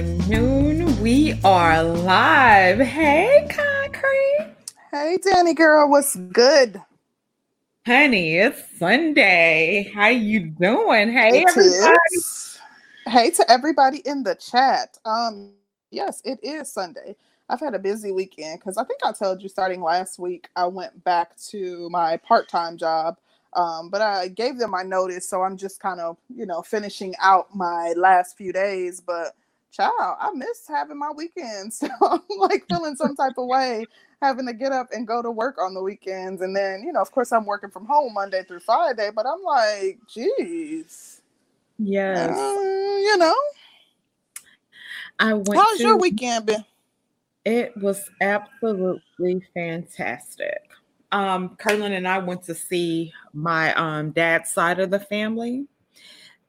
afternoon. We are live. Hey, Concrete. Hey, Danny girl, what's good? Honey, it's Sunday. How you doing? Hey, It everybody. is. Hey to everybody in the chat. Um, yes, it is Sunday. I've had a busy weekend because I think I told you starting last week I went back to my part-time job. Um, but I gave them my notice, so I'm just kind of, you know, finishing out my last few days. But child, I miss having my weekends. So I'm like feeling some type of way having to get up and go to work on the weekends. And then, you know, of course I'm working from home Monday through Friday, but I'm like, geez. Yes. Uh, you know, I went how's to your weekend been? It was absolutely fantastic. Um, Curlin and I went to see my um dad's side of the family,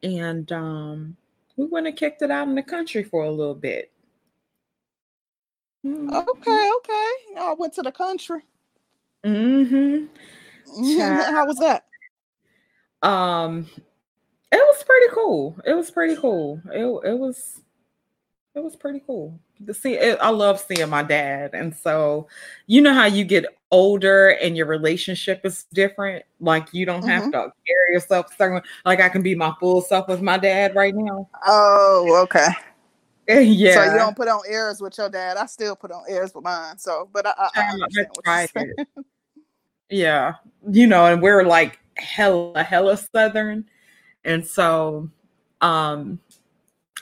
and um, we went and kicked it out in the country for a little bit. Okay, okay. I went to the country. Mm-hmm. Child. How was that? Um, it was pretty cool. It was pretty cool. It it was it was pretty cool to see. It, I love seeing my dad, and so you know how you get older and your relationship is different. Like you don't have Mhm. to carry yourself certain. Like I can be my full self with my dad right now. Oh, okay. yeah, So you don't put on airs with your dad. I still put on airs with mine. So, but I, I, I understand what you're saying. Yeah, you know, and we're like hella hella southern, and so um,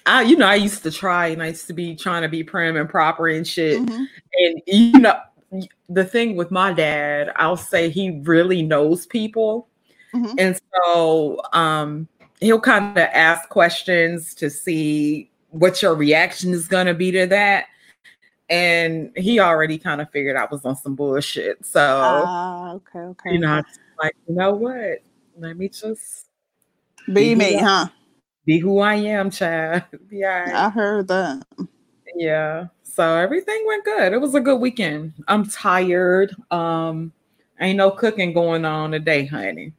I you know I used to try and I used to be trying to be prim and proper and shit, Mhm. and you know the thing with my dad, I'll say he really knows people, Mhm. and so um, he'll kind of ask questions to see what your reaction is gonna be to that. And he already kind of figured I was on some bullshit. So Ah, okay, okay. you know, like, you know what? Let me just be me, yeah. huh? be who I am, child. Yeah. right. I heard that. Yeah. So everything went good. It was a good weekend. I'm tired. Um, ain't no cooking going on today, honey.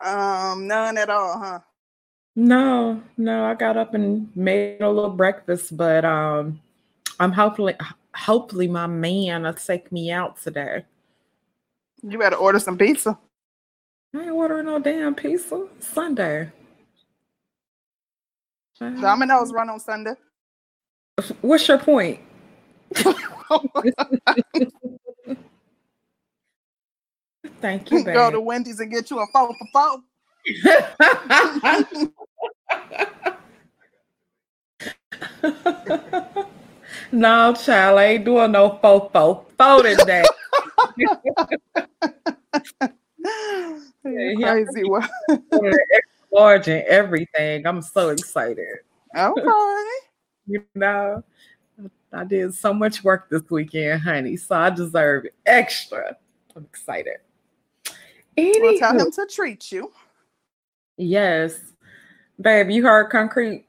Um, none at all, huh? No, no, I got up and made a little breakfast, but um I'm hopefully hopefully my man will take me out today. You better order some pizza. I ain't ordering no damn pizza. Sunday. Domino's run on Sunday. What's your point? Thank you, Go to Wendy's and get you a four for four. no, child, I ain't doing no fofo. Fo today. Crazy. Well, Large and everything. I'm so excited. okay. You know, I did so much work this weekend, honey. So I deserve extra. I'm excited. Well, tell him to treat you. yes, babe, you heard concrete.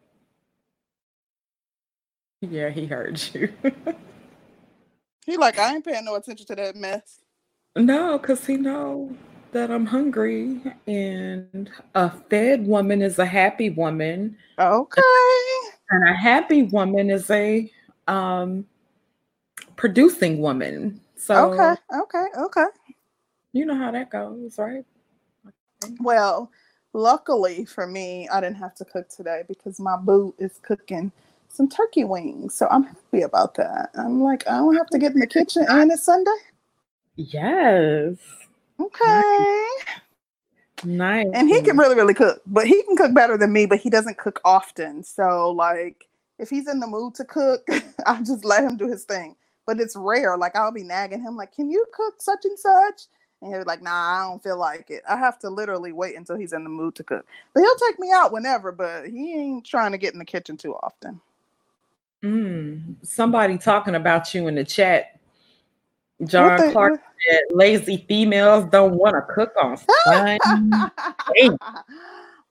Yeah, he heard you. He like, I ain't paying no attention to that mess. no, because he know that I'm hungry, and a fed woman is a happy woman, Okay. And a happy woman is a um producing woman. So Okay. Okay. Okay. you know how that goes, right? Well, luckily for me, I didn't have to cook today because my boo is cooking some turkey wings. So I'm happy about that. I'm like, I don't have to get in the kitchen and it's Sunday. Yes. Okay. Nice. And he can really, really cook, but he can cook better than me, but he doesn't cook often. So, like, if he's in the mood to cook, I'll just let him do his thing. But it's rare. Like, I'll be nagging him, like, can you cook such and such? And he'll be like, nah, I don't feel like it. I have to literally wait until he's in the mood to cook. But he'll take me out whenever, but he ain't trying to get in the kitchen too often. Mm, somebody talking about you in the chat. John the- Clark said lazy females don't want to cook on Sunday.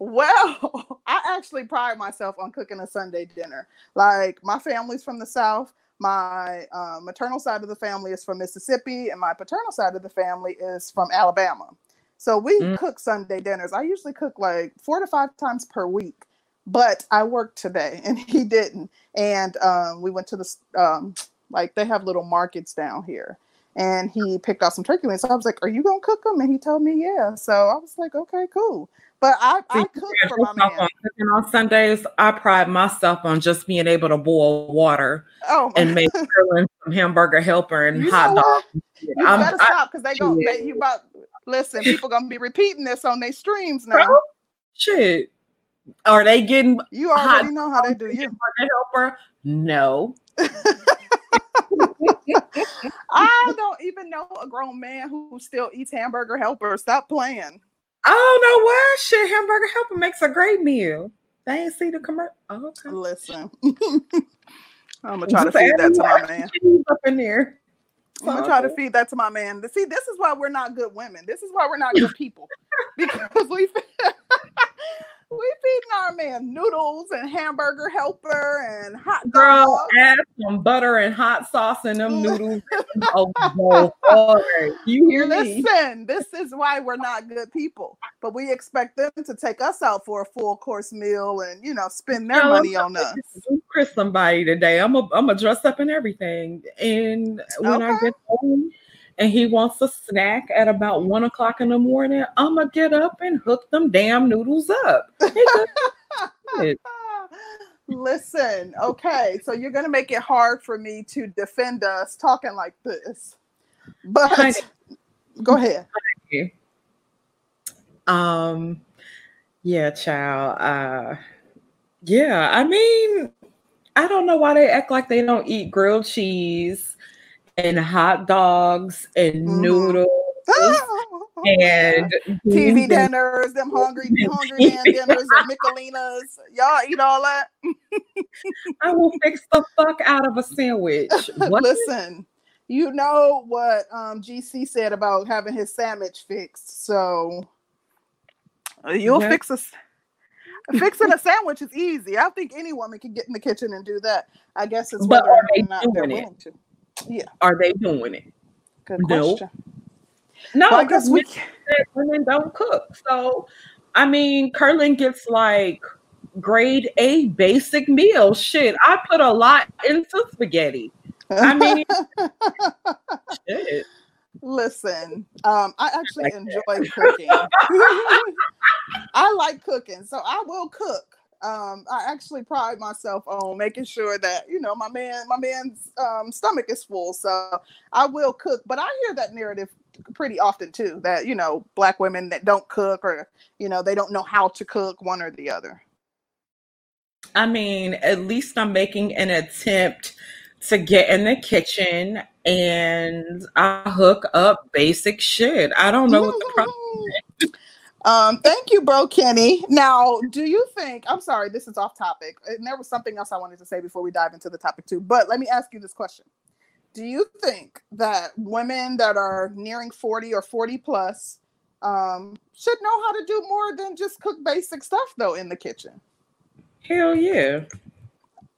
Well, I actually pride myself on cooking a Sunday dinner. Like my family's from the South. My uh, maternal side of the family is from Mississippi, and my paternal side of the family is from Alabama. So we Mm. cook Sunday dinners. I usually cook like four to five times per week. but I worked today and he didn't. And um, we went to the um, like they have little markets down here, and he picked out some turkey wings. So I was like, "Are you gonna cook them?" And he told me, "Yeah." So I was like, "Okay, cool." But I, I cook for my man. On, on Sundays, I pride myself on just being able to boil water oh, and make some hamburger helper and you hot dogs. You I'm, better stop because they go. They, you about listen. People gonna be repeating this on their streams now. Bro, shit. Are they getting? You already know how they do you. Helper? No. I don't even know a grown man who still eats hamburger helper. Stop playing. I don't know why. Shit, hamburger helper makes a great meal. They ain't see the commercial. Oh, okay. Listen, I'm gonna try to feed that to my man. Up in there. I'm gonna try to feed that to my man. See, this is why we're not good women. This is why we're not good people because we we feeding our man noodles and hamburger helper and hot Girl, add some butter and hot sauce in them noodles. oh, oh, you hear me? Listen, this is why we're not good people. But we expect them to take us out for a full course meal and you know spend their money on us. Chris somebody today. I'm a I'm a dress up and everything. And when okay. I get home and he wants a snack at about one o'clock in the morning, I'm gonna get up and hook them damn noodles up. Listen, okay, so you're gonna make it hard for me to defend us talking like this, but go ahead. Um, yeah, child. Uh, yeah, I mean, I don't know why they act like they don't eat grilled cheese and hot dogs and mm-hmm. noodles and TV dinners, them hungry, hungry man dinners and Michelinas. Y'all eat all that. I will fix the fuck out of a sandwich. What? Listen, you know what um, GC said about having his sandwich fixed, so you'll yeah. fix a. Fixing a sandwich is easy. I think any woman can get in the kitchen and do that. I guess it's whether or not they're willing to. Yeah. Are they doing it? Good question. No, no, because we women don't cook. So, I mean, Curlin gets like grade A basic meal. Shit, I put a lot into spaghetti. I mean, shit. Listen, um, I actually enjoy cooking. I like cooking, so I will cook um, I actually pride myself on making sure that you know my man, my man's um, stomach is full. So I will cook, but I hear that narrative pretty often too. That you know, black women that don't cook or you know they don't know how to cook, one or the other. I mean, at least I'm making an attempt to get in the kitchen and I hook up basic shit. I don't know what the problem is. Um, thank you, bro, Kenny. Now, do you think? I'm sorry, this is off topic, and there was something else I wanted to say before we dive into the topic too. But let me ask you this question: Do you think that women that are nearing 40 or 40 plus um, should know how to do more than just cook basic stuff, though, in the kitchen? Hell yeah.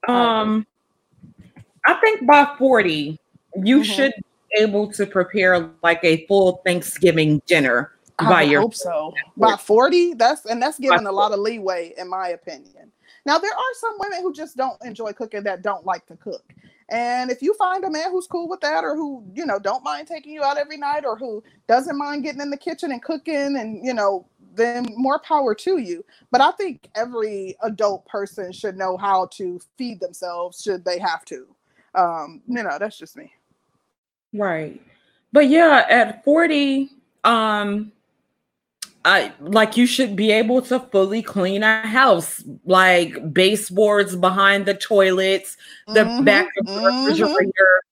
Um, I think by 40, you mm-hmm. should be able to prepare like a full Thanksgiving dinner I your hope so. By 40, that's and that's giving a lot of leeway, in my opinion. Now there are some women who just don't enjoy cooking that don't like to cook. And if you find a man who's cool with that or who, you know, don't mind taking you out every night or who doesn't mind getting in the kitchen and cooking and, you know, then more power to you. But I think every adult person should know how to feed themselves should they have to. Um, you know, that's just me. Right. But yeah, at 40, um, I like you should be able to fully clean a house, like baseboards behind the toilets, the mm-hmm, back of the mm-hmm. refrigerator.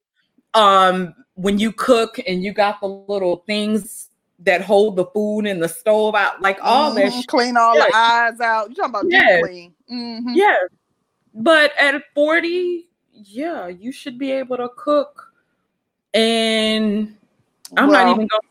Um, when you cook and you got the little things that hold the food in the stove out, like all mm-hmm, that clean all yeah. the eyes out. You talking about yes. clean? Mm-hmm. Yeah, but at 40, yeah, you should be able to cook. And I'm well, not even going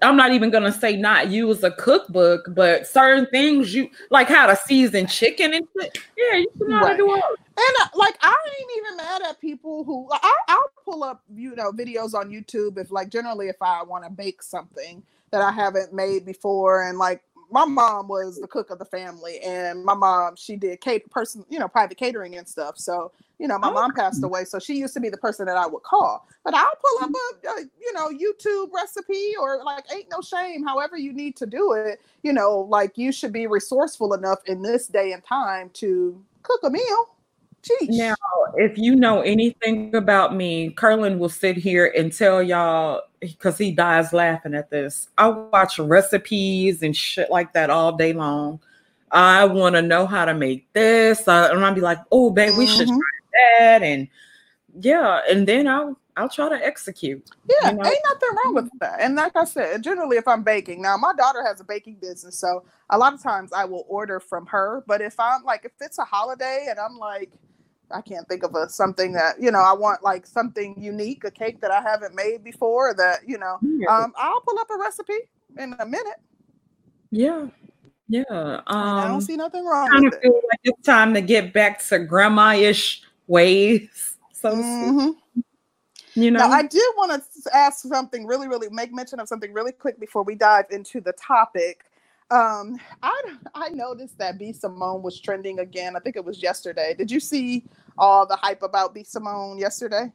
I'm not even gonna say not use a cookbook, but certain things you like how to season chicken and. Yeah, you can right. do all. And uh, like I ain't even mad at people who I, I'll pull up you know videos on YouTube if like generally if I want to bake something that I haven't made before and like my mom was the cook of the family, and my mom she did cater person, you know, private catering and stuff. So you know, my oh. mom passed oh. away, so she used to be the person that I would call. But I'll pull up mm-hmm. a, a, you know YouTube recipe or like ain't no shame. However you need to do it, you know, like you should be resourceful enough in this day and time to cook a meal. Jeez. Now, if you know anything about me, Curlin will sit here and tell y'all because he dies laughing at this. I watch recipes and shit like that all day long. I want to know how to make this, uh, and I'll be like, "Oh, babe, mm-hmm. we should mm-hmm. try that," and yeah, and then I'll I'll try to execute. Yeah, you know? ain't nothing wrong with that. And like I said, generally, if I'm baking, now my daughter has a baking business, so a lot of times I will order from her. But if I'm like, if it's a holiday and I'm like, I can't think of a something that you know I want like something unique, a cake that I haven't made before. That you know, um, I'll pull up a recipe in a minute. Yeah, yeah. Um, I don't um, see nothing wrong. Kind of feel like it's time to get back to grandma-ish ways, so mm-hmm. You know, now, I did want to ask something really, really make mention of something really quick before we dive into the topic. Um, I I noticed that B Simone was trending again. I think it was yesterday. Did you see all the hype about B Simone yesterday?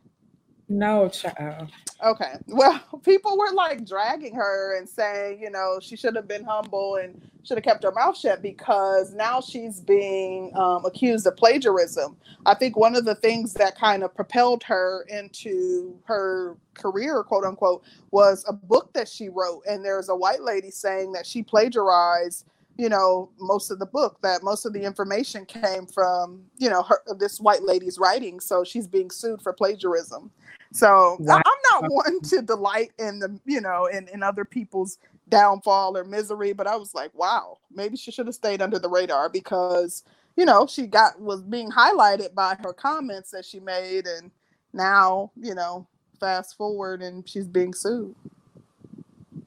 No, child. Okay. Well, people were like dragging her and saying, you know, she should have been humble and should have kept her mouth shut because now she's being um, accused of plagiarism. I think one of the things that kind of propelled her into her career, quote unquote, was a book that she wrote. And there's a white lady saying that she plagiarized you know most of the book that most of the information came from you know her this white lady's writing so she's being sued for plagiarism so wow. I'm not one to delight in the, you know, in, in other people's downfall or misery, but I was like, wow, maybe she should have stayed under the radar because, you know, she got was being highlighted by her comments that she made and now, you know, fast forward and she's being sued.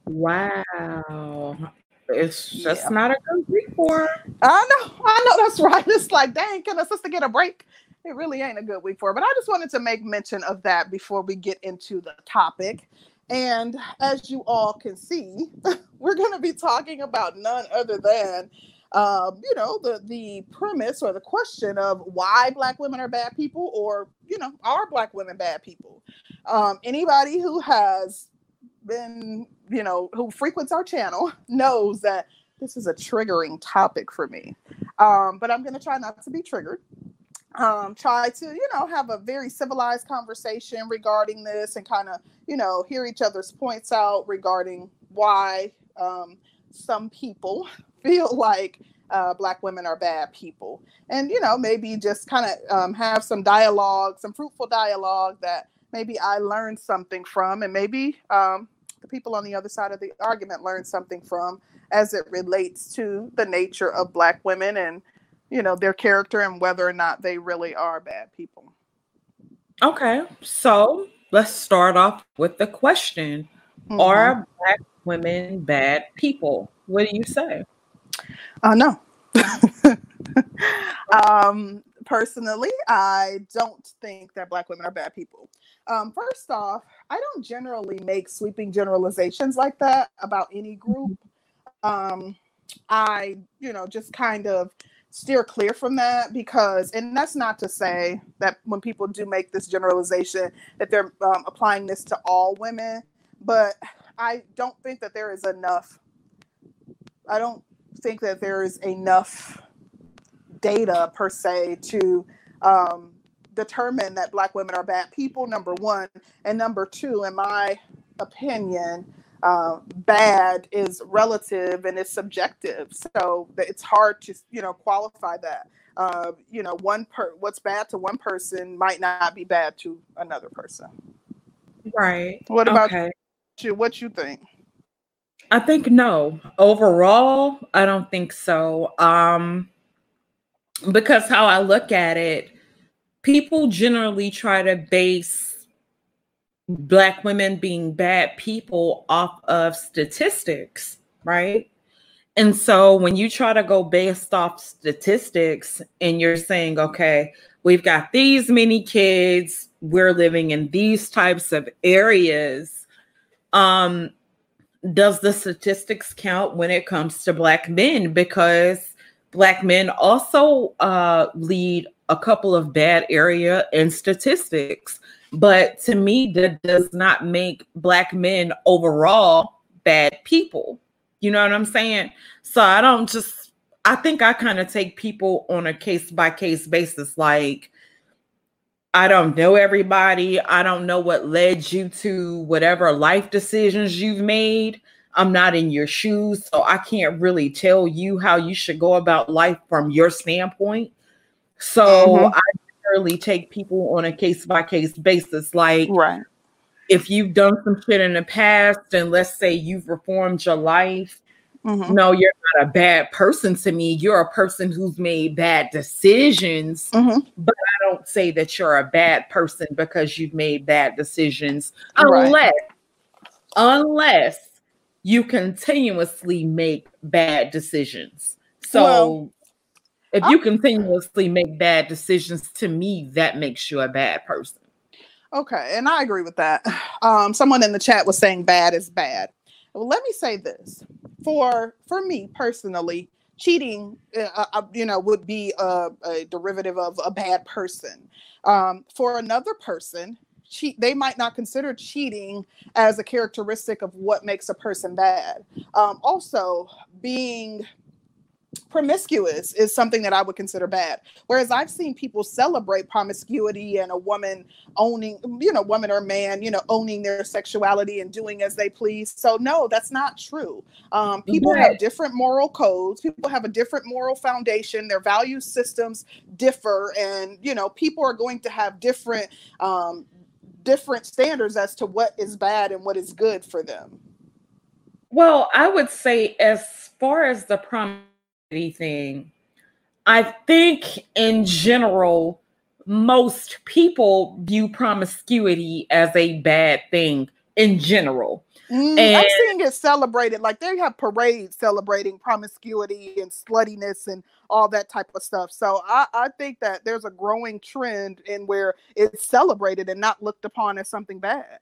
Wow. It's just yeah. not a good week for her. I know, I know that's right. It's like, dang, can a sister get a break? it really ain't a good week for her. But I just wanted to make mention of that before we get into the topic. And as you all can see, we're going to be talking about none other than, um, you know, the the premise or the question of why Black women are bad people, or you know, are Black women bad people? Um, anybody who has been, you know, who frequents our channel knows that this is a triggering topic for me. Um, but I'm going to try not to be triggered um, try to, you know, have a very civilized conversation regarding this and kind of, you know, hear each other's points out regarding why um, some people feel like uh, Black women are bad people. And, you know, maybe just kind of um, have some dialogue, some fruitful dialogue that maybe I learned something from, and maybe um, the people on the other side of the argument learn something from as it relates to the nature of Black women and you know their character and whether or not they really are bad people. Okay so let's start off with the question mm-hmm. are black women bad people? What do you say? Uh no. Um personally i don't think that black women are bad people um first off i don't generally make sweeping generalizations like that about any group. Um i you know just kind of steer clear from that because and that's not to say that when people do make this generalization that they're um, applying this to all women but i don't think that there is enough i don't think that there is enough data per se to um, determine that black women are bad people number one and number two in my opinion uh, bad is relative and it's subjective. So it's hard to you know qualify that. Uh, you know, one per what's bad to one person might not be bad to another person. Right. What about okay. you? What you think? I think no. Overall, I don't think so. Um, because how I look at it, people generally try to base black women being bad people off of statistics, right? And so when you try to go based off statistics and you're saying, okay, we've got these many kids, we're living in these types of areas, um, does the statistics count when it comes to black men? Because black men also uh, lead a couple of bad area and statistics. But to me, that does not make black men overall bad people. You know what I'm saying? So I don't just, I think I kind of take people on a case by case basis. Like, I don't know everybody. I don't know what led you to whatever life decisions you've made. I'm not in your shoes, so I can't really tell you how you should go about life from your standpoint. So mm-hmm. I rarely take people on a case by case basis. Like, right. if you've done some shit in the past, and let's say you've reformed your life, mm-hmm. no, you're not a bad person to me. You're a person who's made bad decisions, mm-hmm. but I don't say that you're a bad person because you've made bad decisions, unless, unless you continuously make bad decisions. So well, if you continuously make bad decisions, to me, that makes you a bad person. Okay, and I agree with that. Um, someone in the chat was saying bad is bad. Well, let me say this: for for me personally, cheating, uh, uh, uh you know, would be a, a, derivative of a bad person. Um, for another person, cheat they might not consider cheating as a characteristic of what makes a person bad um, also being promiscuous is something that I would consider bad. Whereas I've seen people celebrate promiscuity and a woman owning, you know, woman or man, you know, owning their sexuality and doing as they please. So no, that's not true. Um, people have different moral codes. People have a different moral foundation. Their value systems differ, and you know, people are going to have different um, different standards as to what is bad and what is good for them? Well, I would say, as far as the promiscuity thing, I think in general, most people view promiscuity as a bad thing in general. Mm, and, I'm seeing it celebrated. Like they have parades celebrating promiscuity and sluttiness and all that type of stuff. So I, I think that there's a growing trend in where it's celebrated and not looked upon as something bad.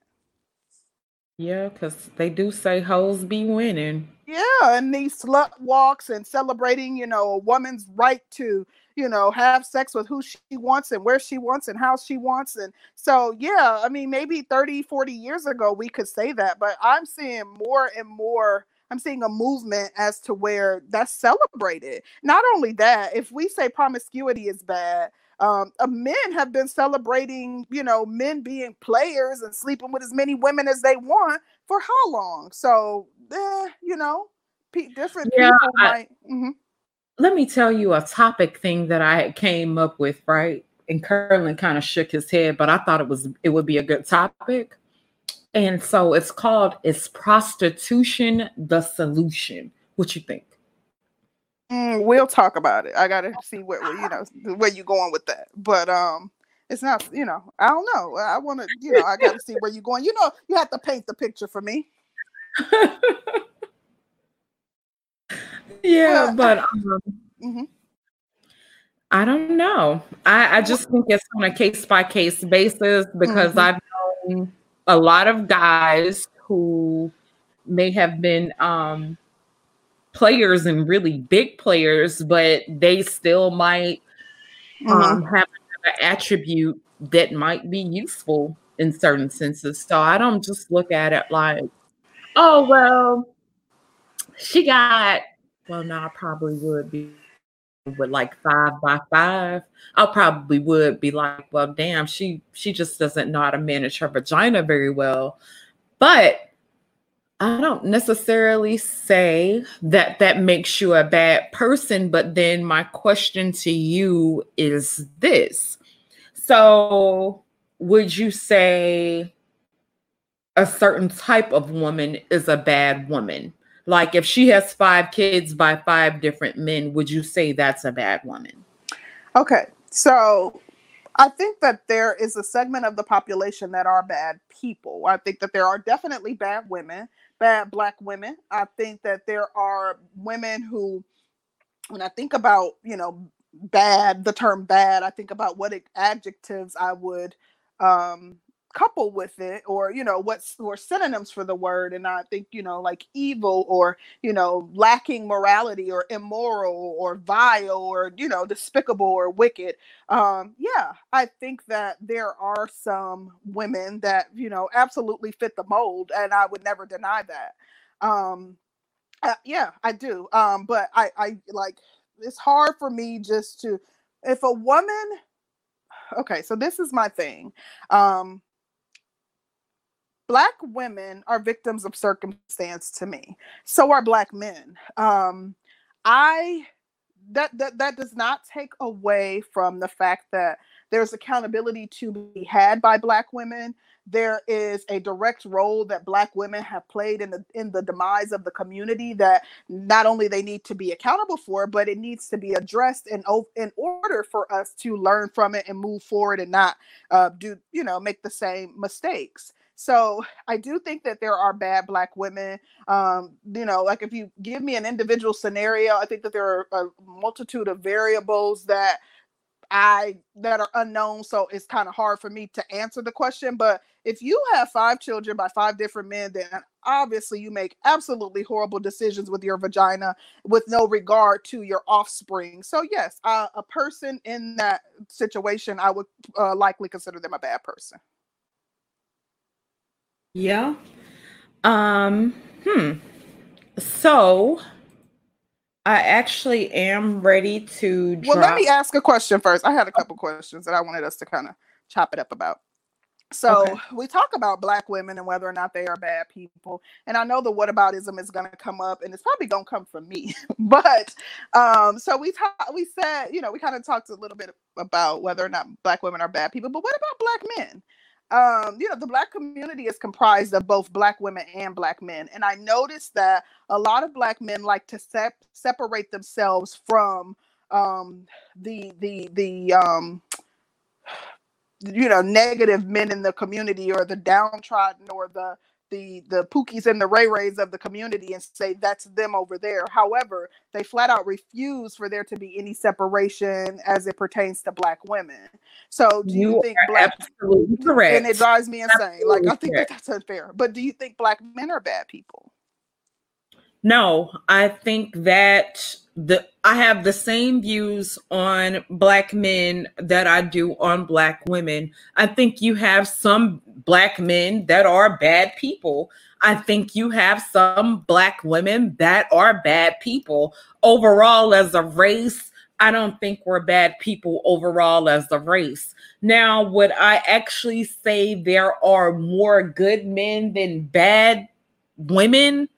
Yeah, because they do say hoes be winning. Yeah, and these slut walks and celebrating, you know, a woman's right to, you know, have sex with who she wants and where she wants and how she wants. And so, yeah, I mean, maybe 30, 40 years ago we could say that, but I'm seeing more and more I'm seeing a movement as to where that's celebrated. Not only that, if we say promiscuity is bad, um, men have been celebrating, you know, men being players and sleeping with as many women as they want for how long? So, eh, you know, different yeah, people I, might. Mm-hmm. Let me tell you a topic thing that I came up with, right? And Curlin kind of shook his head, but I thought it was it would be a good topic. And so it's called Is Prostitution the Solution? What you think? Mm, we'll talk about it. I gotta see where, where you know where you going with that. But um it's not, you know, I don't know. I want to, you know, I got to see where you're going. You know, you have to paint the picture for me. yeah, but um, mm-hmm. I don't know. I, I just think it's on a case by case basis because mm-hmm. I've known a lot of guys who may have been um, players and really big players, but they still might um, mm-hmm. have an attribute that might be useful in certain senses. So I don't just look at it like, oh, well, she got, well, no, I probably would be with like five by five, I probably would be like, well, damn, she she just doesn't know how to manage her vagina very well. But I don't necessarily say that that makes you a bad person. But then my question to you is this. So would you say a certain type of woman is a bad woman? Like if she has five kids by five different men, would you say that's a bad woman? Okay. So I think that there is a segment of the population that are bad people. I think that there are definitely bad women, bad black women. I think that there are women who, when I think about, you know, bad, the term bad, I think about what adjectives I would um couple with it or you know what's or synonyms for the word and i think you know like evil or you know lacking morality or immoral or vile or you know despicable or wicked. Um yeah i think that there are some women that you know absolutely fit the mold and i would never deny that. Um uh, yeah i do. Um but i i like it's hard for me just to if a woman okay so this is my thing. Um black women are victims of circumstance to me. So are black men. Um i that that that does not take away from the fact that there's accountability to be had by black women. There is a direct role that black women have played in the in the demise of the community that not only they need to be accountable for but it needs to be addressed in in order for us to learn from it and move forward and not uh, do you know make the same mistakes so I do think that there are bad black women. Um, you know, like if you give me an individual scenario, I think that there are a multitude of variables that I that are unknown. So it's kind of hard for me to answer the question. But if you have five children by five different men, then obviously you make absolutely horrible decisions with your vagina with no regard to your offspring. So yes, uh, a person in that situation, I would uh, likely consider them a bad person. Yeah. Um, hmm. So I actually am ready to drop... Well, let me ask a question first. I had a couple questions that I wanted us to kind of chop it up about. So okay. we talk about black women and whether or not they are bad people. And I know the what whataboutism is gonna come up and it's probably gonna come from me. but um, so we talked we said, you know, we kind of talked a little bit about whether or not black women are bad people, but what about black men? Um, you know, the black community is comprised of both black women and black men. And I noticed that a lot of black men like to sep- separate themselves from um, the the the um, you know negative men in the community or the downtrodden or the the the Pookies and the Ray Rays of the community and say that's them over there. However, they flat out refuse for there to be any separation as it pertains to black women. So do you, you think black absolutely correct? And it drives me insane. Absolutely like I think that that's unfair. But do you think black men are bad people? No, I think that the I have the same views on black men that I do on black women. I think you have some black men that are bad people. I think you have some black women that are bad people. Overall, as a race, I don't think we're bad people overall as a race. Now, would I actually say there are more good men than bad women?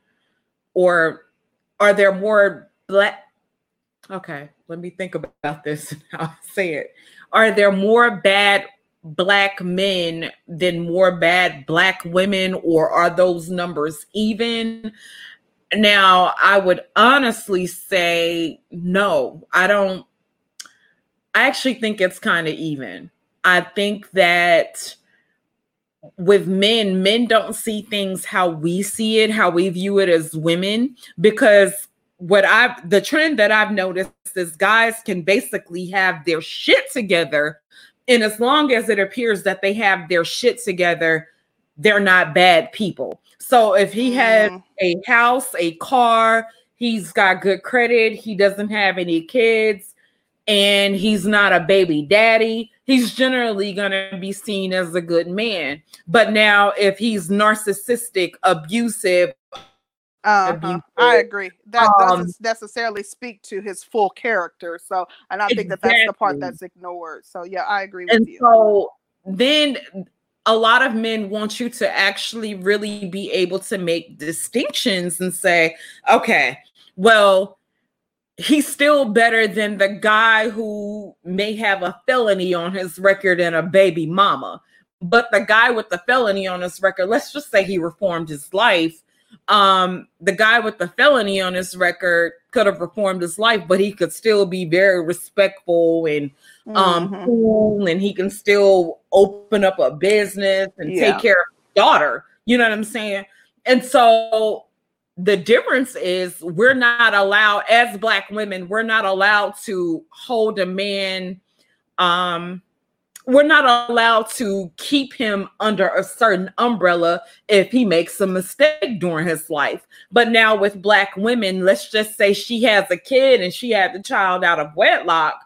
Or are there more black Okay, let me think about this and how I say it. Are there more bad black men than more bad black women, or are those numbers even? Now, I would honestly say no. I don't. I actually think it's kind of even. I think that with men, men don't see things how we see it, how we view it as women, because what I've the trend that I've noticed is guys can basically have their shit together. And as long as it appears that they have their shit together, they're not bad people. So if he has mm. a house, a car, he's got good credit, he doesn't have any kids, and he's not a baby daddy, he's generally going to be seen as a good man. But now if he's narcissistic, abusive, uh-huh. I agree. That um, doesn't necessarily speak to his full character. So, and I think that that's the part that's ignored. So, yeah, I agree with and you. So then a lot of men want you to actually really be able to make distinctions and say, okay, well, he's still better than the guy who may have a felony on his record and a baby mama. But the guy with the felony on his record, let's just say he reformed his life um, the guy with the felony on his record could have reformed his life, but he could still be very respectful and um mm-hmm. cool, and he can still open up a business and yeah. take care of his daughter. You know what I'm saying? And so the difference is we're not allowed as black women, we're not allowed to hold a man um we're not allowed to keep him under a certain umbrella if he makes a mistake during his life. But now with black women, let's just say she has a kid and she had the child out of wedlock,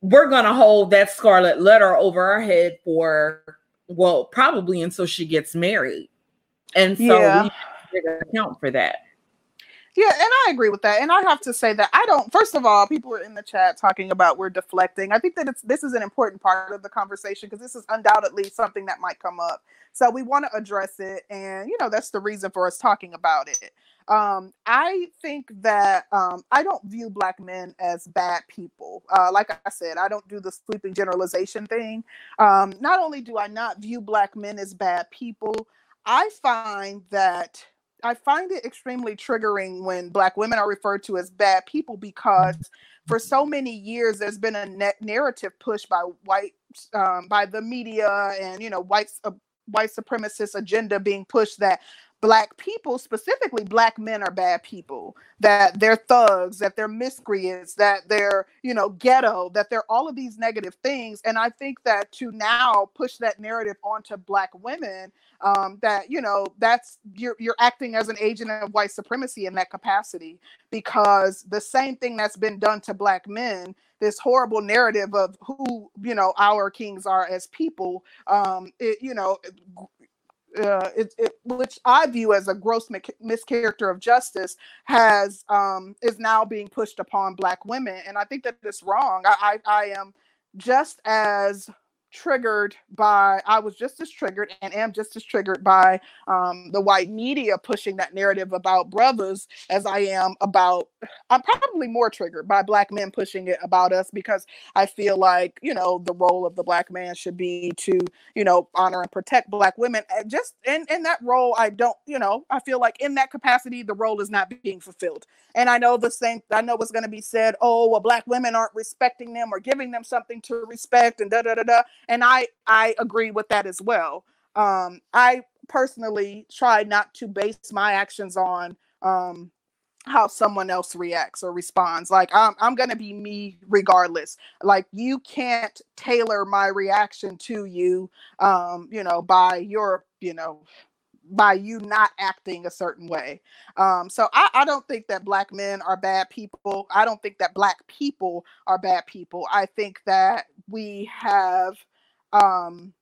we're going to hold that scarlet letter over our head for well, probably until she gets married. And so yeah. we account for that. Yeah, and I agree with that. And I have to say that I don't. First of all, people are in the chat talking about we're deflecting. I think that it's this is an important part of the conversation because this is undoubtedly something that might come up. So we want to address it, and you know that's the reason for us talking about it. Um, I think that um, I don't view black men as bad people. Uh, like I said, I don't do the sweeping generalization thing. Um, not only do I not view black men as bad people, I find that I find it extremely triggering when black women are referred to as bad people because for so many years there's been a narrative pushed by white um, by the media and you know white uh, white supremacist agenda being pushed that black people specifically black men are bad people that they're thugs that they're miscreants that they're you know ghetto that they're all of these negative things. And i think that to now push that narrative onto black women um, that you know that's you're you're acting as an agent of white supremacy in that capacity because the same thing that's been done to black men this horrible narrative of who you know our kings are as people um it, you know uh, it, it, which I view as a gross mischaracter of justice, has um, is now being pushed upon Black women, and I think that it's wrong. I, I, I am just as triggered by i was just as triggered and am just as triggered by um, the white media pushing that narrative about brothers as i am about i'm probably more triggered by black men pushing it about us because i feel like you know the role of the black man should be to you know honor and protect black women and just in in that role i don't you know i feel like in that capacity the role is not being fulfilled. And i know the same i know what's going to be said oh well black women aren't respecting them or giving them something to respect and da da da da and I I agree with that as well. Um, I personally try not to base my actions on um, how someone else reacts or responds. Like I'm I'm gonna be me regardless. Like you can't tailor my reaction to you, um, you know, by your you know by you not acting a certain way. Um, so I, I, don't think that black men are bad people. I don't think that black people are bad people. I think that we have um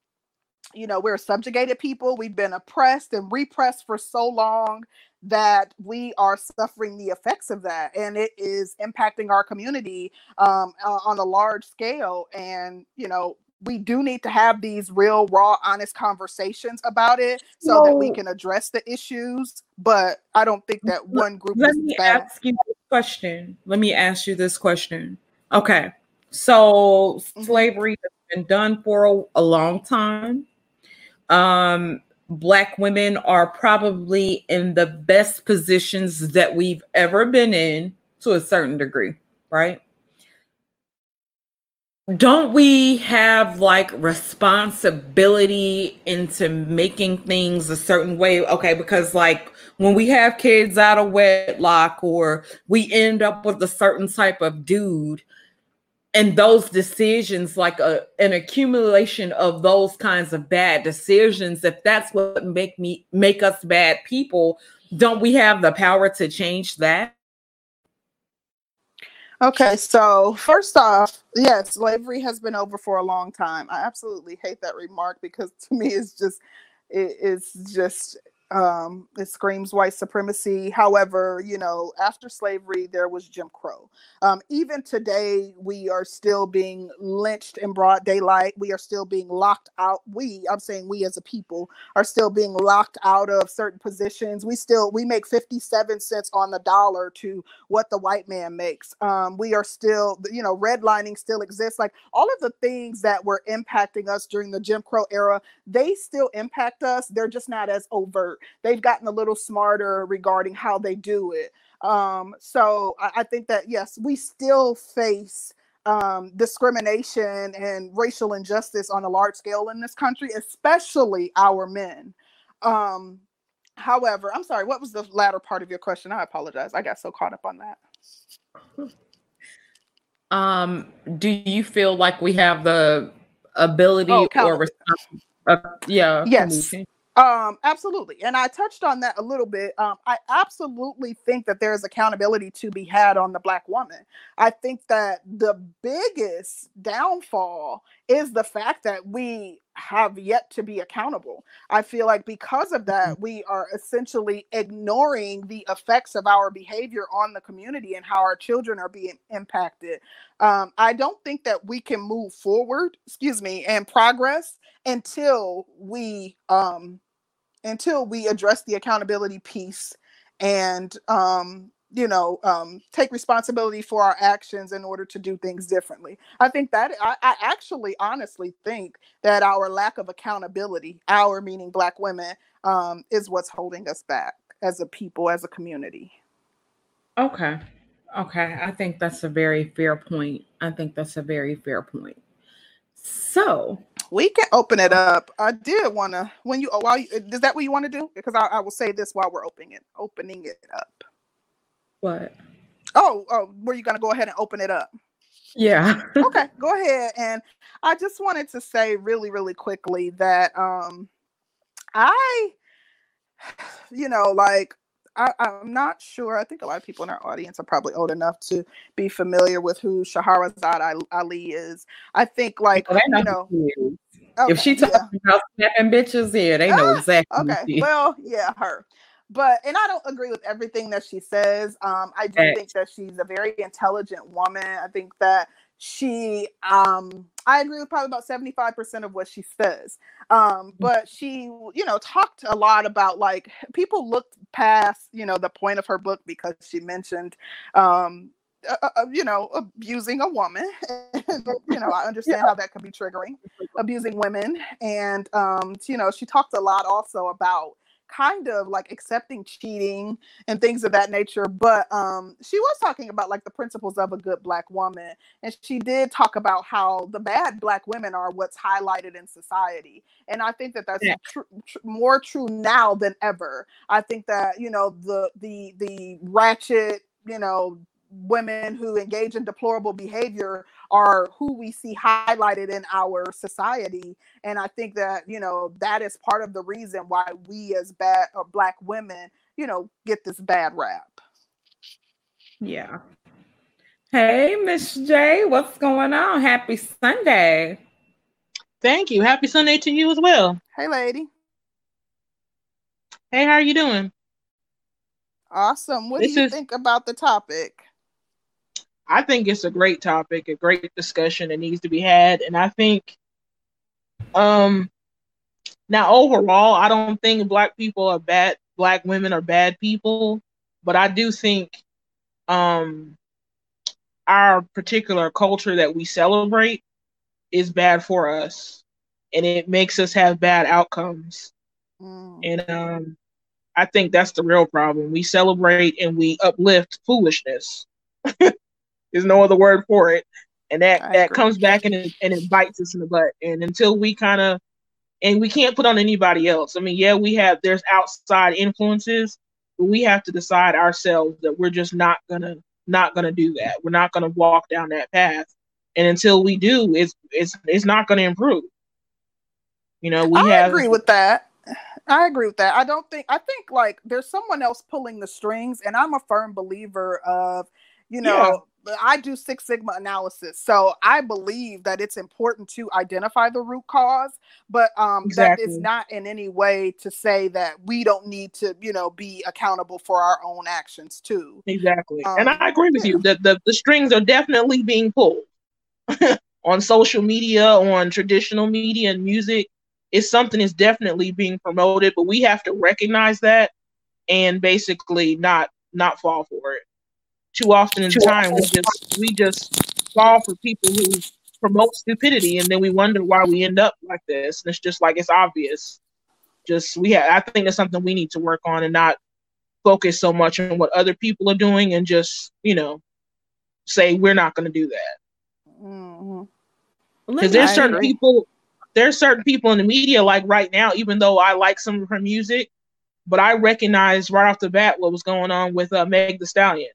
you know we're subjugated people. We've been oppressed and repressed for so long that we are suffering the effects of that. And it is impacting our community um, on a large scale. And you know we do need to have these real raw honest conversations about it so that we can address the issues. But i don't think that one group let me bad. ask you this question. Let me ask you this question. Okay. So mm-hmm. slavery been done for a, a long time. Um, black women are probably in the best positions that we've ever been in to a certain degree, right? Don't we have like responsibility into making things a certain way? Okay, because like when we have kids out of wedlock or we end up with a certain type of dude, and those decisions like a, an accumulation of those kinds of bad decisions if that's what make me make us bad people don't we have the power to change that? Okay so first off yes slavery has been over for a long time. I absolutely hate that remark because to me it's just it, it's just um, it screams white supremacy. However, you know, after slavery, there was Jim Crow. Um, even today, we are still being lynched in broad daylight. We are still being locked out. We, I'm saying we as a people, are still being locked out of certain positions. We still we make 57 cents on the dollar to what the white man makes. Um, we are still, you know, redlining still exists. Like all of the things that were impacting us during the Jim Crow era, they still impact us. They're just not as overt they've gotten a little smarter regarding how they do it. Um, so I, I think that yes, we still face um, discrimination and racial injustice on a large scale in this country, especially our men. Um, however, I'm sorry, what was the latter part of your question? I apologize. I got so caught up on that. Um, do you feel like we have the ability Oh, or uh, yeah. Yes. Um, absolutely. And I touched on that a little bit. Um, I absolutely think that there's accountability to be had on the black woman. I think that the biggest downfall is the fact that we have yet to be accountable. I feel like because of that, we are essentially ignoring the effects of our behavior on the community and how our children are being impacted. Um, I don't think that we can move forward, excuse me, and progress until we um until we address the accountability piece and um you know um take responsibility for our actions in order to do things differently i think that i, I actually honestly think that our lack of accountability our meaning black women um is what's holding us back as a people as a community Okay. Okay. I think that's a very fair point. I think that's a very fair point. So, we can open it up i did want to when you oh, while you is that what you want to do because I, I will say this while we're opening it opening it up what? oh oh were you gonna go ahead and open it up Yeah. okay go ahead and i just wanted to say really really quickly that um i you know like I, i'm not sure i think a lot of people in our audience are probably old enough to be familiar with who Shahrazad Ali- is i think like they you know know who she is. okay, if she yeah. about snapping bitches, yeah, they know Ah, exactly. okay well yeah her but and i don't agree with everything that she says um i do think that she's a very intelligent woman i think that she um i agree with probably about 75% of what she says um but she you know talked a lot about like people looked past you know the point of her book because she mentioned um uh, uh, you know abusing a woman you know i understand how that could be triggering abusing women and um you know she talked a lot also about kind of like accepting cheating and things of that nature but um she was talking about like the principles of a good black woman and she did talk about how the bad black women are what's highlighted in society and i think that that's Yeah. tr- tr- more true now than ever i think that you know the the the ratchet you know women who engage in deplorable behavior are who we see highlighted in our society and i think that you know that is part of the reason why we as bad or uh, black women you know get this bad rap Yeah. Hey, Miss J, what's going on? Happy Sunday. Thank you. Happy Sunday to you as well. hey lady Hey, how are you doing? awesome what This do you is- think about the topic I think it's a great topic, a great discussion that needs to be had. And I think um now overall, I don't think black people are bad black women are bad people, but I do think um our particular culture that we celebrate is bad for us and it makes us have bad outcomes. Mm, And um, I think that's the real problem. We celebrate and we uplift foolishness. There's no other word for it, and that I that agree. comes back and and it bites us in the butt. And until we kind of and we can't put on anybody else. I mean, yeah, we have there's outside influences, but we have to decide ourselves that we're just not gonna not gonna do that. We're not gonna walk down that path. And until we do, it's it's it's not gonna improve. You know, we I have agree with that. I agree with that. I don't think I think like there's someone else pulling the strings, and I'm a firm believer of, you know, I do Six Sigma analysis, so I believe that it's important to identify the root cause, but um, that is not in any way to say that we don't need to, you know, be accountable for our own actions too. Exactly. and Um, I agree with yeah. you. that the the strings are definitely being pulled on social media, on traditional media and music. It's something is definitely being promoted, but we have to recognize that and basically not not fall for it. Too often in Too time we just we just fall for people who promote stupidity and then we wonder why we end up like this. And it's just like it's obvious. Just we have I think it's something we need to work on and not focus so much on what other people are doing and just, you know, say we're not going to do that. Mhm. Because there's I certain agree. people, there's certain people in the media, like right now, even though I like some of her music, but I recognize right off the bat what was going on with uh, Meg the Stallion.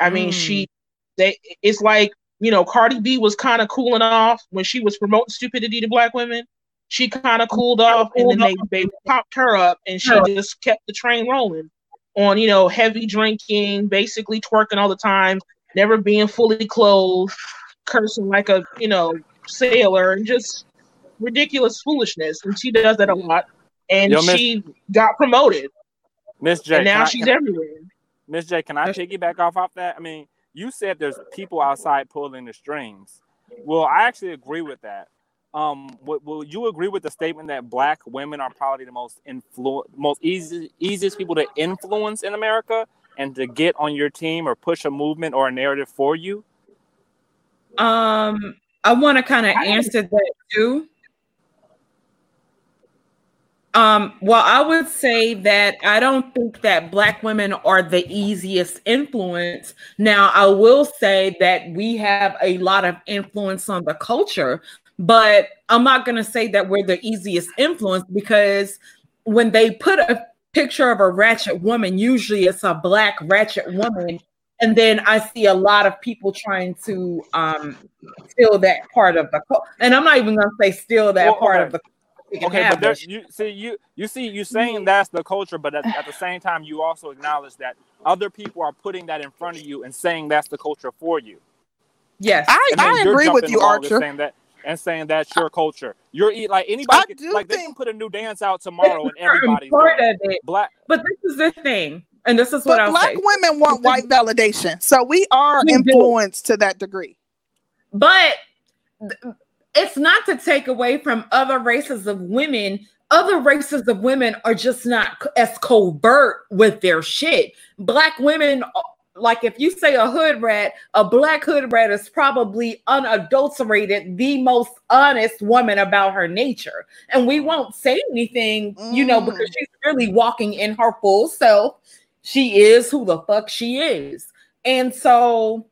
I mean, Mm. she, they, it's like you know, Cardi B was kind of cooling off when she was promoting stupidity to black women. She kind of cooled off, and then they, they popped her up, and she just kept the train rolling on, you know, heavy drinking, basically twerking all the time, never being fully clothed, cursing like a, you know, sailor, and just ridiculous foolishness. And she does that a lot. And Yo, she got promoted. Miss J, and now she's I, everywhere. Miss J, can I piggyback off off that? I mean, you said there's people outside pulling the strings. Well, I actually agree with that. Um, will, will you agree with the statement that black women are probably the most influ- most easy, easiest people to influence in America and to get on your team or push a movement or a narrative for you? Um, I want to kind of answer that too. Um, well, I would say that I don't think that Black women are the easiest influence. Now, I will say that we have a lot of influence on the culture, but I'm not going to say that we're the easiest influence because when they put a picture of a ratchet woman, usually it's a Black ratchet woman. And then I see a lot of people trying to um, steal that part of the, and I'm not even going to say steal that well, part of the okay, but there's you see you you see you saying that's the culture, but at, at, the same time you also acknowledge that other people are putting that in front of you and saying that's the culture for you. Yes, I, I agree with you, Archer. Saying that and saying that's your culture. You're like anybody can, like think... they can put a new dance out tomorrow and everybody's part of it. Black, but this is the thing, and this is what i black say. women want white validation, so we are we influenced do. to that degree. But it's not to take away from other races of women. Other races of women are just not as covert with their shit. Black women, like if you say a hood rat, a black hood rat is probably unadulterated, the most honest woman about her nature. And we won't say anything, you know, because mm. she's really walking in her full self. She is who the fuck she is. And so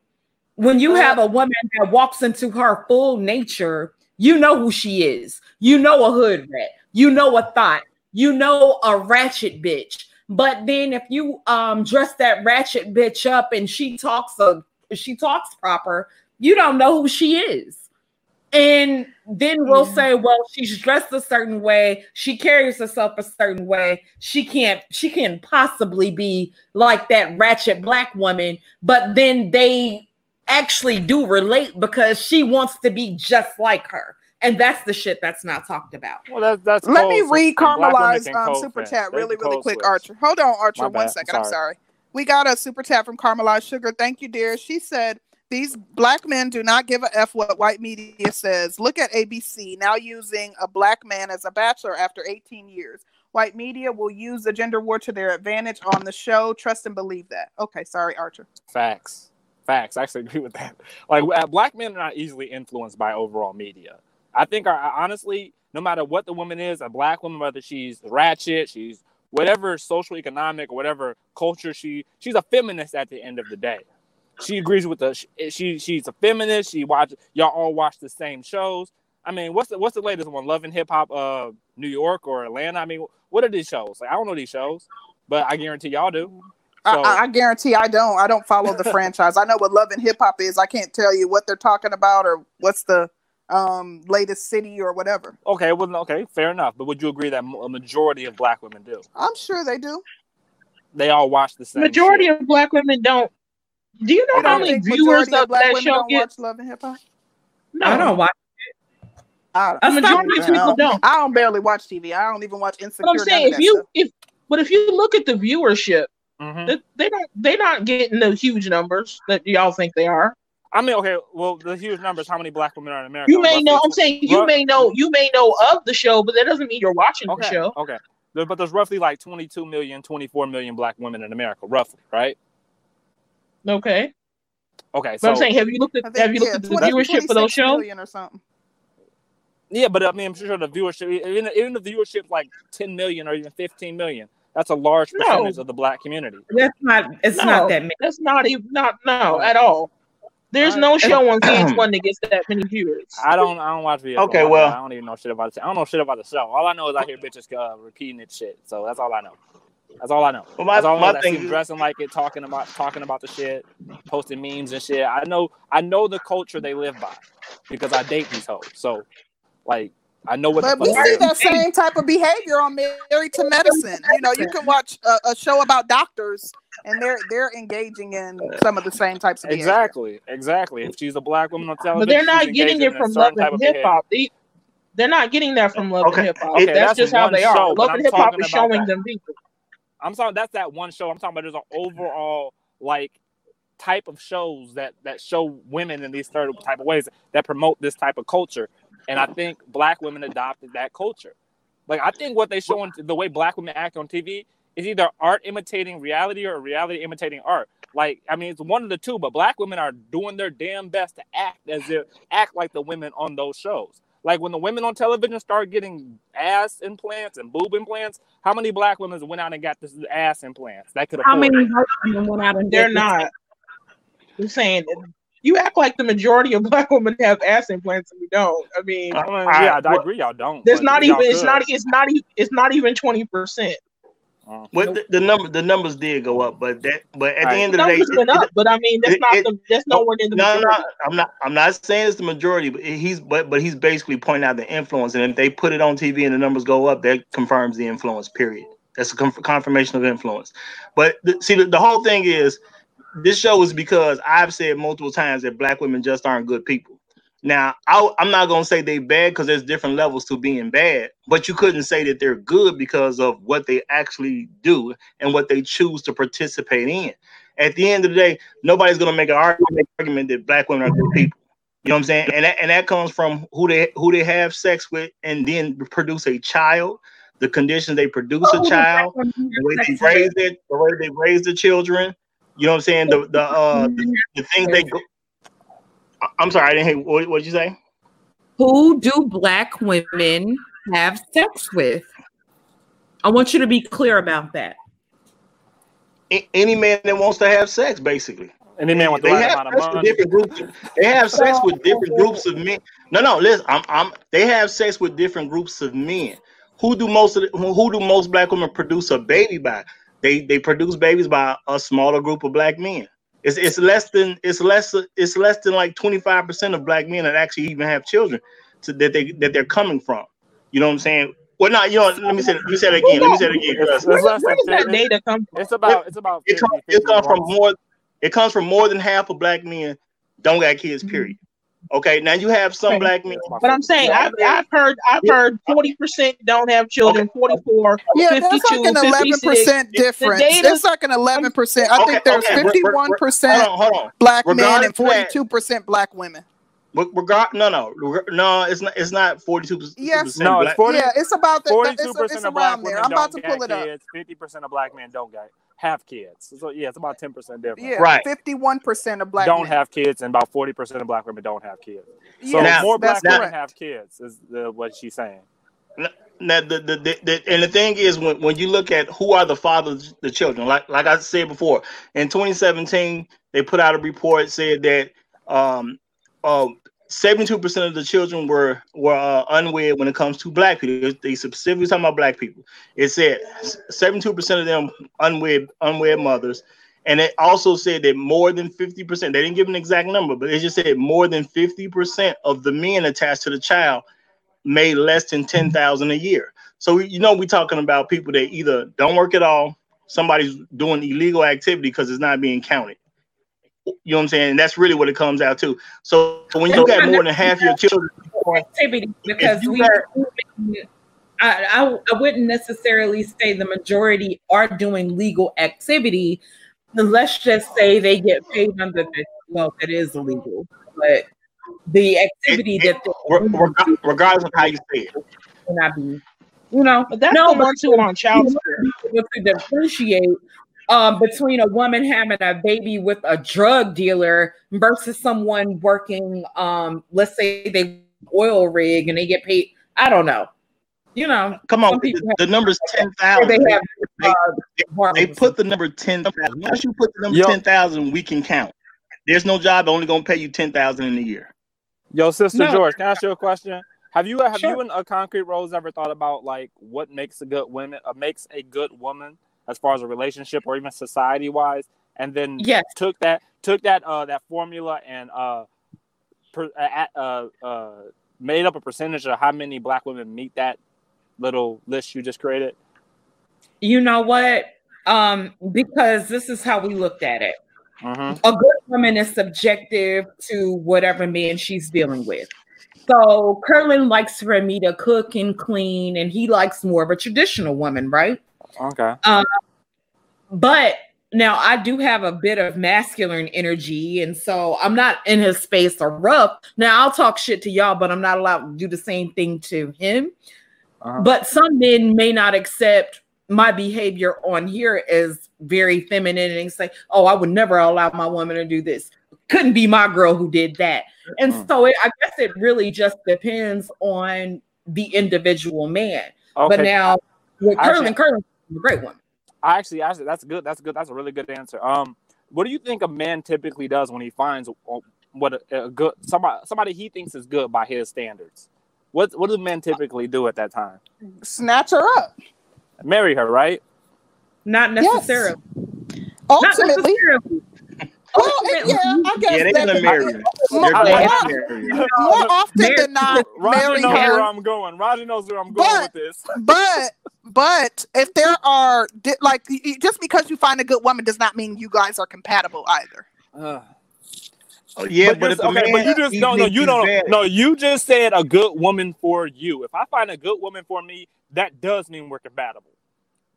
when you have a woman that walks into her full nature, you know who she is. You know a hood rat. You know a thot. You know a ratchet bitch. But then if you um dress that ratchet bitch up and she talks a she talks proper, you don't know who she is. And then we'll yeah. say, well, she's dressed a certain way, she carries herself a certain way. She can't, she can't possibly be like that ratchet black woman, but then they actually do relate because she wants to be just like her. And that's the shit that's not talked about. Well, that's that's. Let me read Carmelize um, super chat really, really quick, switch. Archer. Hold on, Archer, one second. I'm sorry. I'm sorry. We got a super chat from Carmelize Sugar. Thank you, dear. She said, "These black men do not give a f what white media says. Look at ABC now using a black man as a bachelor after 18 years. White media will use the gender war to their advantage on the show. Trust and believe that." Okay, sorry, Archer. Facts. Facts. I actually agree with that. Like uh, black men are not easily influenced by overall media. I think our, honestly, no matter what the woman is, a black woman, whether she's ratchet, she's whatever social economic whatever culture she she's a feminist at the end of the day. She agrees with the she she's a feminist. She watch y'all all watch the same shows. I mean, what's the what's the latest one? Love and Hip Hop, uh, New York or Atlanta? I mean, what are these shows? Like, I don't know these shows, but I guarantee y'all do. So, I, I, guarantee I don't. I don't follow the franchise. I know what Love and Hip Hop is. I can't tell you what they're talking about or what's the um, latest city or whatever. Okay, well, okay, fair enough. But would you agree that a majority of black women do? I'm sure they do. They all watch the same. Majority shit. of black women don't. Do you know how many viewers of that show get? Watch Love and Hip Hop. No, I don't watch. I, the majority of people don't. I don't barely watch TV. I don't even watch Insecure. But I'm saying if you stuff. if but if you look at the viewership, mm-hmm. they, they don't they're not getting the huge numbers that y'all think they are. I mean, okay, well, the huge numbers. How many black women are in America? You may know. I'm saying you may know. You may know of the show, but that doesn't mean you're watching okay, the show. Okay, but there's roughly like 22 million, 24 million black women in America, roughly, right? Okay. Okay, but so I'm saying, have you looked at think, have you looked yeah, at the 20, viewership for those shows? Or something. Yeah, but I mean, I'm sure the viewership, even, even the viewership, like 10 million or even 15 million. That's a large percentage no. of the black community. That's not. It's no, not that many. That's not even not no at all. There's no show on VH1 that gets that many viewers. I don't. I don't watch VH1. Okay, well, I don't even know shit about it. I don't know shit about the show. All I know is I hear bitches uh, repeating it shit. So that's all I know. That's all I know. Well, my- That's all I know. my That thing is- dressing like it, talking about talking about the shit, posting memes and shit. I know I know the culture they live by because I date these hoes. So like I know what But the we fuck see it is. that same type of behavior on Married to Medicine. You know, you can watch a, a show about doctors, and they're they're engaging in some of the same types of behavior. Exactly, exactly. If she's a black woman on television, But they're not getting it from love type and of hip hop. They, they're not getting that from love Okay. and hip hop. Okay, that's, that's just how they are. but Love and hip hop is showing that. them people. I'm sorry, that's that one show. I'm talking about there's an overall like type of shows that that show women in these certain type of ways that promote this type of culture. And I think black women adopted that culture. Like I think what they show on the way black women act on TV is either art imitating reality or reality imitating art. Like I mean, it's one of the two. But black women are doing their damn best to act as if act like the women on those shows. Like when the women on television start getting ass implants and boob implants, how many black women went out and got this ass implants? That could How many it. women went out and They're not. I'm saying you act like the majority of black women have ass implants, and we don't. I mean, I mean, yeah, right, I agree. Y'all don't. there's not y'all even. It's not. It's not. e- It's not even twenty percent. Uh, Well, the, the number the numbers did go up, but that but at Right. the end of the day, Numbers went it- up, but I mean, that's it- not. it- the, that's nowhere near the no, majority. no, I'm not. I'm not saying it's the majority, but he's but but he's basically pointing out the influence, and if they put it on TV and the numbers go up, that confirms the influence. Period. That's a conf- confirmation of influence. But the, see, the, the whole thing is, this show is because I've said multiple times that black women just aren't good people. Now, I, I'm not gonna say they bad because there's different levels to being bad, but you couldn't say that they're good because of what they actually do and what they choose to participate in. At the end of the day, nobody's gonna make an argument, argument that black women are good people. You know what I'm saying? And that, and that comes from who they who they have sex with and then produce a child, the conditions they produce Oh, a child, the way they raise it, the way they raise the children. You know what I'm saying? The the uh the, the things they go. I- I'm sorry, I didn't hear what what'd you say? Who do black women have sex with? I want you to be clear about that. A- any man that wants to have sex, basically. any man with the they right have amount sex of with money. different groups. Of, they have sex with different groups of men. No, no, listen. I'm, I'm. They have sex with different groups of men. Who do most of the, who, who do most black women produce a baby by? They they produce babies by a smaller group of black men. It's it's less than it's less it's less than like 25 percent of black men that actually even have children to, that they that they're coming from. You know what I'm saying? Well, not you know. Let me say let me say it again. Let me say it again. It's, because it's Where does that data come from? It's about it's about it comes, it comes from more it comes from more than half of black men don't got kids period okay now you have some Okay. black men But I'm saying I've, I've heard I've heard forty percent don't have children, forty four, Yeah, fifty that's like two, an eleven fifty six. percent difference. data- It's like an eleven percent. I Okay, think there's okay, we're- we're- fifty-one we're- percent hold on black men and forty-two percent black women. Reg- regard no no no it's not it's not 42 percent Yes. No, it's 40, yeah, it's about the, the- Forty-two it's, percent of black around there. women I'm about don't to pull it get up. kids. Fifty percent of black men don't get have kids. So yeah, it's about ten percent difference. Yeah, Right. fifty-one percent of black don't men. have kids, and about forty percent of black women don't have kids. So Yes, Now- more black that's women correct. have kids, is the, what she's saying. now the, the, the, the and the thing is when, when you look at who are the fathers the children like like i said before in 2017 they put out a report said that um um 72% of the children were were uh, unwed when it comes to black people. They specifically talking about black people. It said 72% of them unwed unwed mothers, and it also said that more than 50%. They didn't give an exact number, but it just said more than 50% of the men attached to the child made less than 10,000 a year. So you know we're talking about people that either don't work at all, somebody's doing illegal activity because it's not being counted. You know what I'm saying? And that's really what it comes out to. So when you got more than half your children, activity because we got- I, I I wouldn't necessarily say the majority are doing legal activity. Let's just say they get paid under the well, that is illegal, but the activity It- that re- regardless of how you say it, cannot be, you know, But that's no, the but ones who are on child you support. want to be to differentiate um, between a woman having a baby with a drug dealer versus someone working, um, let's say they oil rig and they get paid. I don't know. You know, come on, the, the number's 10,000. they have They- uh, They hormones. put the number 10,000. Once you put the number Yo. 10,000, we can count. There's no job only going to pay you 10,000 in a year. Yo, sister No. George, can I ask you a question? Have you have Sure. you and a concrete rose ever thought about like what makes a good woman uh, makes a good woman? As far as a relationship or even society wise, and then Yes. took that took that uh that formula and uh, per, uh, uh made up a percentage of how many black women meet that little list you just created. You know what? Um, because this is how we looked at it. Mm-hmm. a good woman is subjective to whatever man she's dealing with. So Curlin likes for me to cook and clean, and he likes more of a traditional woman, right? Okay. But now I do have a bit of masculine energy, and so I'm not in his space or rough. Now I'll talk shit to y'all, but I'm not allowed to do the same thing to him. Uh-huh. But some men may not accept my behavior on here as very feminine and say, "Oh, I would never allow my woman to do this." Couldn't be my girl who did that. And Mm. so it, I guess it really just depends on the individual man. Okay. But now with Actually- Curlin, Curlin's a great one. I actually, actually, that's good. That's good. That's a really good answer. Um, what do you think a man typically does when he finds uh, what a, a good somebody somebody he thinks is good by his standards? What what do men typically do at that time? Snatch her up. Marry her, right? Not Yes. necessarily. Ultimately, Not necessarily. Well, it- yeah, I guess Yeah, they're that gonna marry her. more, They're I- going more- to marry her. more often Marry- than not, Roger marry knows where. I'm going. Roger knows where I'm going But- with this. But but if there are like y- y- just because you find a good woman does not mean you guys are compatible either. Ugh. Oh, yeah, but, you're- if the okay, man, but you just no, no, you don't. bad, No, you just said a good woman for you. If I find a good woman for me, that does mean we're compatible.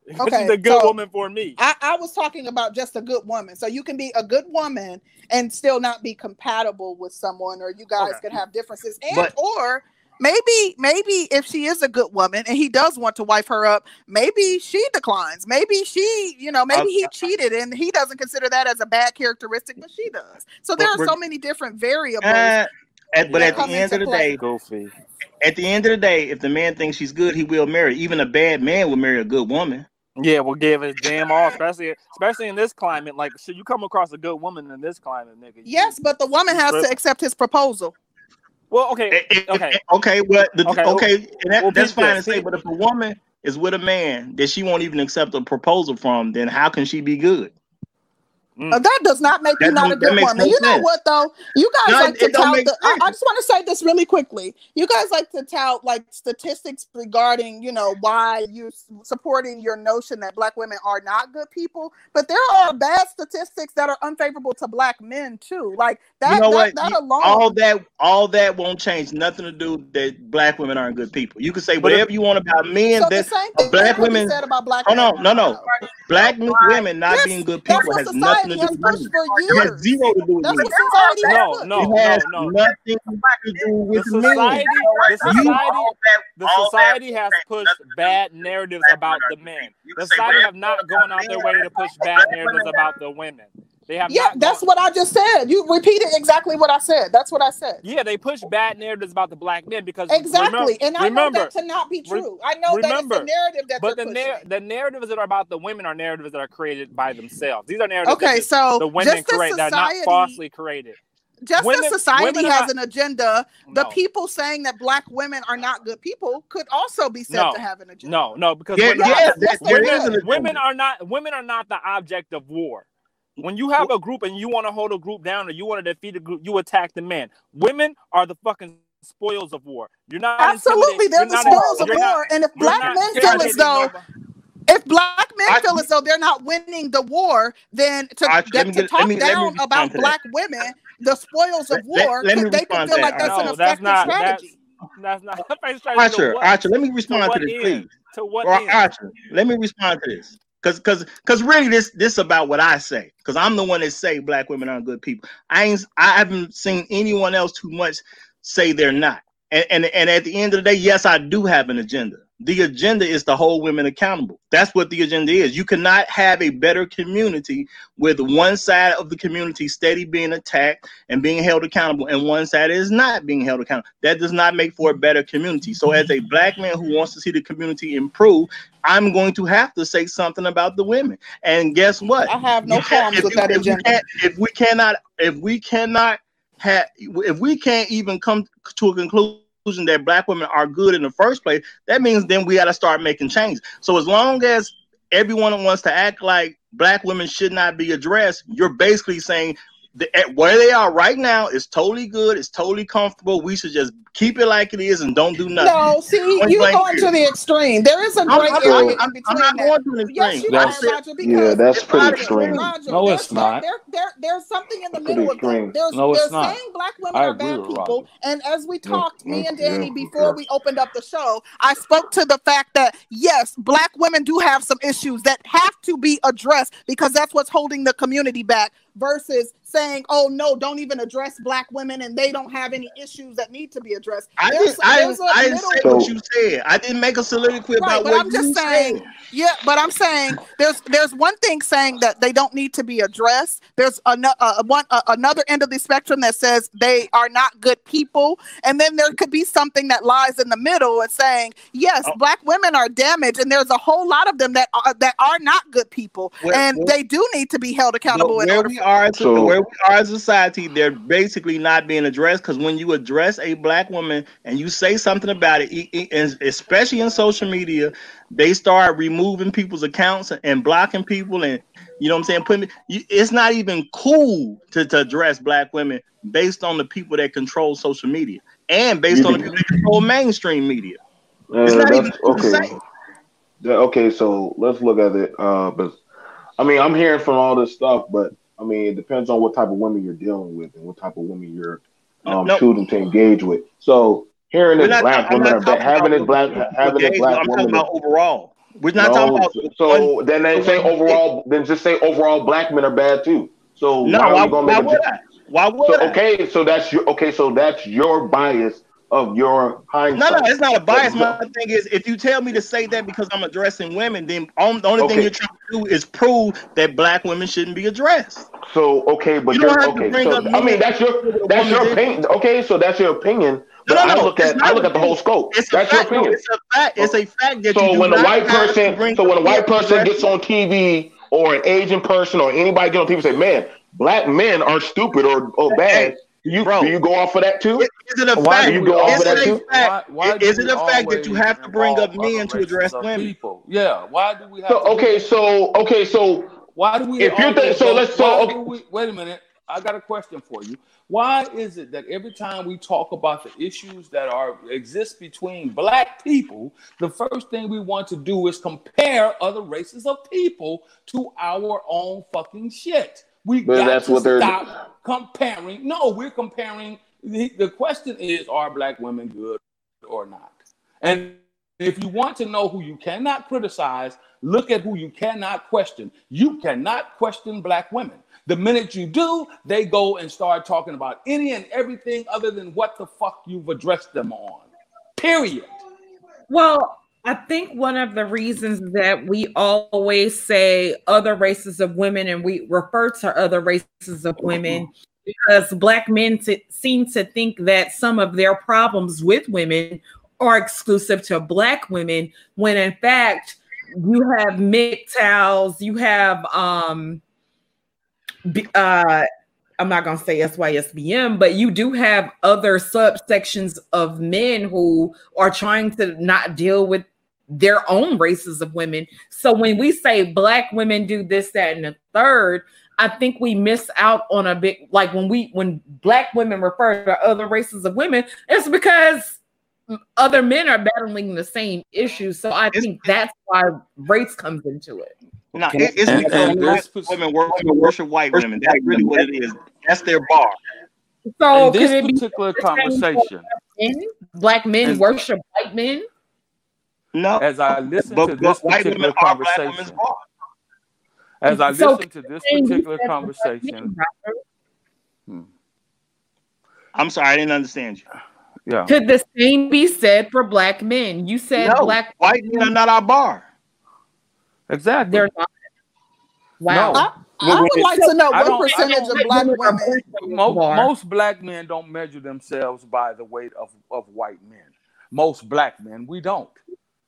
this Okay, is a good so- woman for me. I, I was talking about just a good woman. So you can be a good woman and still not be compatible with someone, or you guys Okay. can have differences. And But- or maybe maybe if she is a good woman and he does want to wife her up, maybe she declines. Maybe she, you know, maybe he cheated and he doesn't consider that as a bad characteristic, but she does. So there are so many different variables. Uh, at, but that at the end of the play. day, Goofy. at the end of the day, if the man thinks she's good, he will marry. Even a bad man will marry a good woman. Yeah, we'll give it damn all, especially especially in this climate. Like, should you come across a good woman in this climate, nigga? yes, but the woman has to accept his proposal. Well, okay, okay. okay, well, the, Okay, okay, well- and that, well, that's peep fine to say. But if a woman is with a man that she won't even accept a proposal from, then how can she be good? Uh, that does not make you That not a good woman. no you know sense. what though? You guys No, like to it don't tout the. I, I just want to say this really quickly. You guys like to tout like statistics regarding you know why you s- supporting your notion that black women are not good people, but there are bad statistics that are unfavorable to black men too. Like that. you know that, what? that alone. all that, all that won't change. Nothing to do that black women aren't good people. You can say whatever you want about men. so the that same thing black women women- said about black. Hold on, men. no, no. black women not Yes, being good people has nothing society to do with pushed It has zero to do with That's women. what society No, no, It no, has no. nothing to do The with men. society, the society, the society has has pushed nothing to do bad narratives about the men. The society have not gone out their way to push bad narratives about the women. They have Yeah, not. that's gone- what I just said. You repeated exactly what I said. That's what I said. Yeah, they push bad narratives about the black men because Exactly. and I remember, know that to not be re- true. I know remember, that it's a narrative that but the pushing. nar- the narratives that are about the women are narratives that are created by themselves. These are narratives okay, that so the women just create as that are not falsely created. just women- as society has have- an agenda, the No. people saying that black women are not good people could also be said No. to have an agenda. No, no, because Yeah, women, yeah, Yes, that- yes, there they is would. an agenda. women are not women are not the object of war. When you have a group and you want to hold a group down or you want to defeat a group, you attack the man. Women are the fucking spoils of war. You're not Absolutely, they're you're the spoils of you're not- war. And if black men feel as though if black men I- feel as though they're not winning the war, then to, All right, let that, me to talk let me- let me down about to that. black women, the spoils of Let- let- war, let me they could respond feel to like that. that's an effective that's not strategy. that's that's not effective strategy to Archer. Archer, let me respond what to this, end? please. To what Or? Archer, let me respond to this. Cause, cause, cause, really, this, this about what I say. Cause I'm the one that say black women aren't good people. I ain't, I haven't seen anyone else too much say they're not. And, and, and at the end of the day, yes, I do have an agenda. The agenda is to hold women accountable. That's what the agenda is. You cannot have a better community with one side of the community steady being attacked and being held accountable, and one side is not being held accountable. That does not make for a better community. So, as a black man who wants to see the community improve, I'm going to have to say something about the women. And guess what? I have no if with that we agenda. If we cannot, if we cannot have, if we can't even come to a conclusion that black women are good in the first place, that means then we got to start making changes. So as long as everyone wants to act like black women should not be addressed, you're basically saying the, where they are right now is totally good. It's totally comfortable. We should just keep it like it is and don't do nothing. No, see, you're going to the extreme. There is a great I'm, I'm, in between. I'm not going to the Yes, extreme. you are, Roger, Yeah, that's pretty not extreme. Roger, No, there's, it's not. There, there, there's something in the Pretty middle of extreme. that. There's, No, it's there's not. saying black women I are agree bad people, Roger. and as we Yeah, talked, me and Danny yeah, before okay. we opened up the show, I spoke to the fact that yes, black women do have some issues that have to be addressed because that's what's holding the community back. Versus saying, "Oh no, don't even address black women, and they don't have any issues that need to be addressed." I There's- didn't, I didn't, I didn't what you said. I didn't make a soliloquy Right, about but what I'm just saying- said. Yeah, but I'm saying there's there's one thing saying that they don't need to be addressed. There's another uh, one uh, another end of the spectrum that says they are not good people, and then there could be something that lies in the middle and saying yes, Oh. black women are damaged, and there's a whole lot of them that are that are not good people, Well- and well- they do need to be held accountable. In where order for- are, So- where we are as a society, they're basically not being addressed. Because when you address a black woman and you say something about it, especially in social media, they start removing people's accounts and blocking people, and you know what I'm saying. Putting it's not even cool to, to address black women based on the people that control social media and based You on the people that control mainstream media. Uh, It's not even okay. Yeah, okay, so let's look at it. Uh, but I mean, I'm hearing from all this stuff, but I mean, it depends on what type of women you're dealing with and what type of women you're um, No. choosing to engage with. So hearing this black talking- I'm women not are ba- talking having this black having this Okay, black I'm woman. talking about overall. We're not No, talking about so one- then they say overall. Then just say overall black men are bad too. So No, why are why, why make would I? Why would So I? okay, so that's your okay, so that's your bias of your No, hindsight. no, it's not a bias. My thing is, if you tell me to say that because I'm addressing women, then on, the only thing you're trying to do is prove that black women shouldn't be addressed. So okay, but You don't have to okay. bring So up I mean, that's your that's your opinion. Okay, so that's your opinion. But No, no, I look at I look at the whole scope. It's That's your fact. no, opinion. It's a fact. It's a fact that you So do when a white person, so when a white person gets on TV or an Asian person or anybody get on TV and say, "Man, black men are stupid or, or bad," you bro. do you go off of that too? Is is it a Why fact? do you go off is of that too? fact? Why, why is it a fact that you have to bring up men to address women? People? Yeah. Why do we have So to okay, so okay, so Why do we? If you always think- so go- let's- so, okay. we, wait a minute. I got a question for you. Why is it that every time we talk about the issues that are exist between black people, the first thing we want to do is compare other races of people to our own fucking shit? We But got that's to what they're- stop comparing. No, we're comparing. The, the question is, are black women good or not? And if you want to know who you cannot criticize, look at who you cannot question. You cannot question black women. The minute you do, they go and start talking about any and everything other than what the fuck you've addressed them on. Period. Well, I think one of the reasons that we always say other races of women and we refer to other races of women because black men t- seem to think that some of their problems with women are exclusive to black women when in fact you have MGTOWs, you have um uh I'm not gonna say SYSBM, but you do have other subsections of men who are trying to not deal with their own races of women. So when we say black women do this, that, and the third, I think we miss out on a big like when we when black women refer to other races of women, it's because other men are battling the same issues. So I It's- think that's why race comes into it. No, it, it's and- because and black this- women worship, worship white women. That's really what it is. That's their bar. So In this could it be particular the same conversation, men? Black men worship white men? No, as I listen but, to this particular women are black women's conversation, bar. as I So listen to this particular said for black conversation, men, hmm. I'm sorry, I didn't understand you. yeah, Could the same be said for black men? You said No, black white men are not our bar. exactly. they're not. Wow. No. I, I would like to know what percentage of black women. Most, Bar. most black men don't measure themselves by the weight of, of white men. Most black men, we don't.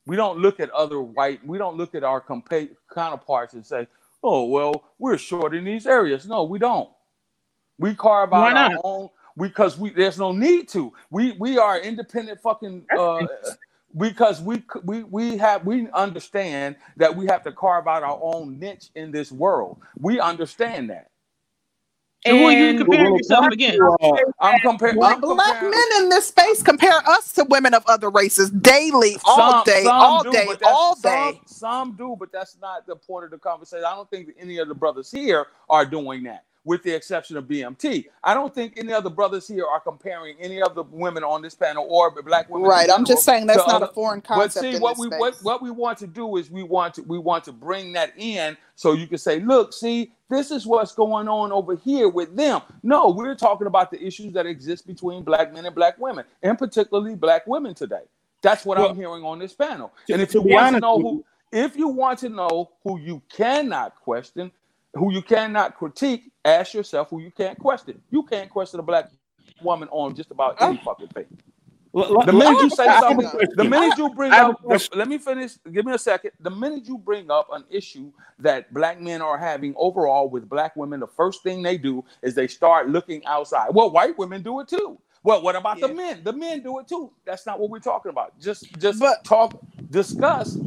We don't look at other white, we don't look at our compa- counterparts and say, oh, well, we're short in these areas. No, we don't. We carve out our own because we there's no need to. We we are independent fucking uh because we we we have we understand that we have to carve out our own niche in this world. We understand that. So who are you And- comparing Well, yourself well, against? I'm comparing. Black comparing- men in this space compare us to women of other races daily, all Some- day, some all do, day, but that's- all some- day. Some do, but that's not the point of the conversation. I don't think that any of the brothers here are doing that, with the exception of BMT. I don't think any other brothers here are comparing any of the women on this panel or black women. Right. I'm just saying that's to not a other- foreign But concept. see, in what this we space. what, what we want to do is we want to we want to bring that in so you can say, look, see, this is what's going on over here with them. No, we're talking about the issues that exist between black men and black women, and particularly black women today. That's what Well, I'm hearing on this panel. to- and if you want to know who, if you want to know who you cannot question, who you cannot critique, ask yourself who you can't question. You can't question a black woman on just about oh. any fucking thing. The minute you say something, the minute you bring I have a up, let me finish. Give me a second. The minute you bring up an issue that black men are having overall with black women, the first thing they do is they start looking outside. Well, white women do it too. Well, what about the men? The men do it too. That's not what we're talking about. Just, just But- talk, discuss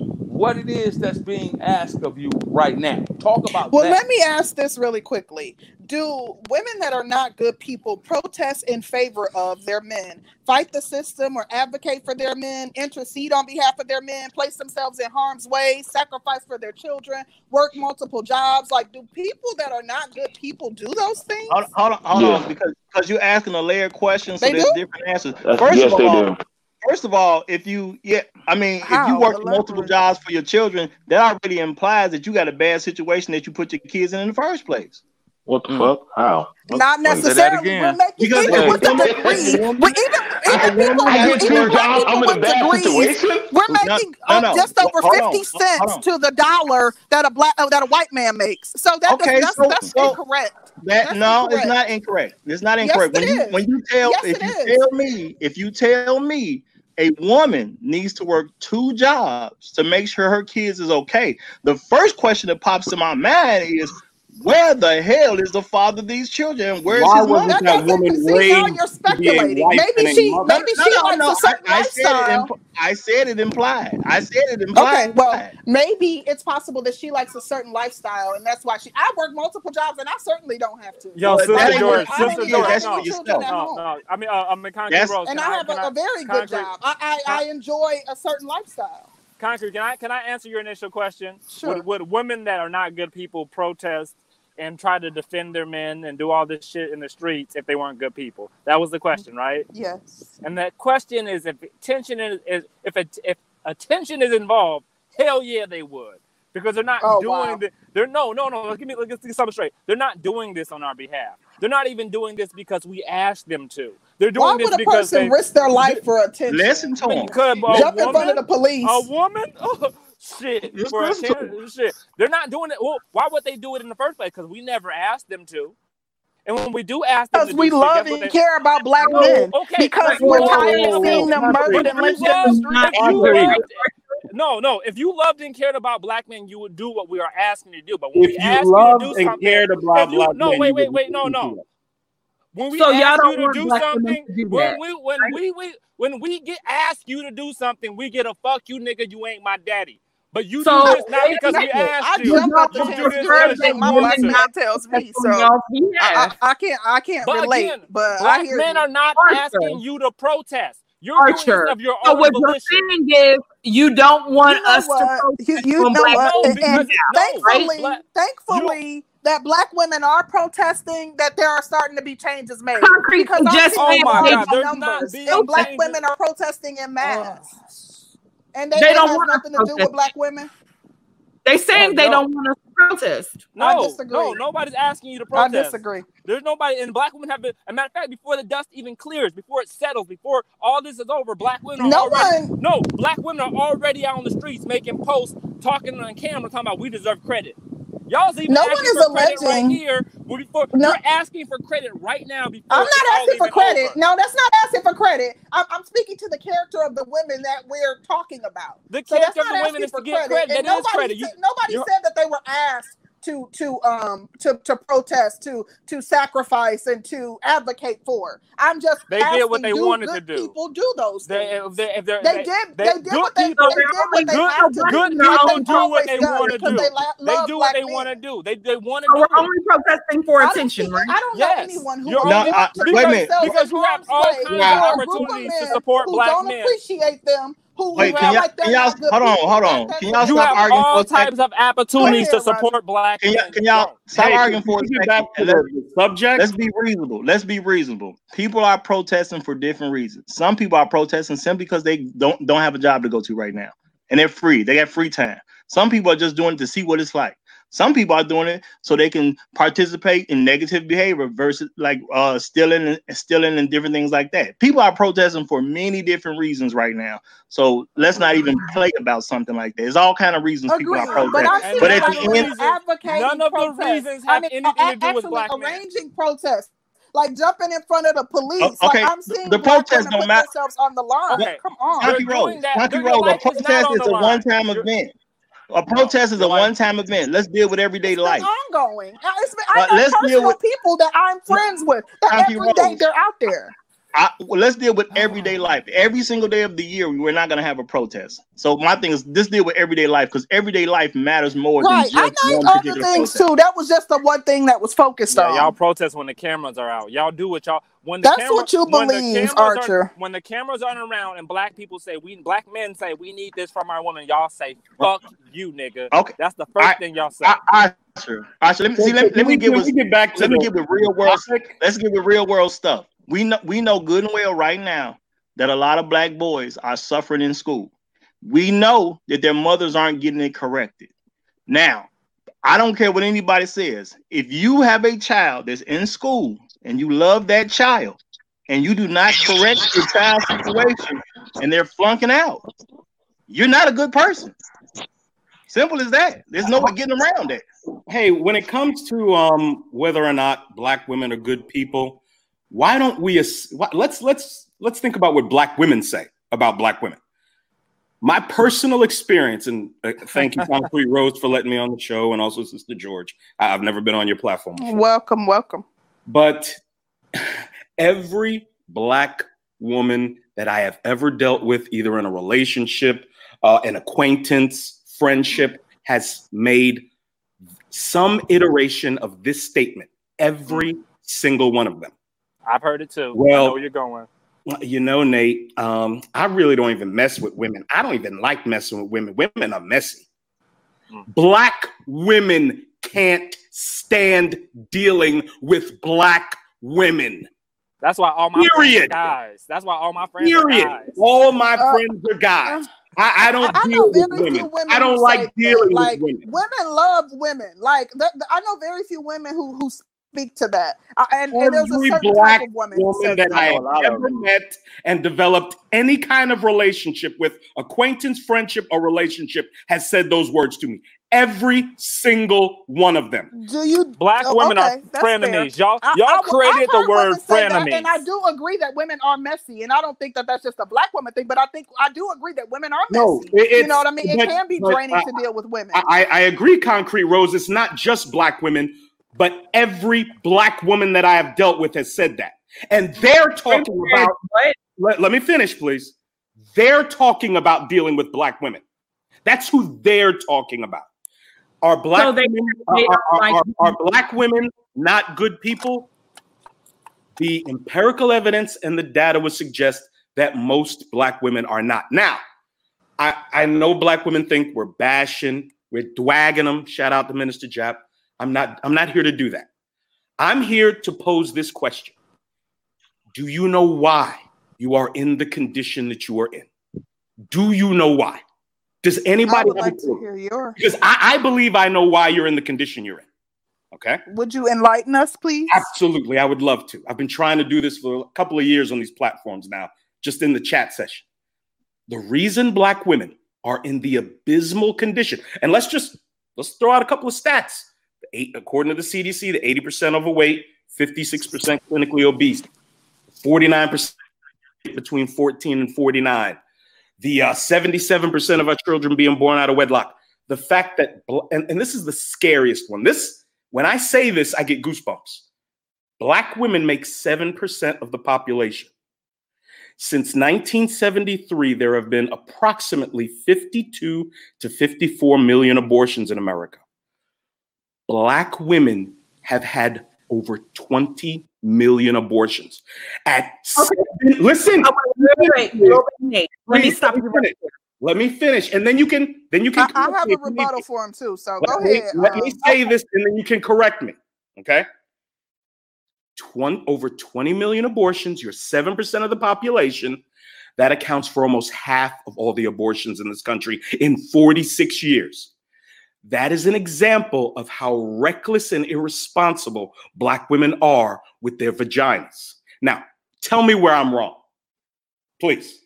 what it is that's being asked of you right now. Talk about Well, that. let me ask this really quickly. Do women that are not good people protest in favor of their men, fight the system or advocate for their men, intercede on behalf of their men, place themselves in harm's way, sacrifice for their children, work multiple jobs? Like, do people that are not good people do those things? Hold, hold on, hold Yeah. on, because because you're asking a layered question, so They there's do? different answers. That's, First yes, of they all, do. First of all, if you yeah, I mean, if you work multiple jobs for your children, that already implies that you got a bad situation that you put your kids in in the first place. What the Mm. fuck? How? Not Say that necessarily. again. We're making Because even with the woman- degree. if a woman- Well, even even people, I get even work- people I'm in a with bad degrees. situation. We're No, making no, uh, no. just over Hold on, fifty hold cents to the dollar that a black uh, that a white man makes. So that Okay, that's, so- that's so- incorrect. That That's no, incorrect. it's not incorrect. It's not Yes, incorrect. it when you is. when you tell Yes, if you is. tell me if you tell me a woman needs to work two jobs to make sure her kids is okay, the first question that pops in my mind is where the hell is the father of these children? and Where's Why his mother? That that woman see now you're to be a speculating. wife and Maybe she mother? maybe No, she no, likes no. a certain I, I said it. lifestyle. Imp- I said it implied. I said it implied. Okay, well, maybe it's possible that she likes a certain lifestyle, and that's why she. I work multiple jobs, and I certainly don't have to. Yo, But sister George, sister I George, that's no, for yourself. at no, no. I mean, uh, I'm in concrete That's- Rose. and can I have can a, a very good concrete- job. I, I, I enjoy a certain lifestyle. Concrete, can I can I answer your initial question? Sure. Would, would women that are not good people protest and try to defend their men and do all this shit in the streets if they weren't good people? That was the question, right? Yes. And that question is if tension is, is if a, if attention is involved, hell yeah, they would. Because they're not Oh, doing wow. the, they're no no no let me let me get something straight. They're not doing this on our behalf. They're not even doing this because we asked them to. They're doing Why this would a because person they risk their life for attention? Listen to him. because a Jump in front of the police. a woman, oh, shit, for a chance, shit. They're not doing it. Well, why would they do it in the first place? Because we never asked them to. And when we do ask them Because we do love guess and they- care about black No, men. okay, Because but- we're whoa, tired of seeing them murdered and lynched in the street. if you Agreed. loved- No, no. If you loved and cared about black men, you would do what we are asking you to do. But when If we you ask loved you to do and something, cared about if you, black no, men, wait, wait, wait, no, no. When we So y'all ask don't you to do black women something, to do when we when we, we when we get asked you to do something, we get a fuck you, nigga. You ain't my daddy. But you So, do this not because we second. asked I you. jump at the You don't do this to prefer do because that my women black man tells me. on So I. I, I can't I can't But relate. again, but I Black hear men you. are not Archer. asking you to protest. You're doing Archer. this of your So own what you're saying is you don't want You know us to what? protest You, you know black what? And, and no, thankfully, Black, thankfully, that black women are protesting. That there are starting to be changes made concrete because just people Oh my God, not numbers, being and black changes. women are protesting in uh, mass, and they, They don't has want nothing to do with black women. they saying Uh, they no. don't want us to protest. I No, disagree. no, nobody's asking you to protest. I disagree. There's nobody, and black women have been. A matter of fact, before the dust even clears, before it settles, before all this is over, black women are No already. one. No, black women are already out on the streets making posts, talking on camera, talking about we deserve credit. Y'all's even No asking one is for credit right alleging- here. Before, No. You're asking for credit right now. Before I'm not asking for credit. over. No, that's not asking for credit. I'm, I'm speaking to the character of the women that we're talking about. The So character of the women is for to get credit. credit. That is nobody, credit. You, nobody said that they were asked to to um to to protest, to to sacrifice, and to advocate for. I'm just They did what they do wanted to do. People do those They, if they, if they're, They, did. They, did good what they, people, they did what they good, had to do. good people They've do what they want to because do. They, la- They do what they want to do. They they want to So we're only protesting for I don't, attention, see, right? I don't Yes. know anyone who You're would No, want I- to wait a minute. Because in you have all way kinds of for a group of opportunities to men support who black don't appreciate them, who, Wait, can y'all like they're can y'all good hold on, hold on. Can y'all You stop have arguing for all a second? types of opportunities ahead, to support Rodney. black Can y'all can y'all stop Hey, arguing for a we get second? back to the, the subject? let's be reasonable. Let's be reasonable. People are protesting for different reasons. Some people are protesting simply because they don't don't have a job to go to right now, and they're free. They got free time. Some people are just doing it to see what it's like. Some people are doing it so they can participate in negative behavior versus like uh stealing and stealing and different things like that. People are protesting for many different reasons right now. So let's not even play about something like that. There's all kind of reasons people are Agreed, but I protesting. see But at the end, advocating none of the protests. reasons I have mean, anything a- to do with actually black men. arranging protests, like jumping in front of the police. Oh, okay, Like I'm seeing the black protests don't put matter. themselves on the line. Okay. Come on. You're Country road, doing that. country Your- your road. A life is protest on is a one-time You're- event. A protest is a one-time event. Let's deal with everyday It's life. ongoing. It's been, I know let's deal with- people that I'm friends with that every day they're out there. I, well, let's deal with everyday oh. life. Every single day of the year, we're not going to have a protest. So my thing is, this deal with everyday life because everyday life matters more Right. than I know one other things protest. too. That was just the one thing that was focused Yeah, on. y'all protest when the cameras are out. Y'all do what y'all when the That's camera, what you believe, Archer. Are, when the cameras aren't around and black people say we black men say we need this from our women, y'all say fuck you, nigga. Okay, That's the first I- thing y'all say. I, I, sure. I should, let me see. Let, me- let me Can get with get back to let me the get with real world. Let's get with real world stuff. We know we know good and well right now that a lot of black boys are suffering in school. We know that their mothers aren't getting it corrected. Now, I don't care what anybody says. If you have a child that's in school and you love that child and you do not correct your child's situation and they're flunking out, you're not a good person. Simple as that. There's no way getting around that. Hey, when it comes to um, whether or not black women are good people, why don't we? Let's let's let's think about what black women say about black women. My personal experience, and uh, thank you, Concrete Rose, for letting me on the show, and also Sister George. I- I've never been on your platform, before. Welcome, welcome. but every black woman that I have ever dealt with, either in a relationship, uh, an acquaintance, friendship, has made some iteration of this statement. Every single one of them. I've heard it too. I Well- know you're going. You know, Nate, um, I really don't even mess with women. I don't even like messing with women. Women are messy. Mm. Black women can't stand dealing with black women. That's why all my friends are Period. guys. That's why all my friends are Period. guys. All my Uh, friends are guys. I, I don't I, I deal know with very women. few women. I don't like dealing like, with women. Women love women. Like that, I know very few women who who speak to that. Uh, and, and there's a Every certain black type of woman woman that that. I have ever met and developed any kind of relationship with, acquaintance, friendship, or relationship, has said those words to me. Every single one of them. Do you? Black Oh, women okay, are that's frenemies. Y'all, y'all I- I've created the word women that, frenemies. and I do agree that women are messy, and I don't think that that's just a black woman thing. But I think I do agree that women are messy. No, it- you know what I mean? It but- can be but draining I- to deal with women. I, I agree, Concrete Rose. It's not just black women, but every black woman that I have dealt with has said that. And they're talking about, let, let me finish, please. They're talking about dealing with black women. That's who they're talking about. Are black So they- women, they are, are- like- are- are black women not good people? The empirical evidence and the data would suggest that most black women are not. Now, I, I know black women think we're bashing, we're dwagging them. Shout out to Minister Jap. I'm not, I'm not here to do that. I'm here to pose this question. Do you know why you are in the condition that you are in? Do you know why? Does anybody like to hear your. Because I, I believe I know why you're in the condition you're in. Okay. Would you enlighten us, please? Absolutely. I would love to. I've been trying to do this for a couple of years on these platforms now, just in the chat session. The reason black women are in the abysmal condition, and let's just let's throw out a couple of stats. Eight, according to the CDC, the 80% overweight, 56% clinically obese, 49% between 14 and 49. The uh, 77% of our children being born out of wedlock. the fact that, and, and this is the scariest one. This, when I say this, I get goosebumps. Black women make 7% of the population. Since 1973, there have been approximately 52 to 54 million abortions in America. Black women have had over 20 million abortions. At okay. seven, listen, wait, wait, wait, let me stop you right Let me finish, and then you can then you can. I, I have a rebuttal for him too. So let go me, ahead. Let um, me say this, and then you can correct me. Okay. 20, over 20 million abortions. You're seven percent of the population. That accounts for almost half of all the abortions in this country in 46 years. That is an example of how reckless and irresponsible Black women are with their vaginas. Now, tell me where I'm wrong, please.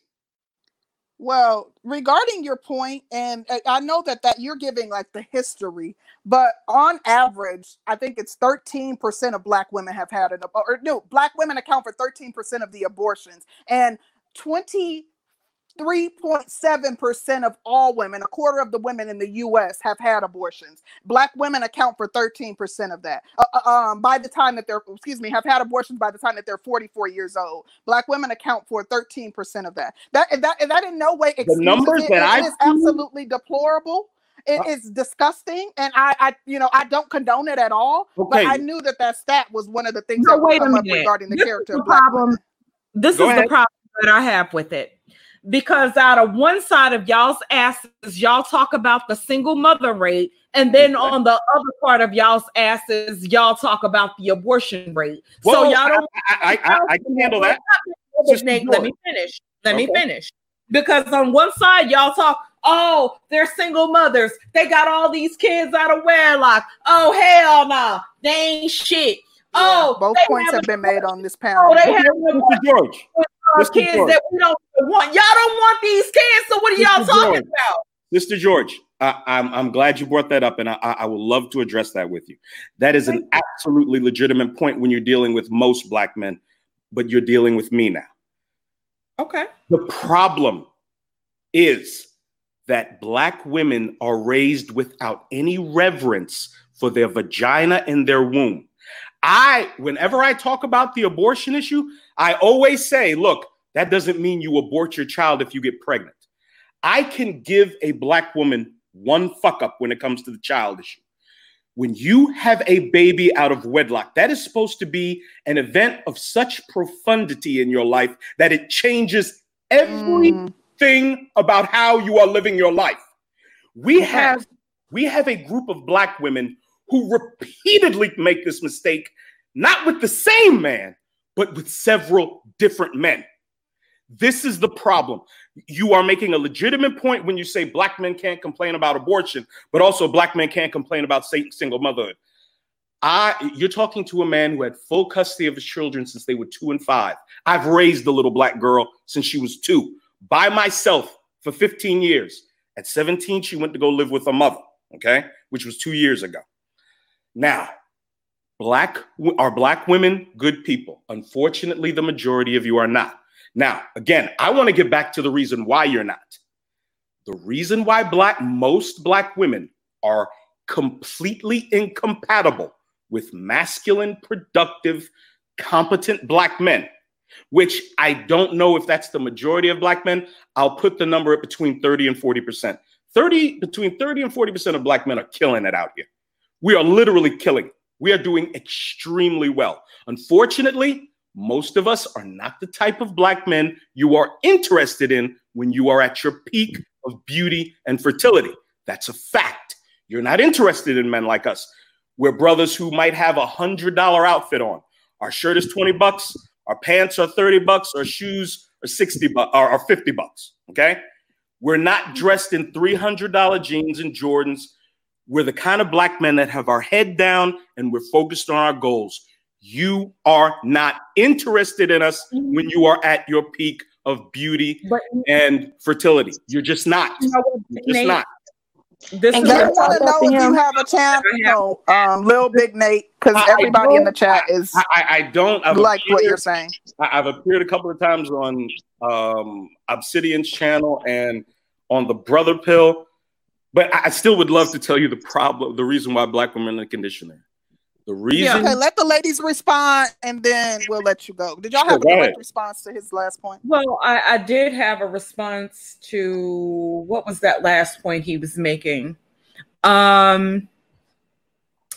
Well, regarding your point, and I know that that you're giving like the history, but on average, I think it's 13% of Black women have had an or no, Black women account for 13% of the abortions, and 20 3.7% of all women, a quarter of the women in the US have had abortions. Black women account for 13% of that. Uh, uh, um, by the time that they're, excuse me, have had abortions by the time that they're 44 years old. Black women account for 13% of that. That that, that in no way the numbers it, that I is absolutely deplorable. It uh, is disgusting, and I, I, you know, I don't condone it at all. Okay. But I knew that that stat was one of the things no, that wait a minute. regarding the this character. the problem. This Go is ahead. the problem that I have with it because out of one side of y'all's asses, y'all talk about the single mother rate, and then on the other part of y'all's asses, y'all talk about the abortion rate. Whoa, so y'all don't. I, I, I, I can handle that. Just Nate, let me finish. Let okay. me finish. Because on one side, y'all talk, oh, they're single mothers. They got all these kids out of wedlock. Oh, hell no. Nah. They ain't shit. Yeah, oh, both points have been made on this oh, panel. Oh, they have Mr. George uh, kids George. that we don't want. Y'all don't want these kids. So what are y'all Mr. talking George. about? Mr. George, I, am I'm, I'm glad you brought that up, and I, I would love to address that with you. That is an absolutely legitimate point when you're dealing with most black men, but you're dealing with me now. Okay. The problem is that black women are raised without any reverence for their vagina and their womb. I, whenever I talk about the abortion issue, I always say, look, that doesn't mean you abort your child if you get pregnant. I can give a black woman one fuck up when it comes to the child issue. When you have a baby out of wedlock, that is supposed to be an event of such profundity in your life that it changes everything mm. about how you are living your life. We have we have a group of black women who repeatedly make this mistake, not with the same man, but with several different men. This is the problem. You are making a legitimate point when you say black men can't complain about abortion, but also black men can't complain about single motherhood. I, you're talking to a man who had full custody of his children since they were two and five. I've raised the little black girl since she was two by myself for 15 years. At 17, she went to go live with her mother, okay, which was two years ago. Now, black are black women good people? Unfortunately, the majority of you are not. Now, again, I want to get back to the reason why you're not. The reason why black most black women are completely incompatible with masculine, productive, competent black men, which I don't know if that's the majority of black men. I'll put the number at between 30 and 40%. 30 between 30 and 40% of black men are killing it out here. We are literally killing. We are doing extremely well. Unfortunately, most of us are not the type of black men you are interested in when you are at your peak of beauty and fertility. That's a fact. You're not interested in men like us. We're brothers who might have a hundred dollar outfit on. Our shirt is 20 bucks, our pants are 30 bucks, our shoes are 60 bucks or 50 bucks. Okay. We're not dressed in $300 jeans and Jordans we're the kind of black men that have our head down and we're focused on our goals. You are not interested in us when you are at your peak of beauty but, and fertility. You're just not. You know You're just Nate, not. This and is I want to know if you have a channel, um, Lil Big Nate, because everybody in the chat is. I, I don't I've like appeared, what you're saying. I've appeared a couple of times on um, Obsidian's channel and on the Brother Pill But I I still would love to tell you the problem, the reason why black women are in the conditioner. The reason Yeah, Okay, let the ladies respond, and then we'll let you go. Did y'all Sure, have a go direct response to his last point? Well, I, I did have a response to what was that last point he was making? Um,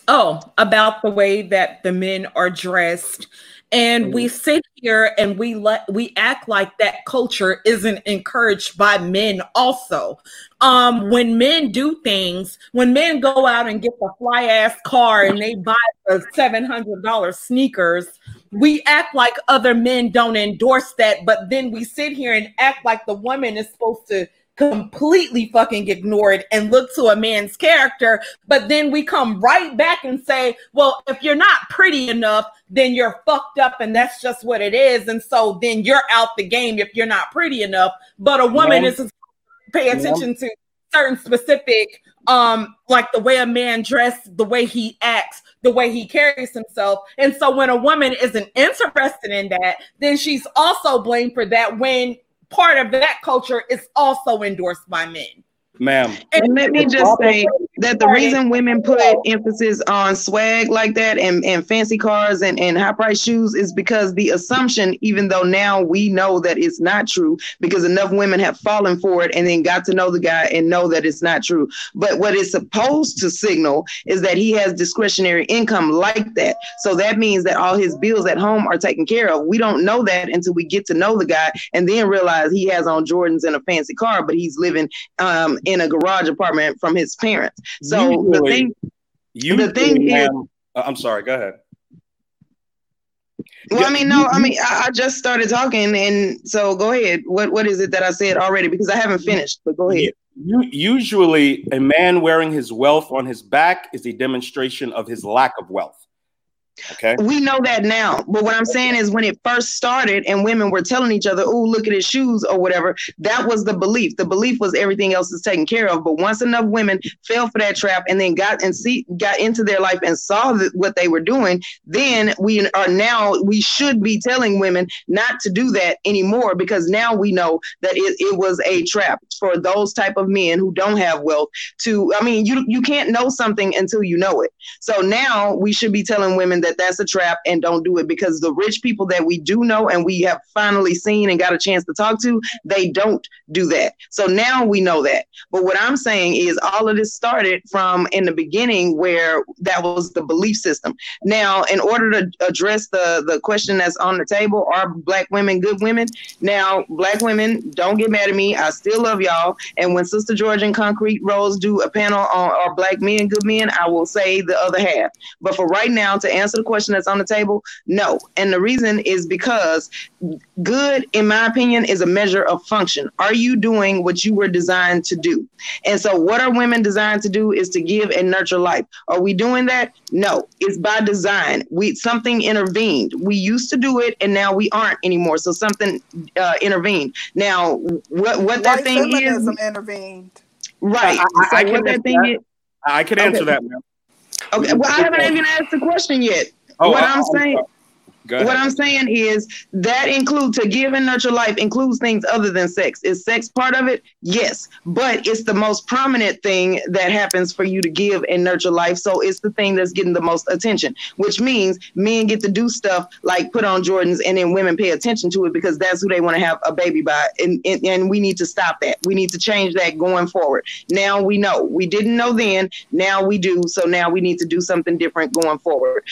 oh, about the way that the men are dressed. And we sit here and we let we act like that culture isn't encouraged by men also. Um, when men do things, when men go out and get the fly ass car and they buy the seven hundred dollar sneakers, we act like other men don't endorse that, but then we sit here and act like the woman is supposed to completely fucking ignored and look to a man's character. But then we come right back and say, well, if you're not pretty enough, then you're fucked up and that's just what it is. And so then you're out the game if you're not pretty enough. But a woman No. is pay attention to certain specific um like the way a man dressed the way he acts the way he carries himself and so when a woman isn't interested in that then she's also blamed for that when part of that culture is also endorsed by men ma'am. And let me just say that the reason women put emphasis on swag like that and, and fancy cars and, and high price shoes is because the assumption, even though now we know that it's not true, because enough women have fallen for it and then got to know the guy and know that it's not true. But what it's supposed to signal is that he has discretionary income like that. So that means that all his bills at home are taken care of. We don't know that until we get to know the guy and then realize he has on Jordans and a fancy car, but he's living um, in a garage apartment from his parents. So the thing, Usually, the thing is, uh, I'm sorry. Go ahead. well, I mean, no, I mean, I, I just started talking, and so go ahead. What what is it that I said already? Because I haven't finished, but go ahead. Usually, a man wearing his wealth on his back is a demonstration of his lack of wealth. Okay. We know that now, but what I'm saying is when it first started and women were telling each other, "Oh, look at his shoes" or whatever, that was the belief. The belief was everything else is taken care of. But once enough women fell for that trap and then got and see got into their life and saw that what they were doing, then we are now we should be telling women not to do that anymore because now we know that it, it was a trap for those type of men who don't have wealth to I mean you you can't know something until you know it. So now we should be telling women that that's a trap and don't do it because the rich people that we do know and we have finally seen and got a chance to talk to, they don't do that. So now we know that. But what I'm saying is all of this started from in the beginning where that was the belief system. Now, in order to address the the question that's on the table, are black women good women? Now, black women, don't get mad at me. I still love y'all. And when Sister George and Concrete Rose do a panel on are black men good men, I will say the other half. But for right now, to answer the question that's on the table, no. And the reason is because good, in my opinion, is a measure of function. Are you doing what you were designed to do? And so, what are women designed to do is to give and nurture life. Are we doing that? No, it's by design. We something intervened. We used to do it, and now we aren't anymore. So something uh, intervened. Now, what what that White thing is, feminism intervened. right? I- I- so I what can that answer thing that. is. I can answer Okay. that, ma'am. Okay, well, I haven't even asked the question yet. Oh, what I- I'm saying. Sorry. Go ahead. What I'm saying is that include to give and nurture life includes things other than sex. Is sex part of it? Yes, but it's the most prominent thing that happens for you to give and nurture life. So it's the thing that's getting the most attention, which means men get to do stuff like put on Jordans and then women pay attention to it because that's who they want to have a baby by. And, and and we need to stop that. We need to change that going forward. Now we know. We didn't know then. Now we do. So now we need to do something different going forward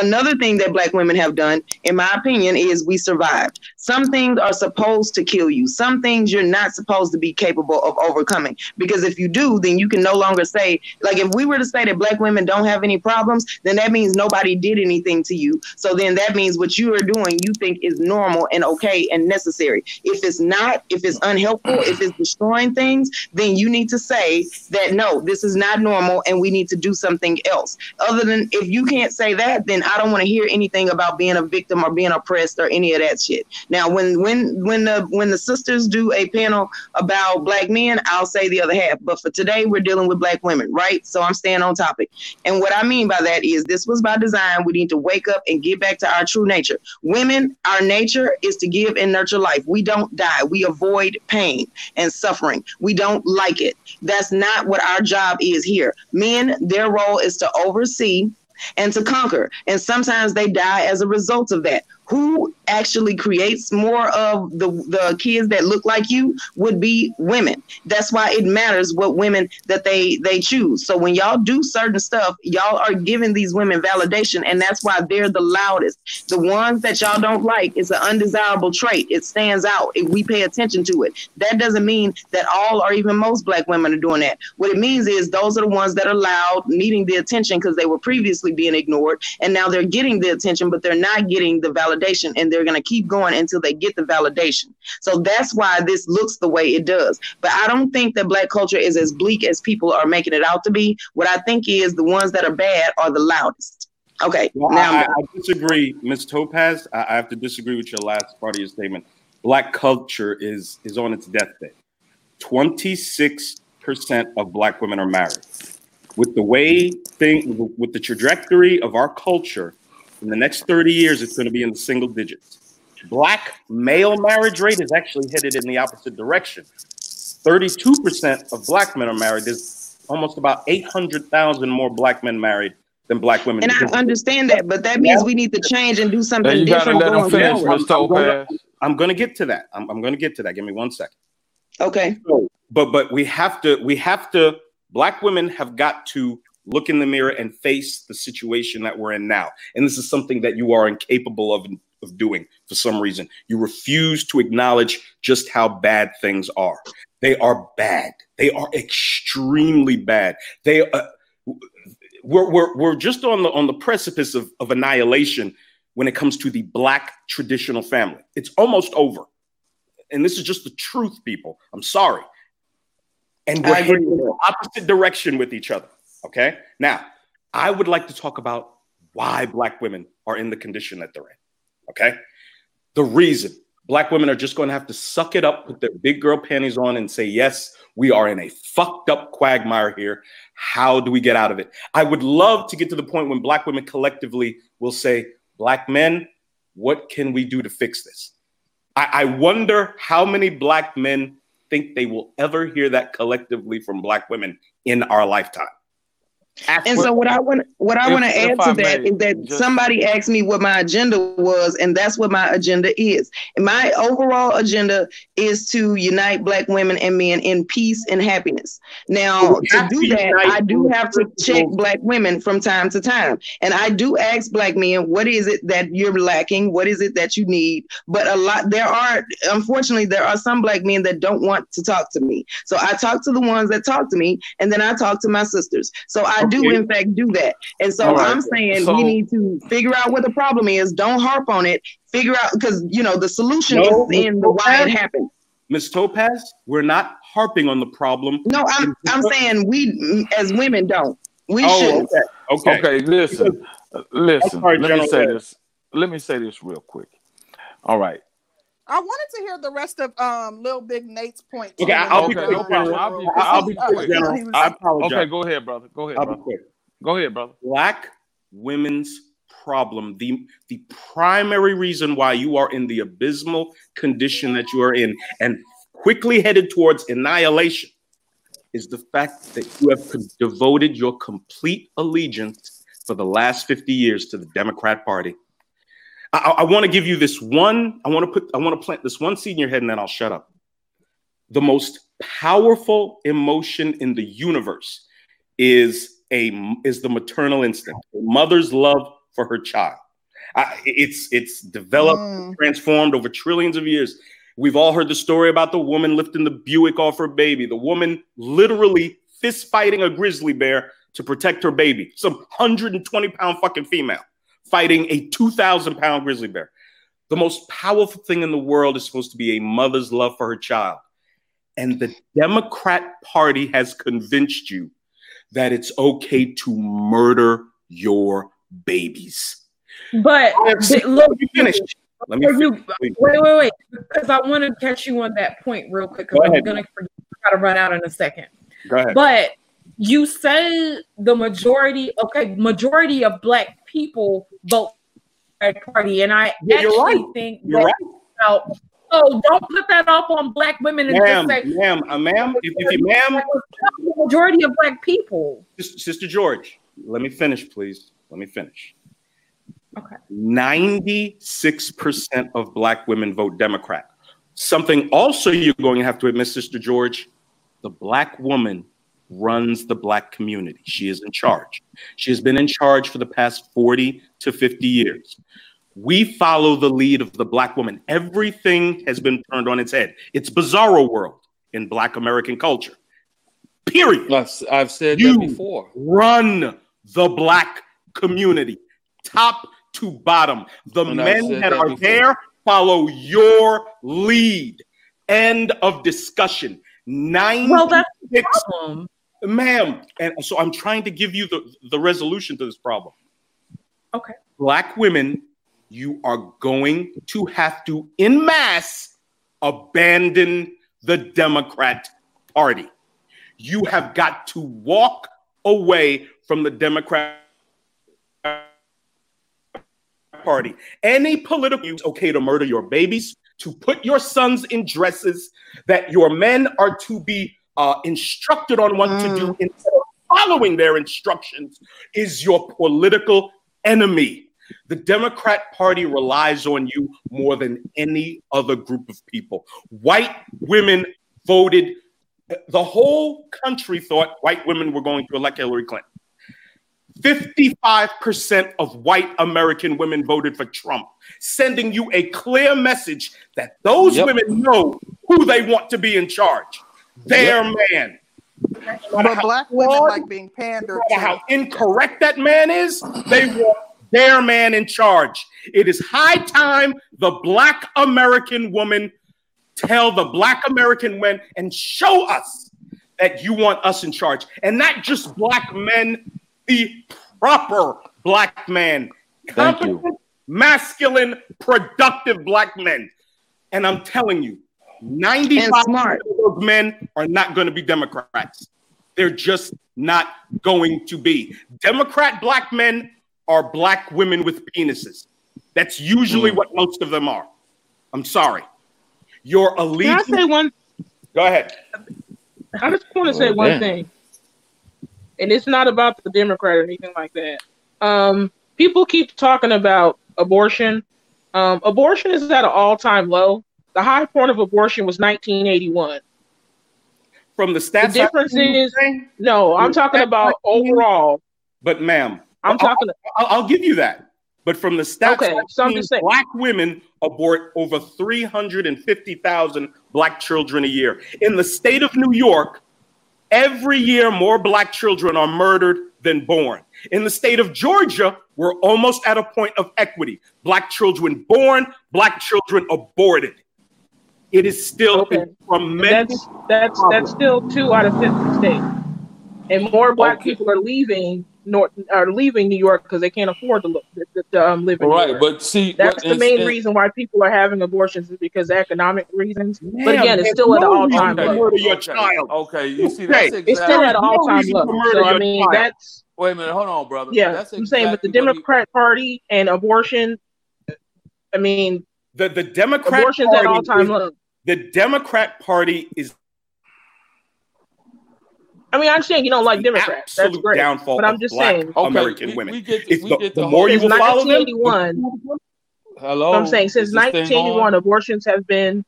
another thing that black women have done in my opinion is we survived. Some things are supposed to kill you. Some things you're not supposed to be capable of overcoming. Because if you do then you can no longer say like if we were to say that black women don't have any problems then that means nobody did anything to you. So then that means what you are doing you think is normal and okay and necessary. If it's not if it's unhelpful if it's destroying things then you need to say that no this is not normal and we need to do something else. Other than if you can't say that then i don't want to hear anything about being a victim or being oppressed or any of that shit. Now, when when when the when the sisters do a panel about black men, I'll say the other half. But for today, we're dealing with black women, right? So I'm staying on topic. And what I mean by that is this was by design. We need to wake up and get back to our true nature. Women, our nature is to give and nurture life. We don't die. We avoid pain and suffering. We don't like it. That's not what our job is here. Men, their role is to oversee and to conquer. And sometimes they die as a result of that who actually creates more of the, the kids that look like you would be women. That's why it matters what women that they they choose. So when y'all do certain stuff, y'all are giving these women validation, and that's why they're the loudest. The ones that y'all don't like is an undesirable trait. It stands out. If we pay attention to it, that doesn't mean that all or even most black women are doing that. What it means is those are the ones that are loud, needing the attention because they were previously being ignored, and now they're getting the attention, but they're not getting the validation validation and they're going to keep going until they get the validation. So that's why this looks the way it does. But I don't think that black culture is as bleak as people are making it out to be. What I think is the ones that are bad are the loudest. Okay. Well, now I, I, disagree, Ms. Topaz. I, I have to disagree with your last part of your statement. Black culture is is on its deathbed. Twenty six percent of black women are married. With the way thing, with the trajectory of our culture, in the next 30 years, it's going to be in the single digits. Black male marriage rate is actually headed in the opposite direction. 32% of black men are married. There's almost about 800,000 more black men married than black women. And I understand that, but that means we need to change and do something different going forward. I'm going to get to that. I'm, I'm going to get to that. Give me one second. Okay. So, but but we have to we have to black women have got to look in the mirror and face the situation that we're in now. And this is something that you are incapable of, of doing for some reason. You refuse to acknowledge just how bad things are. They are bad. They are extremely bad. They uh, we're, we're, we're just on the on the precipice of, of annihilation when it comes to the black traditional family. It's almost over. And this is just the truth, people. I'm sorry. And we're in the opposite direction with each other. Okay. Now, I would like to talk about why Black women are in the condition that they're in. Okay. The reason Black women are just going to have to suck it up, put their big girl panties on, and say, yes, we are in a fucked up quagmire here. How do we get out of it? I would love to get to the point when Black women collectively will say, Black men, what can we do to fix this? I, I wonder how many Black men think they will ever hear that collectively from Black women in our lifetime and so what I want what I want to add to that is that just, somebody asked me what my agenda was, and that's what my agenda is. And my overall agenda is to unite black women and men in peace and happiness. Now, to do that, I do have to check black women from time to time. And I do ask black men, what is it that you're lacking? What is it that you need? But a lot there are unfortunately there are some black men that don't want to talk to me. So I talk to the ones that talk to me, and then I talk to my sisters. So I do in fact do that. And so right. I'm saying so, we need to figure out what the problem is. Don't harp on it. Figure out because you know the solution no, is in the why it happened. Miss Topaz, we're not harping on the problem. No, I'm I'm saying we as women don't. We oh, should. Okay. okay. Okay. Listen. Listen. Sorry, let me say this. Let me say this real quick. All right. I wanted to hear the rest of um Little Big Nate's point. Okay, I'll okay, be quick. No problem. I'll be, I'll be quick. I apologize. Okay, go ahead, brother. Go ahead, I'll brother. Be quick. Go ahead, brother. Black women's problem, the the primary reason why you are in the abysmal condition that you are in and quickly headed towards annihilation is the fact that you have devoted your complete allegiance for the last 50 years to the Democrat Party. I, I want to give you this one. I want to put. I want to plant this one seed in your head, and then I'll shut up. The most powerful emotion in the universe is a is the maternal instinct, a mother's love for her child. I, it's it's developed, mm. transformed over trillions of years. We've all heard the story about the woman lifting the Buick off her baby. The woman literally fist fighting a grizzly bear to protect her baby. Some 120 pound fucking female fighting a 2,000 pound grizzly bear. The most powerful thing in the world is supposed to be a mother's love for her child. And the Democrat Party has convinced you that it's okay to murder your babies. But look, Let me finish. Let me you-. Wait, wait, wait. Because I want to catch you on that point real quick. Go Because I'm gonna try gotta run out in a second. Go ahead. But you say the majority, okay, majority of black people vote Party, and I Yeah, actually right. think You're right. about, oh, don't put that off on black women and Ma'am, just say ma'am, uh, ma'am, if, if you, ma'am, the majority of black people. Sister George, let me finish, please. Let me finish. Okay. 96% of black women vote Democrat. Something also you're going to have to admit, Sister George, the black woman runs the black community. She is in charge. She has been in charge for the past 40 to 50 years. We follow the lead of the black woman. Everything has been turned on its head. It's bizarro world in black American culture. Period I've, I've said You- that before. run the black community, top to bottom. The And men that that are before. there follow your lead. End of discussion. Nine, Well, that's the problem. Ma'am. And so I'm trying to give you the, the resolution to this problem. Okay. Black women, you are going to have to, in mass, abandon the Democrat Party. You have got to walk away from the Democrat Party. Any political it's okay to murder your babies, to put your sons in dresses, that your men are to be uh, instructed on what to do instead of following their instructions is your political enemy. The Democrat Party relies on you more than any other group of people. White women voted, the whole country thought white women were going to elect Hillary Clinton. 55% of white American women voted for Trump, sending you a clear message that those Yep. women know who they want to be in charge. Their man. No But how black women flawed, like being pandered no how incorrect that man is, they want their man in charge. It is high time the black American woman tell the black American men and show us that you want us in charge. And not just black men, the proper black man. Competent, masculine, productive black men. And I'm telling you, 95 And smart. of those men are not going to be Democrats. They're just not going to be. Democrat black men are black women with penises. That's usually Mm. what most of them are. I'm sorry. Your Can I say one? Go ahead. I just want to say Oh, one damn. thing, and it's not about the Democrat or anything like that. Um, people keep talking about abortion. Um, abortion is at an all-time low. The high point of abortion was 1981. From the stats, The difference is- No, I'm talking about overall. but ma'am, I'm I'll- talking. I'll, I'll give you that. But from the stats, Okay, so saying- black women abort over 350,000 black children a year. In the state of New York, every year more black children are murdered than born. In the state of Georgia, we're almost at a point of equity. Black children born, black children aborted. It is still Okay. a tremendous. That's that's that's still two out of 50 states, and more black Okay. people are leaving North are leaving New York because they can't afford to, look, to, to um, live in New Right, York. but see, That's what- the main reason why people are having abortions is because of economic reasons. But again, it's there's still at an all-time low. murder your okay, child. Okay, you see, Okay, that's It's still at an no all-time reason low. So I mean, child. that's Wait a minute, hold on, brother. yeah. that's I'm saying, but the exactly what he- Democrat Party and abortion. I mean, The, the Democrat abortion's at all-time is- low. The Democrat Party is I mean, I understand you don't like Democrats. That's absolute great. downfall But I'm just saying- Okay, American we, women. We get, If we the, get the the more you Since will follow them, 1981, Hello. I'm saying since is this thing 1981, on? abortions have been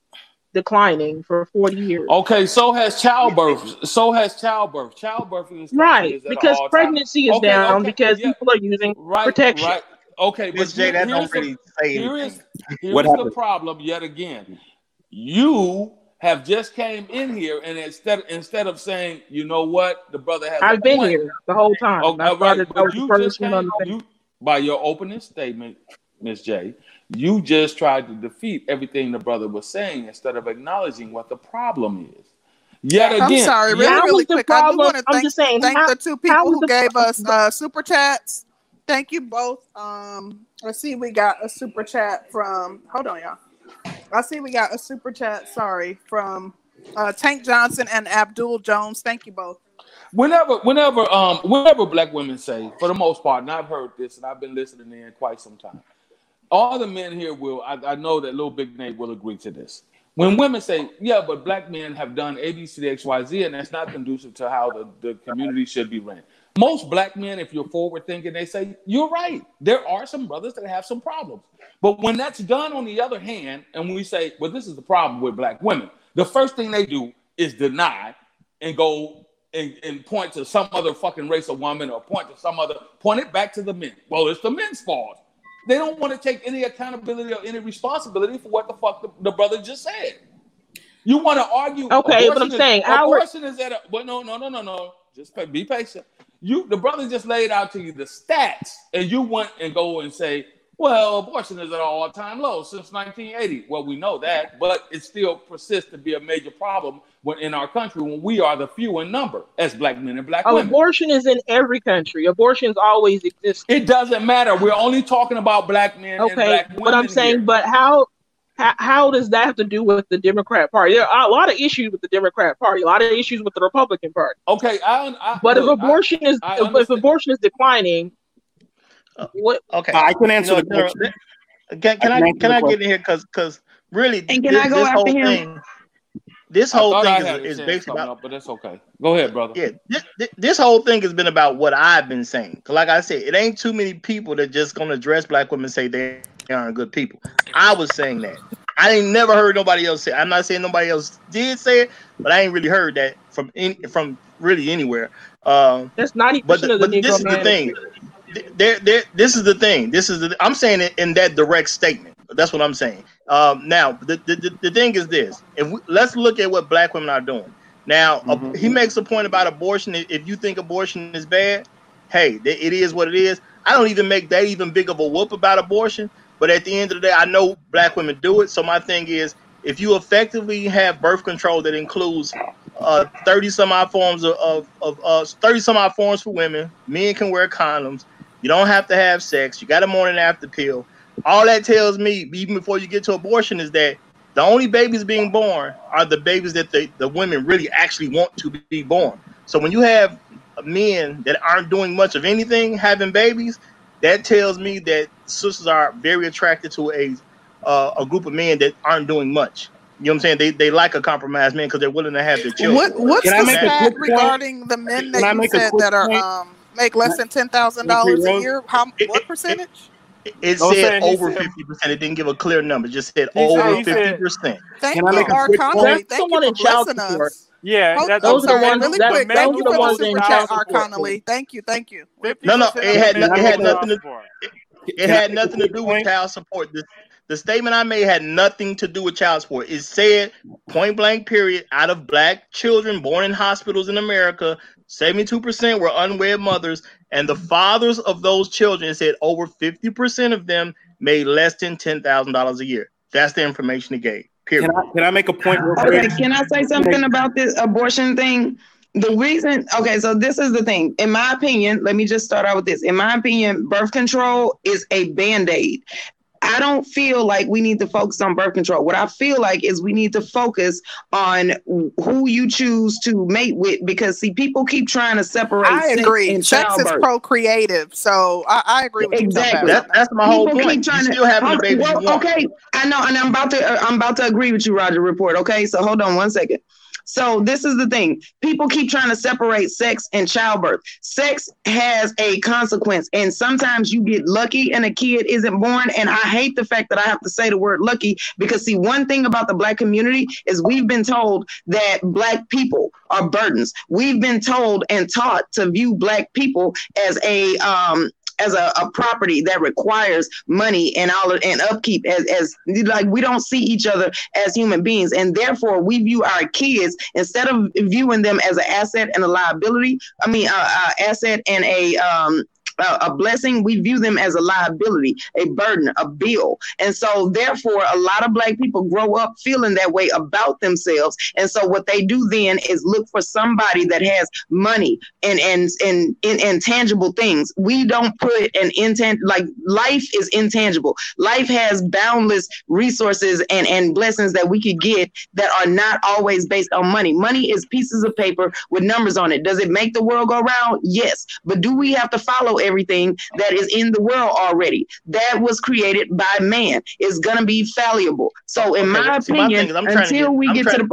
declining for 40 years. Okay, so has childbirth. So has childbirth. Childbirth in this country Right, is because all-time- pregnancy is Okay, down okay, because yeah. people are using right, protection. Right. Okay, Miss but J, here- that here's don't the- really say here anything. is here's the problem yet again. You have just came in here and instead instead of saying, you know what, the brother has. a I've been point. here the whole time. Oh, That's all right, but you just came, you, by your opening statement, Miss J, you just tried to defeat everything the brother was saying instead of acknowledging what the problem is. Yet again, I'm sorry, really, How really was the quick. I do want to thank, just saying, thank how- the two people who gave problem? us uh, super chats. Thank you both. Um, I see we got a super chat from. Hold on, y'all. I see we got a super chat. Sorry, from uh, Tank Johnson and Abdul Jones. Thank you both. Whenever, whenever, um, whenever black women say, for the most part, and I've heard this, and I've been listening in quite some time. All the men here will. I, I know that little big Nate will agree to this. When women say, "Yeah, but black men have done A, B, C, D, X, Y, Z," and that's not conducive to how the, the community should be ran. Most black men, if you're forward thinking, they say, You're right. There are some brothers that have some problems. But when that's done on the other hand, and we say, Well, this is the problem with black women, the first thing they do is deny and go and, and point to some other fucking race of woman or point to some other, point it back to the men. Well, it's the men's fault. They don't want to take any accountability or any responsibility for what the fuck the, the brother just said. You want to argue? Okay, but I'm is, saying our abortion is at a. But no, no, no, no, no. Just be patient. You, the brother, just laid out to you the stats, and you went and go and say, "Well, abortion is at an all-time low since 1980." Well, we know that, but it still persists to be a major problem when in our country when we are the few in number as black men and black Oh, women. abortion is in every country. Abortions always exist. It doesn't matter. We're only talking about black men and Okay, black women. but I'm saying, here. but how, how how does that have to do with the Democrat Party? There are a lot of issues with the Democrat Party, a lot of issues with the Republican Party. okay, I, I But look, if abortion is I if, if abortion is declining, uh, what? Okay. I can answer No, the question. Can, can I I can can I get in here because because really And can this, I go this after whole him? thing this whole thing is, is chance based about up, but that's okay. Go ahead, brother. yeah this, this this whole thing has been about what I've been saying. Like I said, it ain't too many people that just gonna address black women and say they aren't good people. I was saying that. I ain't never heard nobody else say. I'm not saying nobody else did say it, but I ain't really heard that from in, from really anywhere. Um, That's ninety but percent of the but this Negro is the thing. There, there. This is the thing. This is the. I'm saying it in that direct statement. That's what I'm saying. Um, now, the, the, the, the thing is this. If we, let's look at what black women are doing. Now, uh, Mhm. he makes a point about abortion. If if you think abortion is bad, hey, it is what it is. I don't even make that even big of a whoop about abortion. But at the end of the day, I know black women do it. So my thing is, if you effectively have birth control that includes uh, 30 some odd forms of, of, of uh, 30 some odd forms for women, men can wear condoms. You don't have to have sex. You got a morning after pill. All that tells me, even before you get to abortion, is that the only babies being born are the babies that the, the women really actually want to be born. So when you have men that aren't doing much of anything having babies, that tells me that sisters are very attracted to a uh, a group of men that aren't doing much. You know what I'm saying? They they like a compromised man because they're willing to have their children. What what's Can I the make a stat quick point? regarding the men that you make said that are um make less than ten thousand dollars a year? How what percentage? It Don't say said over fifty percent. It didn't give a clear number. It just said He over fifty percent. Thank Can I you, make a R. quick Connolly. Thank you for child blessing support. us. Yeah, Hold, that's I'm Those are the sorry, ones- really that- quick. those Thank you for ones the super chat, R. Connolly. Thank you, thank you. No, no, it had Can I no- it had nothing to it Can had nothing to do point? with child support. The, the statement I made had nothing to do with child support. It said point blank period out of black children born in hospitals in America, 72% were unwed mothers, and the fathers of those children said over 50% of them made less than $10,000 a year. That's the information it gave. Period. Can I can I make a point real Okay, can I say something about this abortion thing? The reason, okay, so this is the thing. In my opinion, let me just start out with this. In my opinion, birth control is a band aid. I don't feel like we need to focus on birth control. What I feel like is we need to focus on who you choose to mate with because, see, people keep trying to separate I sex agree. and Sex is procreative, so I, I agree with Exactly. you. That, that's my whole People point. keep trying You to- still having the Hold- baby well. Okay, I know, and I'm about to uh, I'm about to agree with you, Roger Report. Okay, so hold on one second. So this is the thing. People keep trying to separate sex and childbirth. Sex has a consequence, and sometimes you get lucky and a kid isn't born. And I hate the fact that I have to say the word lucky because see, one thing about the black community is we've been told that black people are burdens. We've been told and taught to view black people as a um as a, a property that requires money and all of, and upkeep as, as like we don't see each other as human beings. And therefore we view our kids instead of viewing them as an asset and a liability i mean uh, uh, asset and a um a blessing, we view them as a liability, a burden, a bill. And so, therefore, a lot of black people grow up feeling that way about themselves. And so, what they do then is look for somebody that has money and and and, and intangible things. We don't put an intent like life is intangible. Life has boundless resources and and blessings that we could get that are not always based on money. Money is pieces of paper with numbers on it. Does it make the world go round? Yes. But do we have to follow everything that is in the world already? That was created by man. It's gonna be fallible. So, in Okay, my my opinion, thing is to until get- we I'm get to the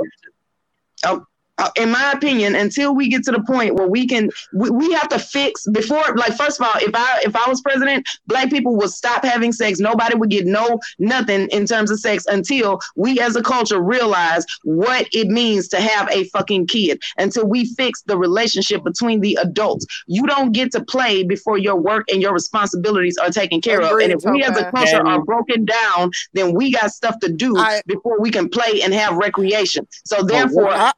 oh, uh, in my opinion, until we get to the point where we can, we, we have to fix before. Like, first of all, if I if I was president, black people would stop having sex. Nobody would get no nothing in terms of sex until we as a culture realize what it means to have a fucking kid. Until we fix the relationship between the adults, you don't get to play before your work and your responsibilities are taken care of. And if we as a culture are broken down, then we got stuff to do I- before we can play and have recreation. So therefore, I-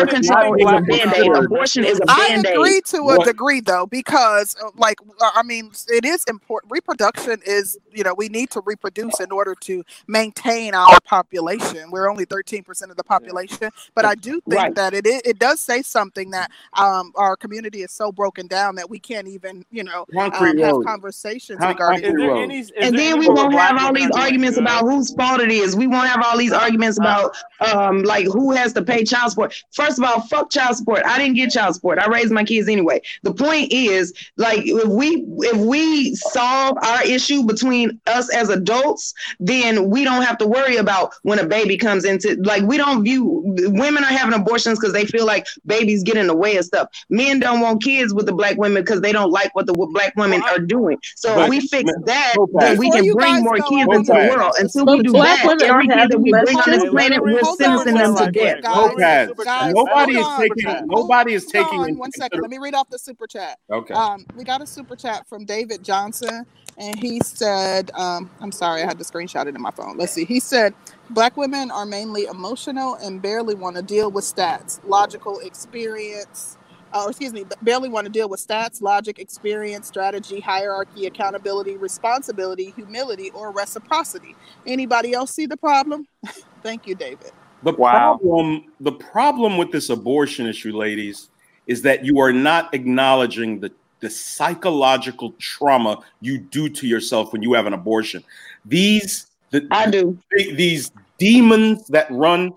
birth Do you control is a band-aid. Abortion is a I band-aid. agree to a What- degree though, because uh, like uh, I mean, it is important. Reproduction is, you know, we need to reproduce in order to maintain our population. We're only thirteen percent of the population, but I do think Right. that it it does say something that um, our community is so broken down that we can't even, you know, um, have conversations Con- regarding. Is there any? And there then we way won't have all these arguments about whose fault it is. We won't have all these arguments about um like who has to pay child support. First of all, fuck child support. I didn't get child support. I raised my kids anyway. The point is, like, if we if we solve our issue between us as adults, then we don't have to worry about when a baby comes into like we don't view women are having abortions because they feel like babies get in the way of stuff. Men don't want kids with the black women because they don't like what the black women are doing. So if But- we fix that, Go then we Before can bring more kids into that, the world. Until but we do that, every kid that we bring on this planet, we're Hold on one sentencing them to death. guys. Guys, nobody is taking Hold- nobody is taking on one second. Let me read off the super chat. Okay. Um, we got a super chat from David Johnson, and he said, um, I'm sorry, I had to screenshot it in my phone. Let's see. He said, Black women are mainly emotional and barely want to deal with stats, logical experience. Uh, excuse me, barely want to deal with stats, logic, experience, strategy, hierarchy, accountability, responsibility, humility, or reciprocity. Anybody else see the problem? Thank you, David. The Wow. problem, the problem with this abortion issue, ladies, is that you are not acknowledging the, the psychological trauma you do to yourself when you have an abortion. These the, I do. these demons that run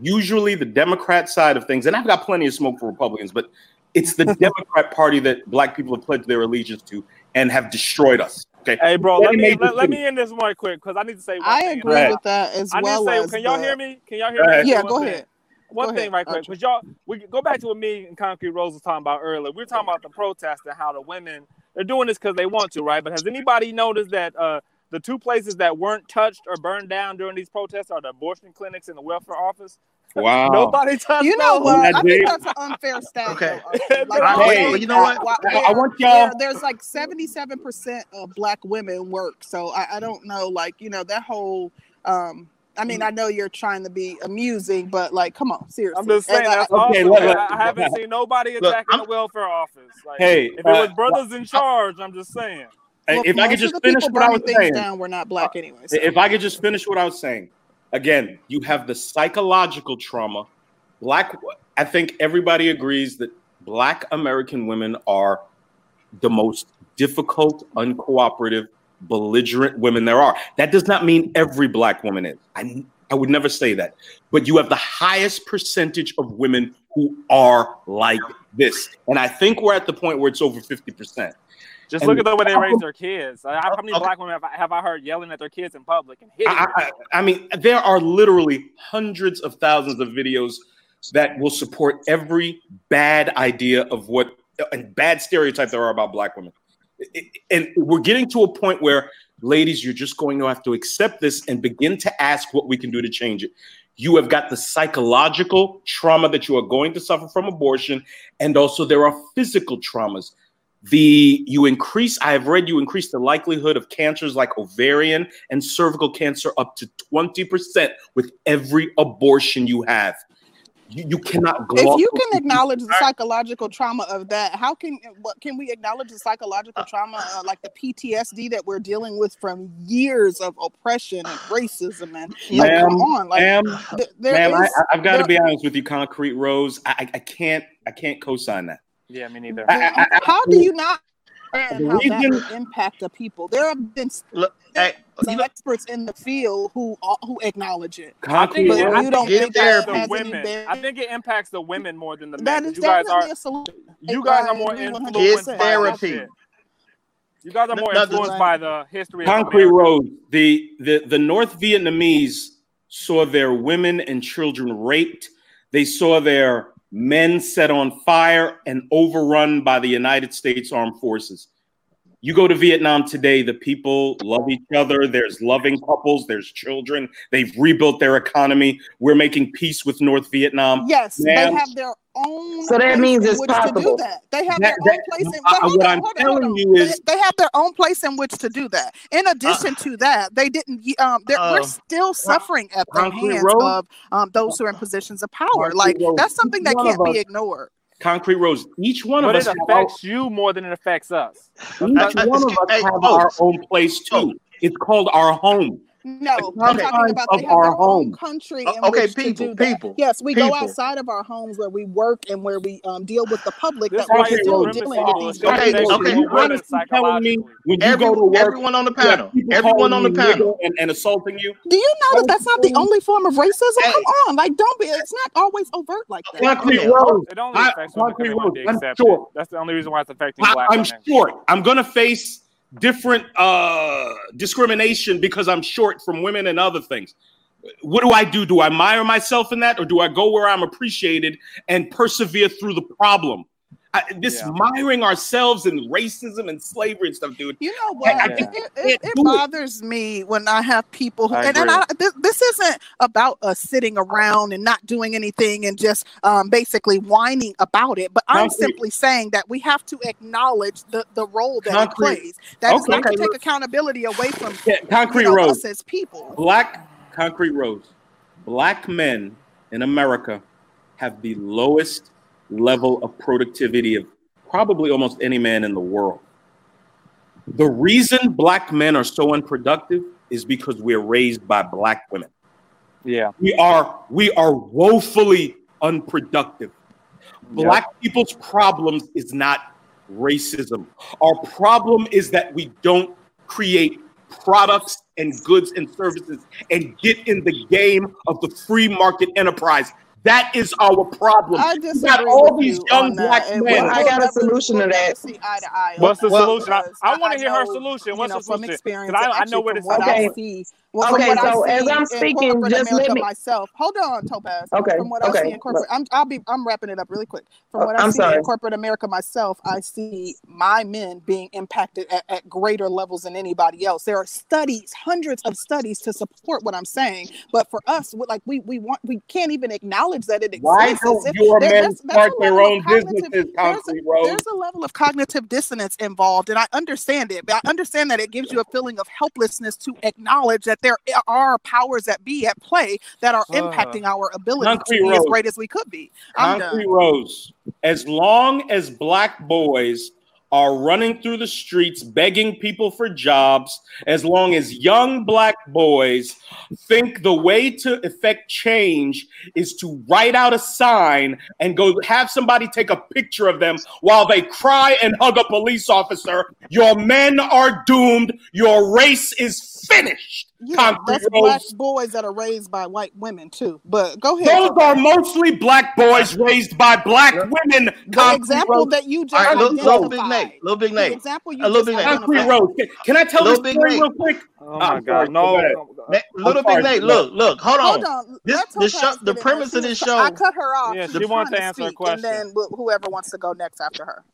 usually the Democrat side of things, and I've got plenty of smoke for Republicans, but it's the Democrat Party that black people have pledged their allegiance to and have destroyed us. Okay. Hey, bro, They let me let, let me end this one quick because I need to say one I thing. agree ahead. with that as I need to say, as can y'all the- hear me? Can y'all hear Go me? Yeah, One go thing. ahead. One Go thing, ahead, right quick, because y'all, we go back to what me and Concrete Rose was talking about earlier. We were talking about the protest and how the women they're doing this because they want to, right? But has anybody noticed that uh, the two places that weren't touched or burned down during these protests are the abortion clinics and the welfare office? Wow. Nobody touched. You know what? that I day- think that's an unfair stat. Okay. though, Like, I- I Hey, think you know what? that I- I want y'all- where There's like 77% of black women work. So I, I don't know, like, you know, that whole. um I mean, I know you're trying to be amusing, but like, come on, seriously. I'm just saying And I- that's Okay, awesome. look, man. look. I I haven't seen nobody attacking I'm- the welfare office. Like, Hey, if it uh, was brothers in charge, I'm just saying. Well, if I could just finish what I was saying. down were not black anyway. so. If I could just finish what I was saying, again, you have the psychological trauma. Black, I think everybody agrees that Black American women are the most difficult, uncooperative, belligerent women there are. That does not mean every Black woman is. I, I would never say that. But you have the highest percentage of women who are like this. And I think we're at the point where it's over 50%. Just And look at the way they raise their kids. How many Okay. black women have I, have I heard yelling at their kids in public and hitting? I. I, I mean, there are literally hundreds of thousands of videos that will support every bad idea of what and bad stereotype there are about black women. And we're getting to a point where, ladies, you're just going to have to accept this and begin to ask what we can do to change it. You have got the psychological trauma that you are going to suffer from abortion, and also there are physical traumas the you increase i have read you increase the likelihood of cancers like ovarian and cervical cancer up to 20% with every abortion you have you, you cannot If you can acknowledge the psychological trauma of that, how can what can we acknowledge the psychological trauma, uh, like the PTSD that we're dealing with from years of oppression and racism and like, ma'am, come on, like ma'am, th- there ma'am, is- I- I've got to be honest with you, Concrete Rose. I, I, I can't, I can't co-sign that. Yeah, me neither. I- I- I- how do you not understand The how that reason- impact the people? There have been Look, hey, some experts in the field who uh, who acknowledge it. I Concrete think, But it, Rose. I you don't think it think impacts the women. I think it impacts the women more than the men. That 'cause is You guys definitely are a solution. you guys are more influenced It's by therapy. You guys are more no, influenced the- by the history Concrete America. Rose. The, the the North Vietnamese saw their women and children raped. They saw their men set on fire and overrun by the United States Armed Forces. You go to Vietnam today, the people love each other. There's loving couples, there's children. They've rebuilt their economy. We're making peace with North Vietnam. Yes, Ma'am. they have their own. So that place means in it's which to do possible. that. They have That- their own place. In, uh, but hold what on, I'm telling on. you is- they, they have their own place in which to do that. In addition to that, they didn't. Um, they're, uh, we're still suffering at the hands Road? of um, those who are in positions of power. Concrete Like Road. that's something that One can't be ignored. Concrete Rose. Each one But of it us have our, affects you more than it affects us. each I- one I- of us hey, have folks. our own place too. Oh. It's called our home. No, The I'm talking confines about of they have our their own country O- in okay, which to people, do that. people, Yes, we go outside of our homes where we work and where we um, deal with the public. This That we're why it's still dealing with these Okay, very okay, issues. you honestly telling me when you Every, go to work, everyone on the you panel, everyone on the panel. and, and assaulting you. Do you know that that's not the only form of racism? Hey. Come on, like don't be. It's not always overt like that. Concrete Okay. Rose. It only affects women Concrete because they want to Rose, be I'm accepted. short. That's the only reason why it's affecting I, black I'm women. short. I'm gonna face different uh discrimination because I'm short from women and other things. What do I do? Do I mire myself in that, or do I go where I'm appreciated and persevere through the problem? I, this Yeah. miring ourselves in racism and slavery and stuff, dude. You know what? I It, just it, it, it do it. bothers me when I have people who, I and, and. I, this, this isn't about us sitting around and not doing anything and just um, basically whining about it. But I'm simply saying that we have to acknowledge the, the role that Concrete- it plays. That is Okay. not to take accountability away from Yeah, you concrete know, Rose. us as people. Black concrete rose. Black men in America have the lowest level of productivity of probably almost any man in the world. The reason black men are so unproductive is because we're raised by black women. Yeah. We are we are woefully unproductive. Black people's problems is not racism. Our problem is that we don't create products and goods and services and get in the game of the free market enterprise. That is our problem. I just got all with these you young on that, black men. we'll- I got a solution to that. see eye to eye What's the Well- solution? I, I want to hear her know, solution. you What's know, the from solution? experience, Because I, I know where this what is Okay. I going. see. Well, Okay, so I as I'm speaking, just let me- myself. Hold on, Topaz. Okay, From what I see in corporate, I'm I'll be I'm wrapping it up really quick. From Uh, what I I'm see sorry. in corporate America myself, I see my men being impacted at, at greater levels than anybody else. There are studies, hundreds of studies to support what I'm saying. But for us, like we we want we can't even acknowledge that it exists. Why don't your there- men that's- that's start their own businesses, there's a- there's a level of cognitive dissonance involved, and I understand it. But I understand that it gives you a feeling of helplessness to acknowledge that there are powers that be at play that are Uh, impacting our ability Concrete to be as great as we could be. I'm done. Concrete Rose, as long as black boys are running through the streets begging people for jobs, as long as young black boys think the way to effect change is to write out a sign and go have somebody take a picture of them while they cry and hug a police officer, your men are doomed. Your race is finished. Yeah, Concrete black boys that are raised by white women too. But go ahead. Those are mostly black boys raised by black women. the example Rose. that you just right, little, little big Nate, little big The Nate. example you A little just big Nate. Concrete identified. Rose. Can, can I tell Little this Big story Nate. real quick? Oh I'm my God. sorry, No. go little big Nate, go look, look, hold on. Hold on. This- Let the show- the premise of this She was- I show- cut her off. Yeah, She she was wanted trying to answer a question. And then whoever wants to go next after her.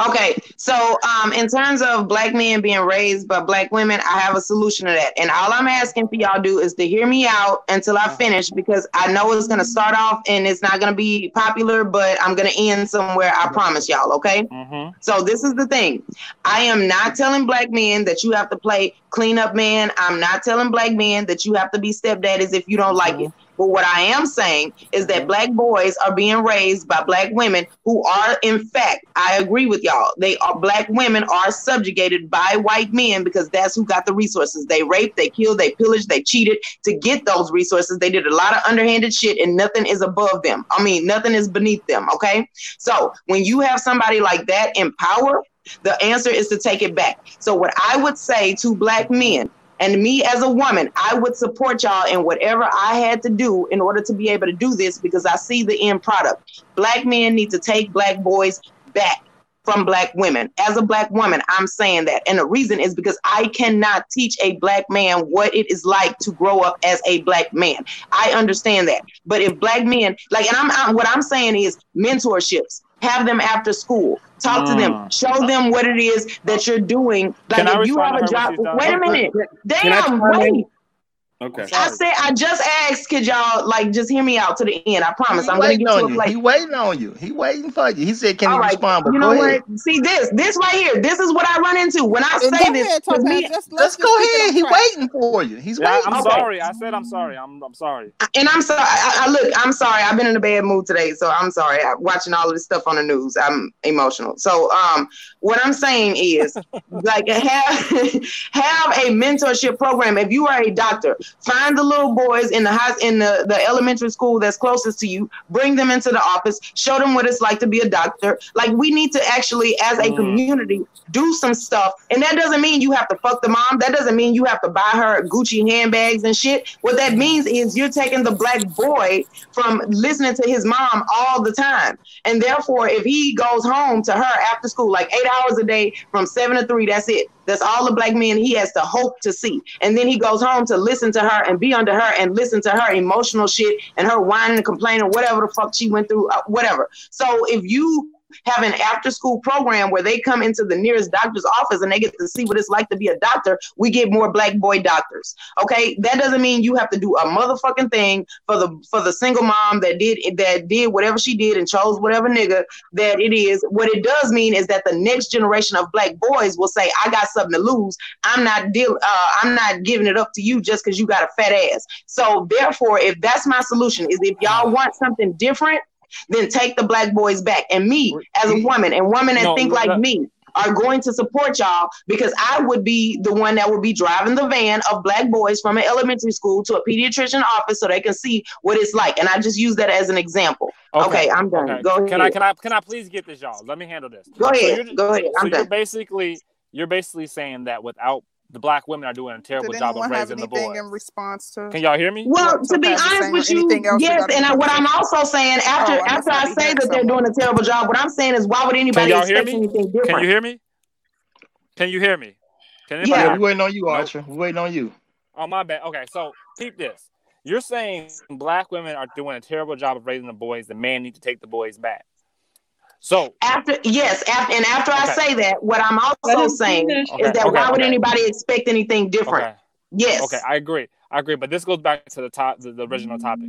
Okay, so um, in terms of black men being raised by black women, I have a solution to that. And all I'm asking for y'all do is to hear me out until I finish because I know it's gonna start off and it's not gonna be popular, but I'm gonna end somewhere. I promise y'all. Okay. Mm-hmm. So this is the thing. I am not telling black men that you have to play cleanup man. I'm not telling black men that you have to be stepdaddies if you don't like it. But what I am saying is that black boys are being raised by black women who are, in fact, I agree with y'all. They are black women are subjugated by white men because that's who got the resources. They raped, they killed, they pillaged, they cheated to get those resources. They did a lot of underhanded shit, and nothing is above them. I mean, nothing is beneath them. Okay, so when you have somebody like that in power, the answer is to take it back. So, what I would say to black men and me as a woman, I would support y'all in whatever I had to do in order to be able to do this because I see the end product. Black men need to take black boys back from black women. As a black woman, I'm saying that. And the reason is because I cannot teach a black man what it is like to grow up as a black man. I understand that. But if black men, like, and I'm, I'm what I'm saying is mentorships, have them after school Talk to them. Show them what it is that you're doing. Like if you have a job. when she's done? Wait a minute. Damn, wait. Okay. I said I just asked, could y'all like just hear me out to the end? I promise. He I'm gonna waiting get to on a you. place. He waiting on you. He waiting for you. He said, "Can All you right. respond?" But You go know ahead. what? See this, this right here. This is what I run into when I And say this. ahead, 'cause Topaz. me- let's Let's go ahead. on He waiting for you. He's Yeah, waiting. I'm Okay. sorry. I said I'm sorry. I'm I'm sorry. and I'm sorry. I, I look. I'm sorry. I've been in a bad mood today, so I'm sorry. I'm watching all of this stuff on the news. I'm emotional. So, um, what I'm saying is, like, have have a mentorship program. If you are a doctor, find the little boys in the high in the the elementary school that's closest to you. Bring them into the office. Show them what it's like to be a doctor. Like, we need to actually, as a Mm. community, do some stuff. And that doesn't mean you have to fuck the mom. That doesn't mean you have to buy her Gucci handbags and shit. What that means is you're taking the black boy from listening to his mom all the time. And therefore, if he goes home to her after school, like eight hours a day from seven to three, that's it. That's all the black men he has to hope to see. And then he goes home to listen to her and be under her and listen to her emotional shit and her whining and complaining, whatever the fuck she went through, uh, whatever. So if you have an after school program where they come into the nearest doctor's office and they get to see what it's like to be a doctor, we get more black boy doctors. Okay, that doesn't mean you have to do a motherfucking thing for the for the single mom that did that did whatever she did and chose whatever nigga that it is. What it does mean is that the next generation of black boys will say, "I got something to lose. I'm not deal. Uh, I'm not giving it up to you just because you got a fat ass." So therefore, if that's my solution, is if y'all want something different then take the black boys back. And me as a woman and women that No, think like me are going to support y'all because I would be the one that would be driving the van of black boys from an elementary school to a pediatrician office so they can see what it's like. And I just use that as an example. Okay, I'm done. Okay. Go Can I can I can I please get this, y'all? Let me handle this. Go So ahead. you're- Go ahead. I'm you're done. basically you're basically saying that without the black women are doing a terrible job of raising the boys. in response to? Can y'all hear me? Well, what to be honest with you, yes, and I, what I'm also saying after Oh, I after I say that they're doing a terrible job, what I'm saying is why would anybody y'all hear expect me? anything Can you hear me? Can you hear me? Can anybody Yeah. Yeah, hear we me? waiting on you, Nope. Archer. We waiting on you. Oh my bad. Okay, so keep this. You're saying black women are doing a terrible job of raising the boys. The man need to take the boys back. So After yes, after and after I say that, what I'm also saying finish. is okay, that okay, why would anybody expect anything different? okay, Yes. okay. I agree. I agree. But this goes back to the top, the, the original topic.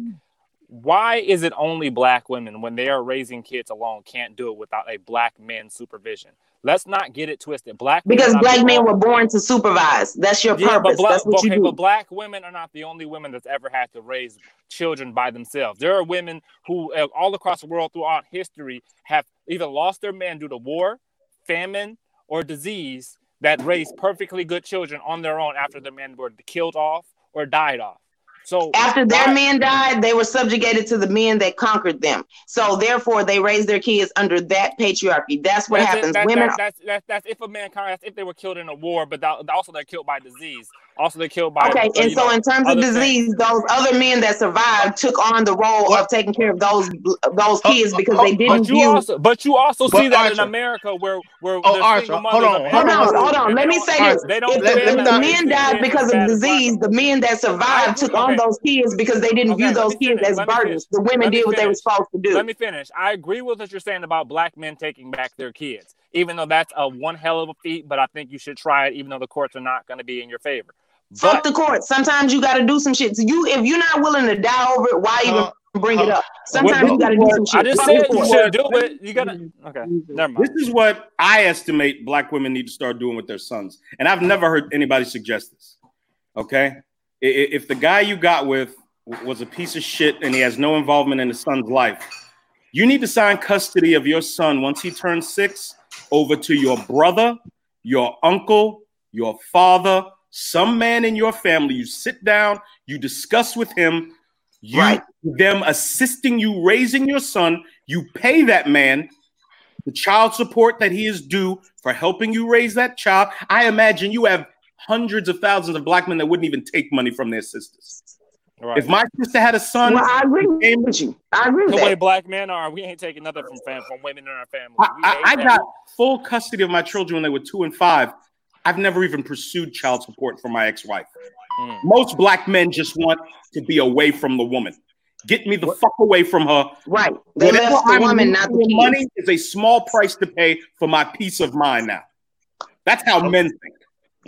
Why is it only black women when they are raising kids alone can't do it without a black man supervision? Let's not get it twisted. Black Because black men were born to supervise. That's your Yeah, but purpose. black, That's what okay, you do. but black women are not the only women that's ever had to raise children by themselves. There are women who, uh, all across the world throughout history, have either lost their man due to war, famine, or disease that raised perfectly good children on their own after their men were killed off or died off. So After their why- men died, they were subjugated to the men that conquered them. So therefore, they raised their kids under that patriarchy. That's what That's it. happens. That- Women. that- that's, that's that's if a man that's if they were killed in a war, but that, also they're killed by disease. Also, they're killed by Okay, uh, and so know, in terms of other things. disease, those other men that survived took on the role What? of taking care of those those Oh, kids because oh, they didn't But you view. also, but you also But see that in America where where Oh, the Archer, single hold on, Hold hold on, on. hold on. Let me say this: if the, let if me the not- men died because of disease, the men that survived took on Okay. those kids because they didn't Okay, view those kids finish. as Let burdens. The women Let did what they were supposed to do. Let me finish. I agree with what you're saying about black men taking back their kids, even though that's a one hell of a feat. But I think you should try it, even though the courts are not going to be in your favor. Fuck the court. Sometimes you got to do some shit. So you, if you're not willing to die over it, why even Uh, bring it uh, up? Sometimes you got to do some shit. I just said you should do it. You gotta. Okay, never mind. This is what I estimate black women need to start doing with their sons. And I've never heard anybody suggest this. Okay. If the guy you got with was a piece of shit and he has no involvement in his son's life, you need to sign custody of your son once he turns six over to your brother, your uncle, your father, some man in your family. You sit down, you discuss with him, you Right. them assisting you raising your son. You pay that man the child support that he is due for helping you raise that child. I imagine you have hundreds of thousands of black men that wouldn't even take money from their sisters. Right. If my sister had a son, Well, I agree with you. I agree with the way black men are, we ain't taking nothing from fam- from women in our family. I, I, I got full custody of my children when they were two and five. I've never even pursued child support for my ex-wife. Mm. Most black men just want to be away from the woman. Get me the fuck away from her. Right. They Whatever left the I'm woman, not the kids. money is a small price to pay for my peace of mind now. That's how men think.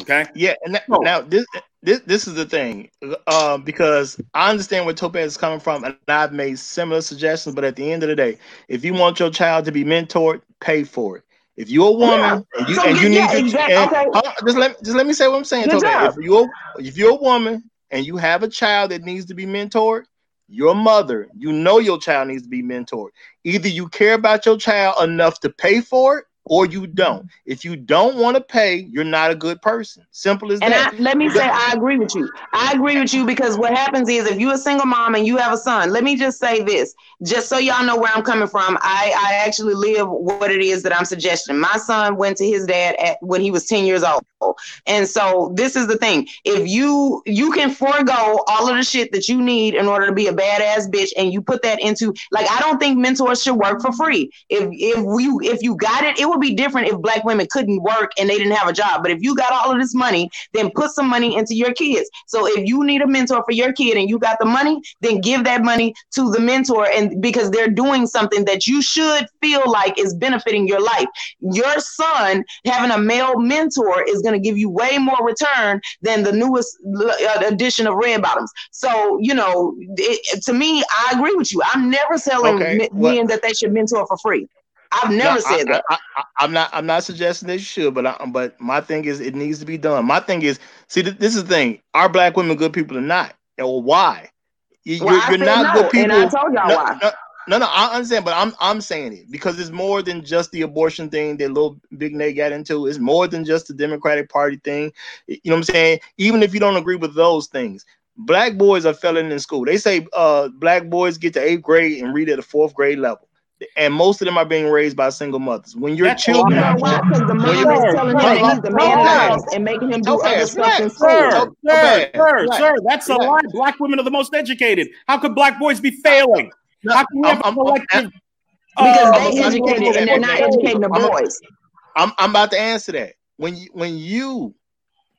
Okay. Yeah, and that, So- now this this this is the thing, uh, because I understand where Topaz is coming from, and I've made similar suggestions. But at the end of the day, if you want your child to be mentored, pay for it. If you're a woman Yeah. and you So and you get- need yeah, your and- okay. hold on, just let just let me say what I'm saying, Good Topaz. job. If you're if you're a woman and you have a child that needs to be mentored, your mother, you know your child needs to be mentored. Either you care about your child enough to pay for it, or you don't. If you don't want to pay, you're not a good person. Simple as And that. And let me say, I agree with you. I agree with you because what happens is if you're a single mom and you have a son, let me just say this, just so y'all know where I'm coming from. I, I actually live what it is that I'm suggesting. My son went to his dad at when he was 10 years old. And so this is the thing. If you you can forego all of the shit that you need in order to be a badass bitch and you put that into like I don't think mentors should work for free. If if you if you got it, it would be different if black women couldn't work and they didn't have a job. But if you got all of this money, then put some money into your kids. So if you need a mentor for your kid and you got the money, then give that money to the mentor and because they're doing something that you should feel like is benefiting your life. Your son having a male mentor is going to give you way more return than the newest uh, edition of Red Bottoms. So, you know, it, to me, I agree with you. I'm never telling Okay, men what- men that they should mentor for free. I've never No, said I, that. I, am not. I'm not suggesting they should, but I, but my thing is, it needs to be done. My thing is, see, th- this is the thing: are black women good people or not? Or why? You, Well, you're I you're said not no, good people. and I told y'all no, why. No, no, no, I understand, but I'm I'm saying it because it's more than just the abortion thing that little Big Nate got into. It's more than just the Democratic Party thing. You know what I'm saying? Even if you don't agree with those things, black boys are failing in school. They say uh black boys get to eighth grade and read at a fourth grade level. And most of them are being raised by single mothers. When your That's You children, know why? Because the When mom you- is telling him that he's the man of the house and making him do Topaz, other stuff in school. Sir, So- sir, Topaz, sir, relax. sir, that's a lie. Black women are the most educated. How could black boys be failing? No, How can we I'm- have a I'm- collective? Because they I'm- educated and they're not I'm- educating the boys. I'm I'm about to answer that. When you when you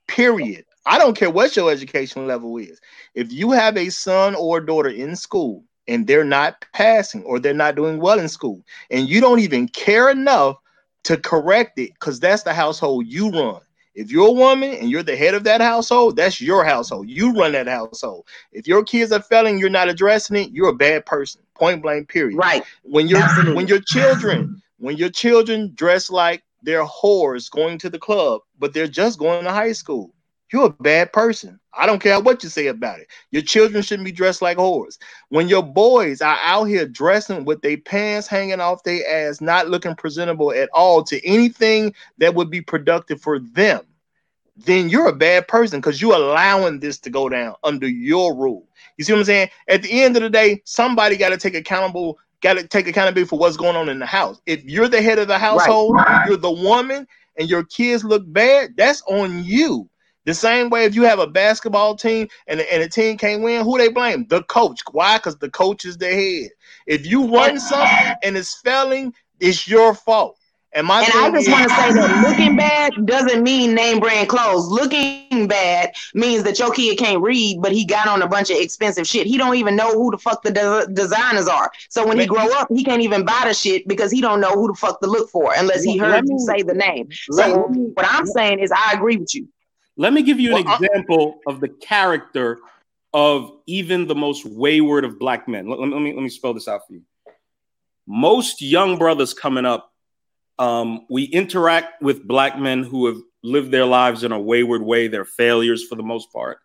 period, I don't care what your education level is. If you have a son or daughter in school and they're not passing or they're not doing well in school, and you don't even care enough to correct it, because that's the household you run. If you're a woman and you're the head of that household, that's your household. You run that household. If your kids are failing, you're not addressing it, you're a bad person. Point blank, period Right. when your Absolutely. when your children when your children dress like they're whores going to the club but they're just going to high school you're a bad person i don't care what you say about it your children shouldn't be dressed like whores when your boys are out here dressing with their pants hanging off their ass not looking presentable at all to anything that would be productive for them then you're a bad person because you're allowing this to go down under your rule you see what I'm saying? At the end of the day, somebody got to take accountable, got to take accountability for what's going on in the house. If you're the head of the household, you're the woman, and your kids look bad, that's on you. The same way if you have a basketball team and, and a team can't win, who they blame? The coach. Why? Because the coach is the head. If you run something and it's failing, it's your fault. And my And I just want to say that looking bad doesn't mean name brand clothes. Looking bad means that your kid can't read, but he got on a bunch of expensive shit. He don't even know who the fuck the de- designers are. So when he grow up, he can't even buy the shit because he don't know who the fuck to look for unless he heard me- you say the name. So me- what I'm saying is I agree with you. Let me give you an Well, I- example of the character of even the most wayward of black men. Let, let me let me spell this out for you. Most young brothers coming up, um, we interact with black men who have lived their lives in a wayward way. They're failures for the most part.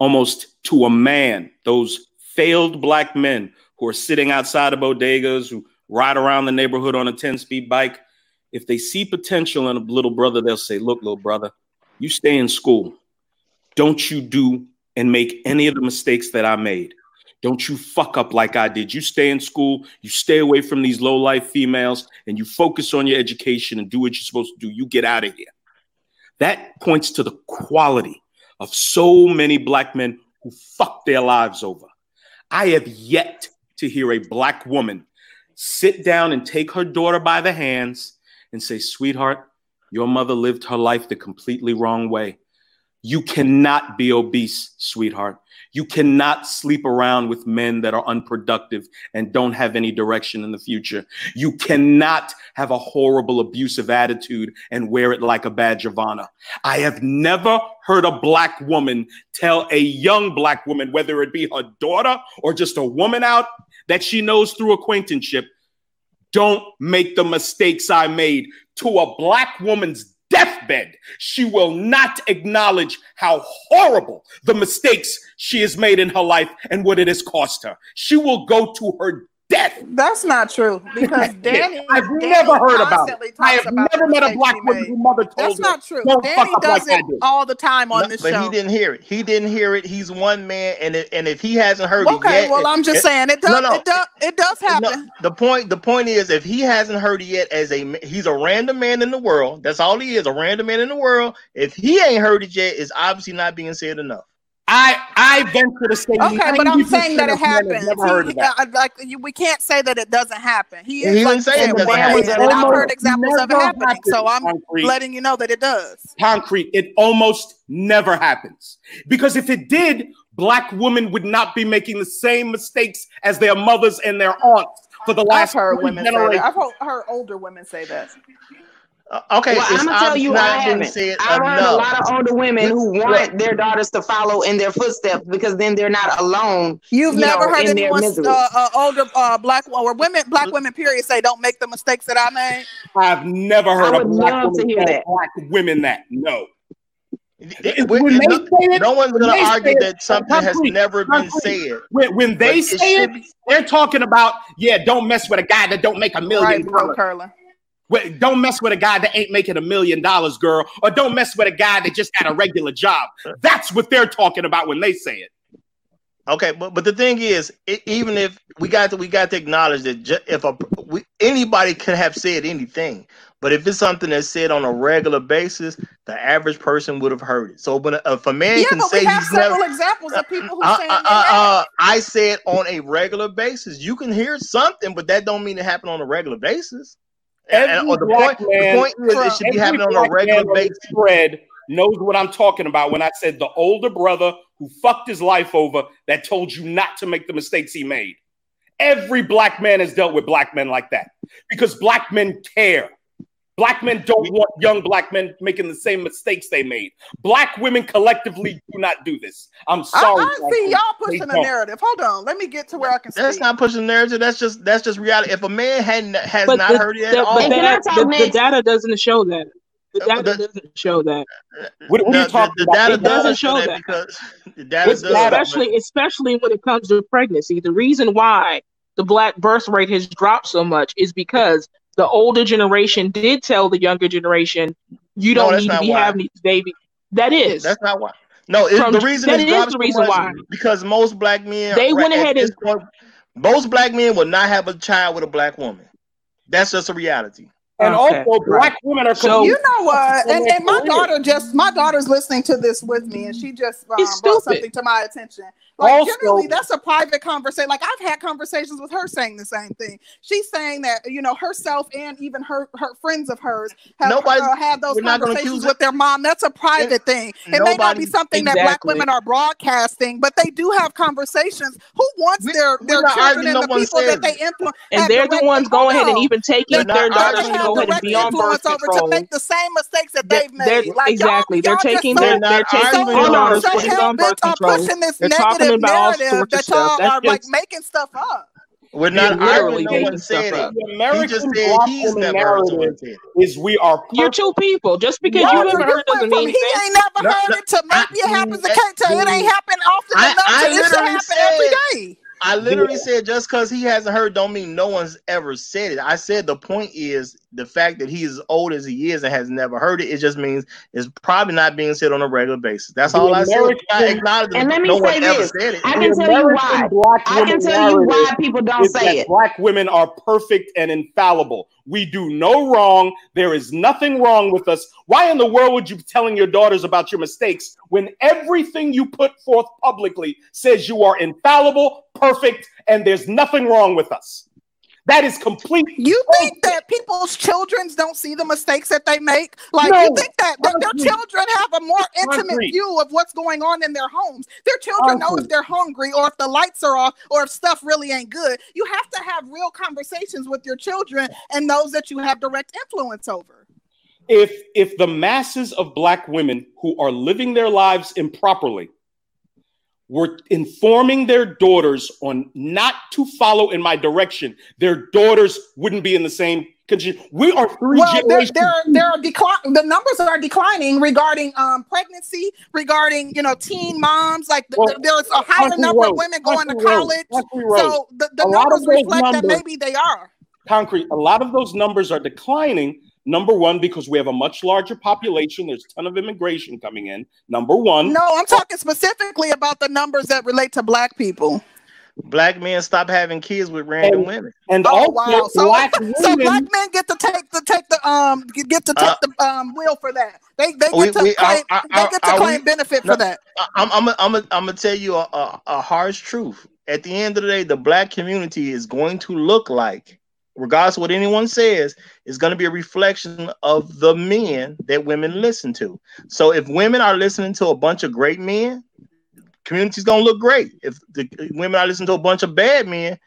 almost to a man, those failed black men who are sitting outside of bodegas, who ride around the neighborhood on a 10 speed bike, if they see potential in a little brother, they'll say, Look, little brother, you stay in school. Don't you do and make any of the mistakes that I made. Don't you fuck up like I did. You stay in school, you stay away from these low life females, and you focus on your education and do what you're supposed to do. You get out of here. That points to the quality of so many black men who fuck their lives over. I have yet to hear a black woman sit down and take her daughter by the hands and say, Sweetheart, your mother lived her life the completely wrong way. You cannot be obese, sweetheart. You cannot sleep around with men that are unproductive and don't have any direction in the future. You cannot have a horrible abusive attitude and wear it like a badge of honor. I have never heard a black woman tell a young black woman, whether it be her daughter or just a woman out that she knows through acquaintanceship, don't make the mistakes I made to a black woman's deathbed, she will not acknowledge how horrible the mistakes she has made in her life and what it has cost her. She will go to her death. That's not true because Danny. I've Danny never heard about it. I have about never met a black he woman made. whose mother told That's her. not true. "Don't Danny fuck up does like I it did." all the time on No, this but show. But he didn't hear it. He didn't hear it. He's one man, and it, and if he hasn't heard it Okay, yet, well, I'm just it- saying it does. No, no, It does. It does no, happen. the point the point is if he hasn't heard it yet as a he's a random man in the world that's all he is a random man in the world if he ain't heard it yet it's obviously not being said enough I I venture to say, Okay, but I'm saying that it of men have happens. Never heard of He- that. uh, like you, we can't say that it doesn't happen. He He is didn't like say you it doesn't one happen. and I've heard examples of it never happening. So I'm Concrete. letting you know that it does. concrete. It almost never happens. Because if it did, black women would not be making the same mistakes as their mothers and their aunts for the I've last heard three women say that. I've heard, heard older women say that. Uh, okay Well, I'm gonna tell you, I obviously not being haven't. I've heard a lot of older women who Look, want their daughters to follow in their footsteps because then they're not alone. You've you never know, heard in anyone, uh, uh, older uh, black or women, black women, period, say, "Don't make the mistakes that I made." I've never heard I a would black love to hear that. black women that. No. It- When it- they no, say it, no one's going to argue that something has concrete, never been concrete. said When, when they it say it, should be they're talking about, yeah, don't mess with a guy that don't make a million Right, bro, dollars. Curlin. Wait, Don't mess with a guy that ain't making a million dollars, girl, or don't mess with a guy that just had a regular job. That's what they're talking about when they say it. Okay, but but the thing is, it, even if we got to we got to acknowledge that ju- if a we, anybody could have said anything, but if it's something that's said on a regular basis, the average person would have heard it. So when a, if a man Yeah, can but say we have he's several never, examples of people who uh, saying uh, they uh, uh, I said on a regular basis, you can hear something, but that don't mean it happened on a regular basis. And, and- Every the black point man, the point is it should be every happening on a regular basis. thread knows what I'm talking about when I said the older brother who fucked his life over that told you not to make the mistakes he made. Every black man has dealt with black men like that because black men care. Black men don't want young black men making the same mistakes they made. Black women collectively do not do this. I'm sorry. I see black y'all women. They pushing a don't. narrative. Hold on, let me get to where I can That's speak. not pushing the narrative. That's just that's just reality. If a man hadn't has But not the, heard it the, at all, the, And can data, the, the data doesn't show that. The Uh, data the- doesn't show that. What, what are you talking the, the about? data It doesn't does show show that that. because the data does. data? but- especially especially when it comes to pregnancy. The reason why the black birth rate has dropped so much is because the older generation did tell the younger generation, "You don't that's need to be why. having these babies." That is That's not why. No, it, From- the reason that it is drops the reason why. because most black men They right went at ahead and- point, most black men will not have a child with a black woman. That's just a reality. And Okay, also, black women are So- You know what? And, and my daughter just my daughter's listening to this with me, and she just um, It's brought something to my attention. Like Also- generally, that's a private conversation. Like I've had conversations with her saying the same thing. She's saying that you know herself and even her her friends of hers have Nobody- uh, had those we're not gonna conversations with their mom. That's a private thing. It may not be something that black women are broadcasting, but they do have conversations. Who wants We- their their children and no the people that they influence? and they're the ones going ahead and even taking They're their daughters to go ahead and be on birth over to make the same mistakes that they've made. Like exactly. y'all, They're y'all taking so, their They're taking their daughters to on birth control. pushing this They're talking negative about all narrative sorts that stuff. y'all That's are like making stuff up. We're not American- arguing. No making stuff said up. it. The American just said he's woman never heard someone narrative say it. is we are You're two people. Just because Roger, you you haven't heard went doesn't mean he anything. ain't never No, heard it to maybe it I- happens. It ain't happen often enough. I so it should literally happen every said- day. I literally said just because he hasn't heard don't mean no one's ever said it. I said the point is the fact that he's as old as he is and has never heard it. It just means it's probably not being said on a regular basis. That's The all I said. I acknowledge And let me no say one ever this. said it. I can tell you why. I can tell you why people don't say it. black women are perfect and infallible. We do no wrong. There is nothing wrong with us. Why in the world would you be telling your daughters about your mistakes when everything you put forth publicly says you are infallible, perfect, and there's nothing wrong with us? That is complete. You think that people's children don't see the mistakes that they make? Like No, you think that, that their children have a more intimate view of what's going on in their homes? Their children know if they're hungry or if the lights are off or if stuff really ain't good. You have to have real conversations with your children and those that you have direct influence over. if if the masses of black women who are living their lives improperly were informing their daughters on not to follow in my direction, their daughters wouldn't be in the same condition. We are three Well, generations. there, there are decline. The numbers are declining regarding um pregnancy, regarding you know teen moms. Like th- Well, th- there's a higher number of women going to college. Road. So the, the A lot of numbers reflect that maybe they are. concrete. A lot of those numbers are declining. Number one, because we have a much larger population. There's a ton of immigration coming in. Number one. No, I'm talking specifically about the numbers that relate to black people. Black men stop having kids with random And- women. And Oh also, wow! So, black so black men get to take the take the um get to take Uh, the um wheel for that. They they get We- to we- claim are- they get to claim we- benefit No. for that. I- I'm I'm a, I'm a, I'm gonna tell you a, a, a harsh truth. At the end of the day, the black community is going to look like, regardless of what anyone says, is going to be a reflection of the men that women listen to. So if women are listening to a bunch of great men, community's gonna look great. If the women are listening to a bunch of bad men,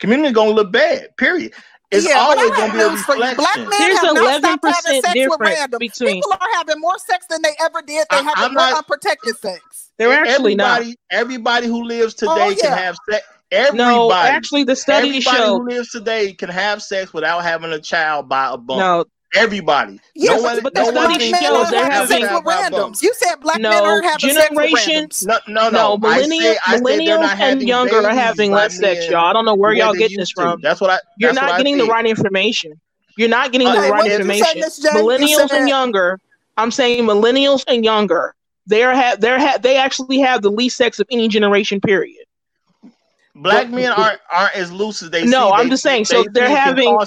community gonna look bad. Period. It's yeah, always gonna be a news for you. Black men There's have not stopped 11% having sex with random. between- People are having more sex than they ever did. They have more not- unprotected sex. They're actually not. everybody, everybody who lives today Oh, can have sex. Everybody, No, actually, the study everybody showed. who lives today can have sex without having a child by a bump. No, Everybody. Yeah, no but, one, but no the one study can black men shows aren't they're having sex with by a bump. randoms. You said black No, men aren't having sex with randoms. No, no, no. no, millennials, I said they're millennials and younger are having less sex, y'all. I don't know where y'all they getting this to. from. That's what I. You're not what I getting the right information. You're not getting the right what say, information. You Millennials and younger. I'm saying millennials and younger. They're ha- they're ha- they actually have the least sex of any generation. Period. Black But- men aren't aren't as loose as they. No, see. I'm They- just saying, they so they're having-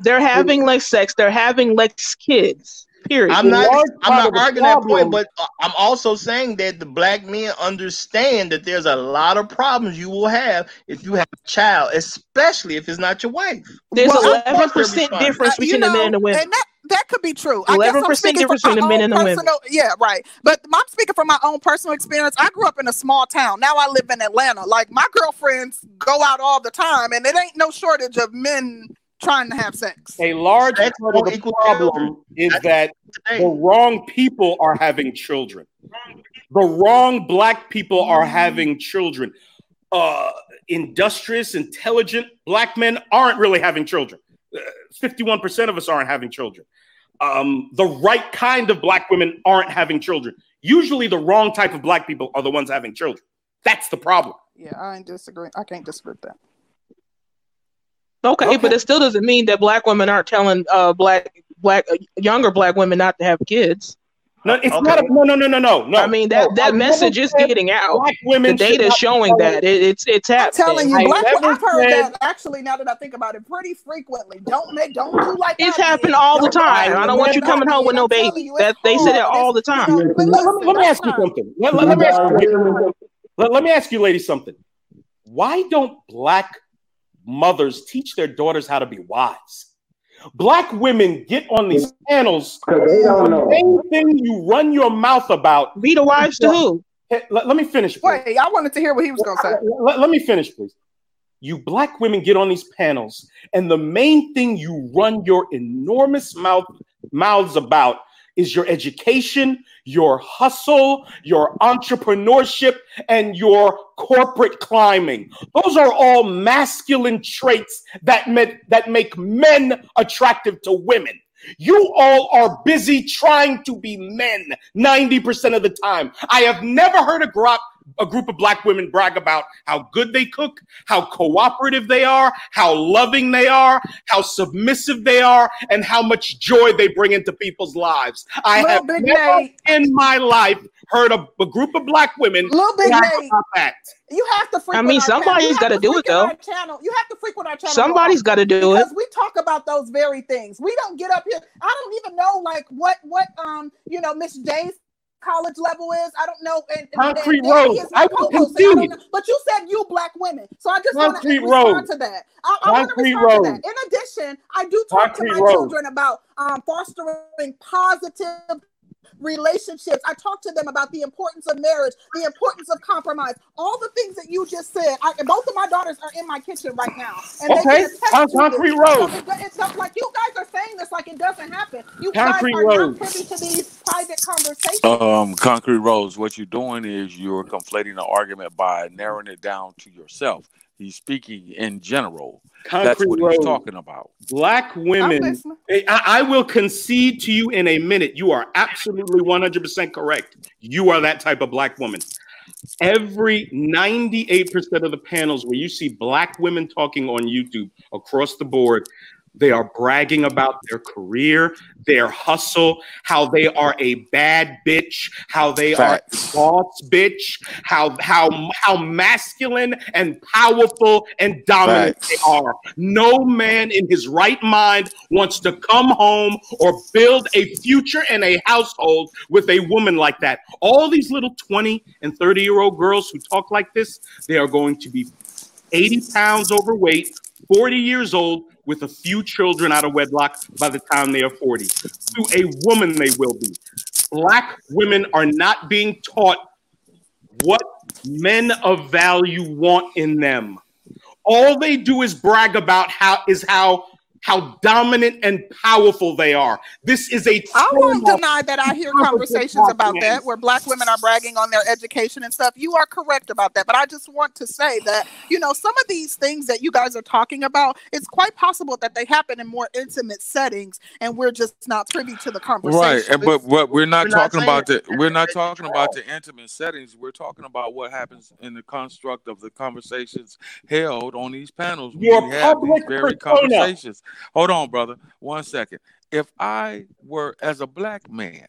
They're having less sex. They're having less kids. Period. I'm not. I'm not of the arguing that point, but uh, I'm also saying that the black men understand that there's a lot of problems you will have if you have a child, especially if it's not your wife. There's Well, of eleven percent difference you between the men and the women. And that, that could be true. I guess 11% I'm speaking difference from between my the men and the women. Yeah, right. But I'm speaking from my own personal experience. I grew up in a small town. Now I live in Atlanta. Like my girlfriends go out all the time, and it ain't no shortage of men trying to have sex. A large part of the problem children. is That's that the wrong people are having children. The wrong black people are having children. Uh, industrious, intelligent black men aren't really having children. Uh, 51% of us aren't having children. Um, the right kind of black women aren't having children. Usually, the wrong type of black people are the ones having children. That's the problem. Yeah, I disagree. I can't disagree with that. Okay, Okay. but it still doesn't mean that black women aren't telling uh black black uh, younger black women not to have kids. No, it's Okay. not. A, no, no, no, no, no, no. I mean that no. that I message is getting out. Black women. should data is not be showing that it, it's it's I'm telling you, I black. never I've heard said- that actually. Now that I think about it, pretty frequently. Don't make, don't do like It's I happening all the time. I don't want you coming home with no baby. That they say that all the time. you know, but Let, listen, let- let me ask you something. Let, let- let me ask you, let, let me ask you, ladies, something. Why don't black mothers teach their daughters how to be wise? Black women get on these panels. Because they don't The know. main thing you run your mouth about. Be the wives to who? Let, let me finish. please. Wait, I wanted to hear what he was gonna say. Let, let me finish, please. You black women get on these panels, and the main thing you run your enormous mouth mouths about is your education, your hustle, your entrepreneurship, and your corporate climbing. Those are all masculine traits that, met, that make men attractive to women. You all are busy trying to be men 90% of the time. I have never heard a group, a group of black women brag about how good they cook, how cooperative they are, how loving they are, how submissive they are, and how much joy they bring into people's lives. I Little have Big never Nate. in my life heard a, a group of black women Little Big Nate. about that. You have to frequent. mean, our channel. somebody's gotta do it, though. Channel. You have to frequent our channel. Somebody's got to do it. because we talk about those very things. We don't get up here. I don't even know like what what um you know Miss J's college level is. I don't know. And, and- Concrete and Rose. is I will co-host, I don't concede. know. But you said you black women, so I just want to respond to that. I, I want to respond to that. In addition, I do talk Concrete to my Rose. children about um, fostering positive relationships. I talk to them about the importance of marriage, the importance of compromise, all the things that you just said. I, both of my daughters are in my kitchen right now, and they Okay, can attest Concrete this. Rose. It's not like you guys are saying this like it doesn't happen. You Concrete guys are Rose. not privy to these private conversations. Um, Concrete Rose. what you're doing is you're conflating the argument by narrowing it down to yourself. He's speaking in general. That's what Rose. he's talking about. Black women. I, I will concede to you in a minute. You are absolutely 100% correct. You are that type of black woman. Every 98% of the panels where you see black women talking on YouTube across the board, they are bragging about their career, their hustle, how they are a bad bitch, how they Facts. are a boss bitch, how how how masculine and powerful and dominant Facts. they are. No man in his right mind wants to come home or build a future and a household with a woman like that. All these little 20 and 30 year old girls who talk like this, they are going to be 80 pounds overweight, 40 years old, with a few children out of wedlock by the time they are 40. To a woman, they will be. Black women are not being taught what men of value want in them. All they do is brag about how is how how dominant and powerful they are. This is a I won't deny that I hear conversations about that where black women are bragging on their education and stuff. You are correct about that. But I just want to say that, you know, some of these things that you guys are talking about, it's quite possible that they happen in more intimate settings and we're just not privy to the conversation. Right, and but but we're not We're not talking about the we're not talking about the intimate settings. We're talking about what happens in the construct of the conversations held on these panels. when Your we have these very persona. conversations. Hold on, brother. One second. If I were as a black man,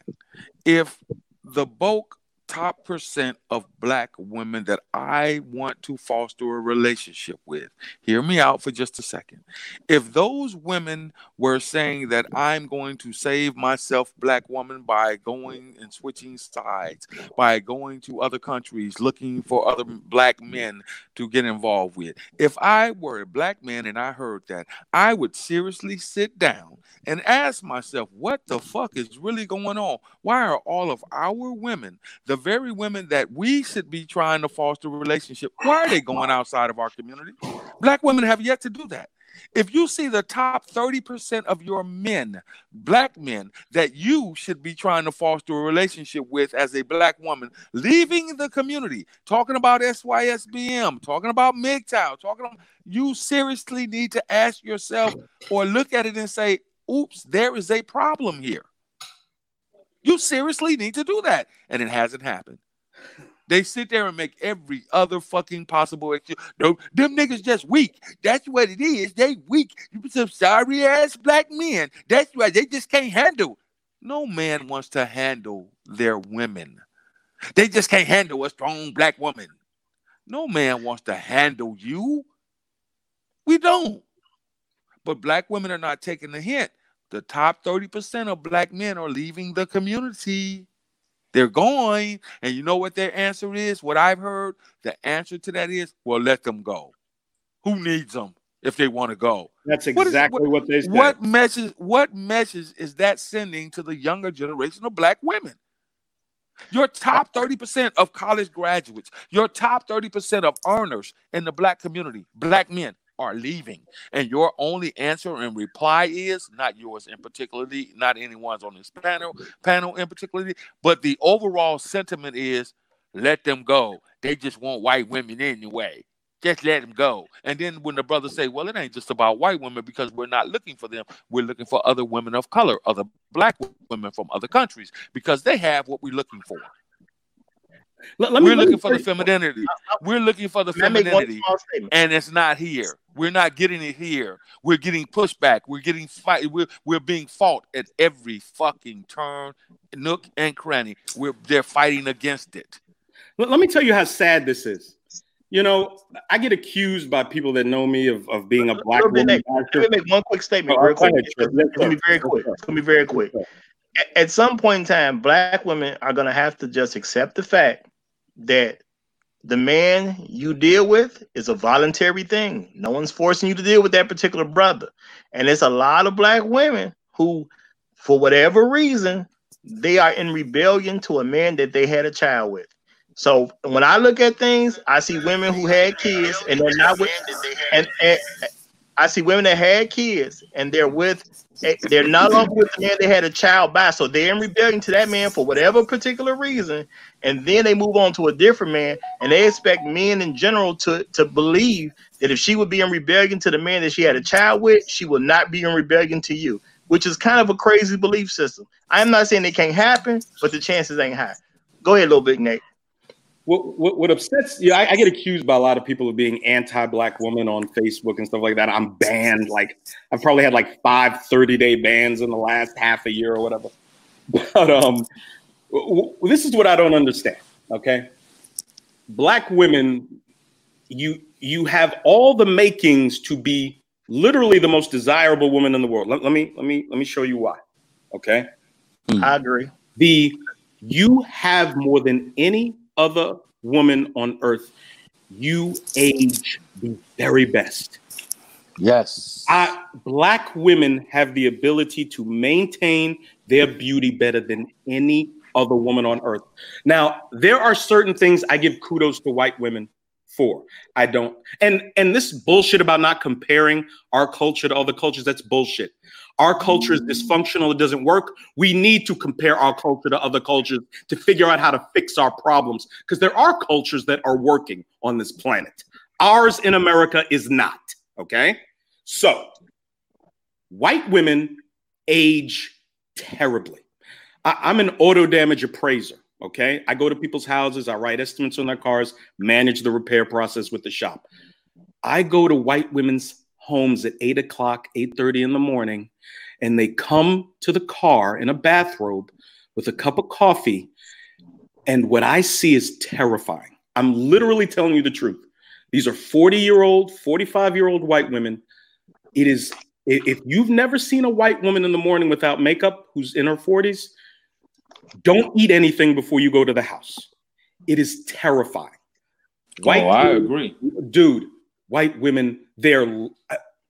if the bulk top percent of black women that I want to foster a relationship with, hear me out for just a second. If those women were saying that I'm going to save myself, black woman, by going and switching sides, by going to other countries looking for other black men to get involved with. If I were a black man and I heard that, I would seriously sit down and ask myself, what the fuck is really going on? Why are all of our women, the very women that we should be trying to foster a relationship, why are they going outside of our community? Black women have yet to do that. If you see the top 30% of your men, black men, that you should be trying to foster a relationship with as a black woman, leaving the community, talking about SYSBM, talking about MGTOW, talking about, you seriously need to ask yourself or look at it and say, oops, there is a problem here. You seriously need to do that. And it hasn't happened. They sit there and make every other fucking possible excuse. No, them niggas just weak. That's what it is. They weak. You some sorry ass black men. That's why they just can't handle. No man wants to handle their women. They just can't handle a strong black woman. No man wants to handle you. We don't. But black women are not taking the hint. The top 30% of black men are leaving the community. They're going. And you know what their answer is? What I've heard? The answer to that is, well, let them go. Who needs them if they want to go? That's What is- exactly what, they said. What message, what message is that sending to the younger generation of black women? Your top 30% of college graduates, your top 30% of earners in the black community, black men, are leaving. And your only answer and reply is not yours in particularly, not anyone's on this panel, panel in particularly, but the overall sentiment is let them go. They just want white women anyway. Just let them go. And then when the brothers say, well, it ain't just about white women because we're not looking for them. We're looking for other women of color, other black women from other countries because they have what we're looking for. Let, let me, we're let looking me for the say- femininity. We're looking for the Can I make one femininity, and it's not here. We're not getting it here. We're getting pushback. We're getting fight. We're we're being fought at every fucking turn, nook and cranny. We're they're fighting against it. Let, let me tell you how sad this is. You know, I get accused by people that know me of, of being a black Little woman. next. Let me make one quick statement, Oh, real quick. ahead, It's Trip. gonna be very quick. sir. It's gonna be very quick. At some point in time, black women are gonna have to just accept the fact that the man you deal with is a voluntary thing. No one's forcing you to deal with that particular brother. And it's a lot of black women who, for whatever reason, they are in rebellion to a man that they had a child with. So when I look at things, I see women who had kids and they're not with, and, and I see women that had kids and they're with, eh, they're not longer with the man they had a child by. So they're in rebellion to that man for whatever particular reason, and then they move on to a different man, and they expect men in general to to believe that if she would be in rebellion to the man that she had a child with, she will not be in rebellion to you, which is kind of a crazy belief system. I'm not saying it can't happen, but the chances ain't high. Go ahead, little big Nate. What, what, what upsets you, I, I get accused by a lot of people of being anti-black woman on Facebook and stuff like that. I'm banned. Like I've probably had like five 30-day bans in the last half a year or whatever. But um, w- w- this is what I don't understand. Okay, black women, you you have all the makings to be literally the most desirable woman in the world. Let, let me let me let me show you why. Okay, I agree. the you have more than any other woman on earth. You age the very best. Yes. I, black women have the ability to maintain their beauty better than any other woman on earth. Now, there are certain things I give kudos to white women for. I don't. And and this bullshit about not comparing our culture to other cultures, that's bullshit. Our culture is dysfunctional, it doesn't work. We need to compare our culture to other cultures to figure out how to fix our problems because there are cultures that are working on this planet. Ours in America is not, okay? So, white women age terribly. I, I'm an auto damage appraiser. Okay. I go to people's houses, I write estimates on their cars, manage the repair process with the shop. I go to white women's homes at eight o'clock, 8:30 in the morning, and they come to the car in a bathrobe with a cup of coffee. And what I see is terrifying. I'm literally telling you the truth. These are 40 year old, 45 year old white women. It is, if you've never seen a white woman in the morning without makeup who's in her 40s, don't eat anything before you go to the house. It is terrifying. oh, I women- agree. dude, white women, they're,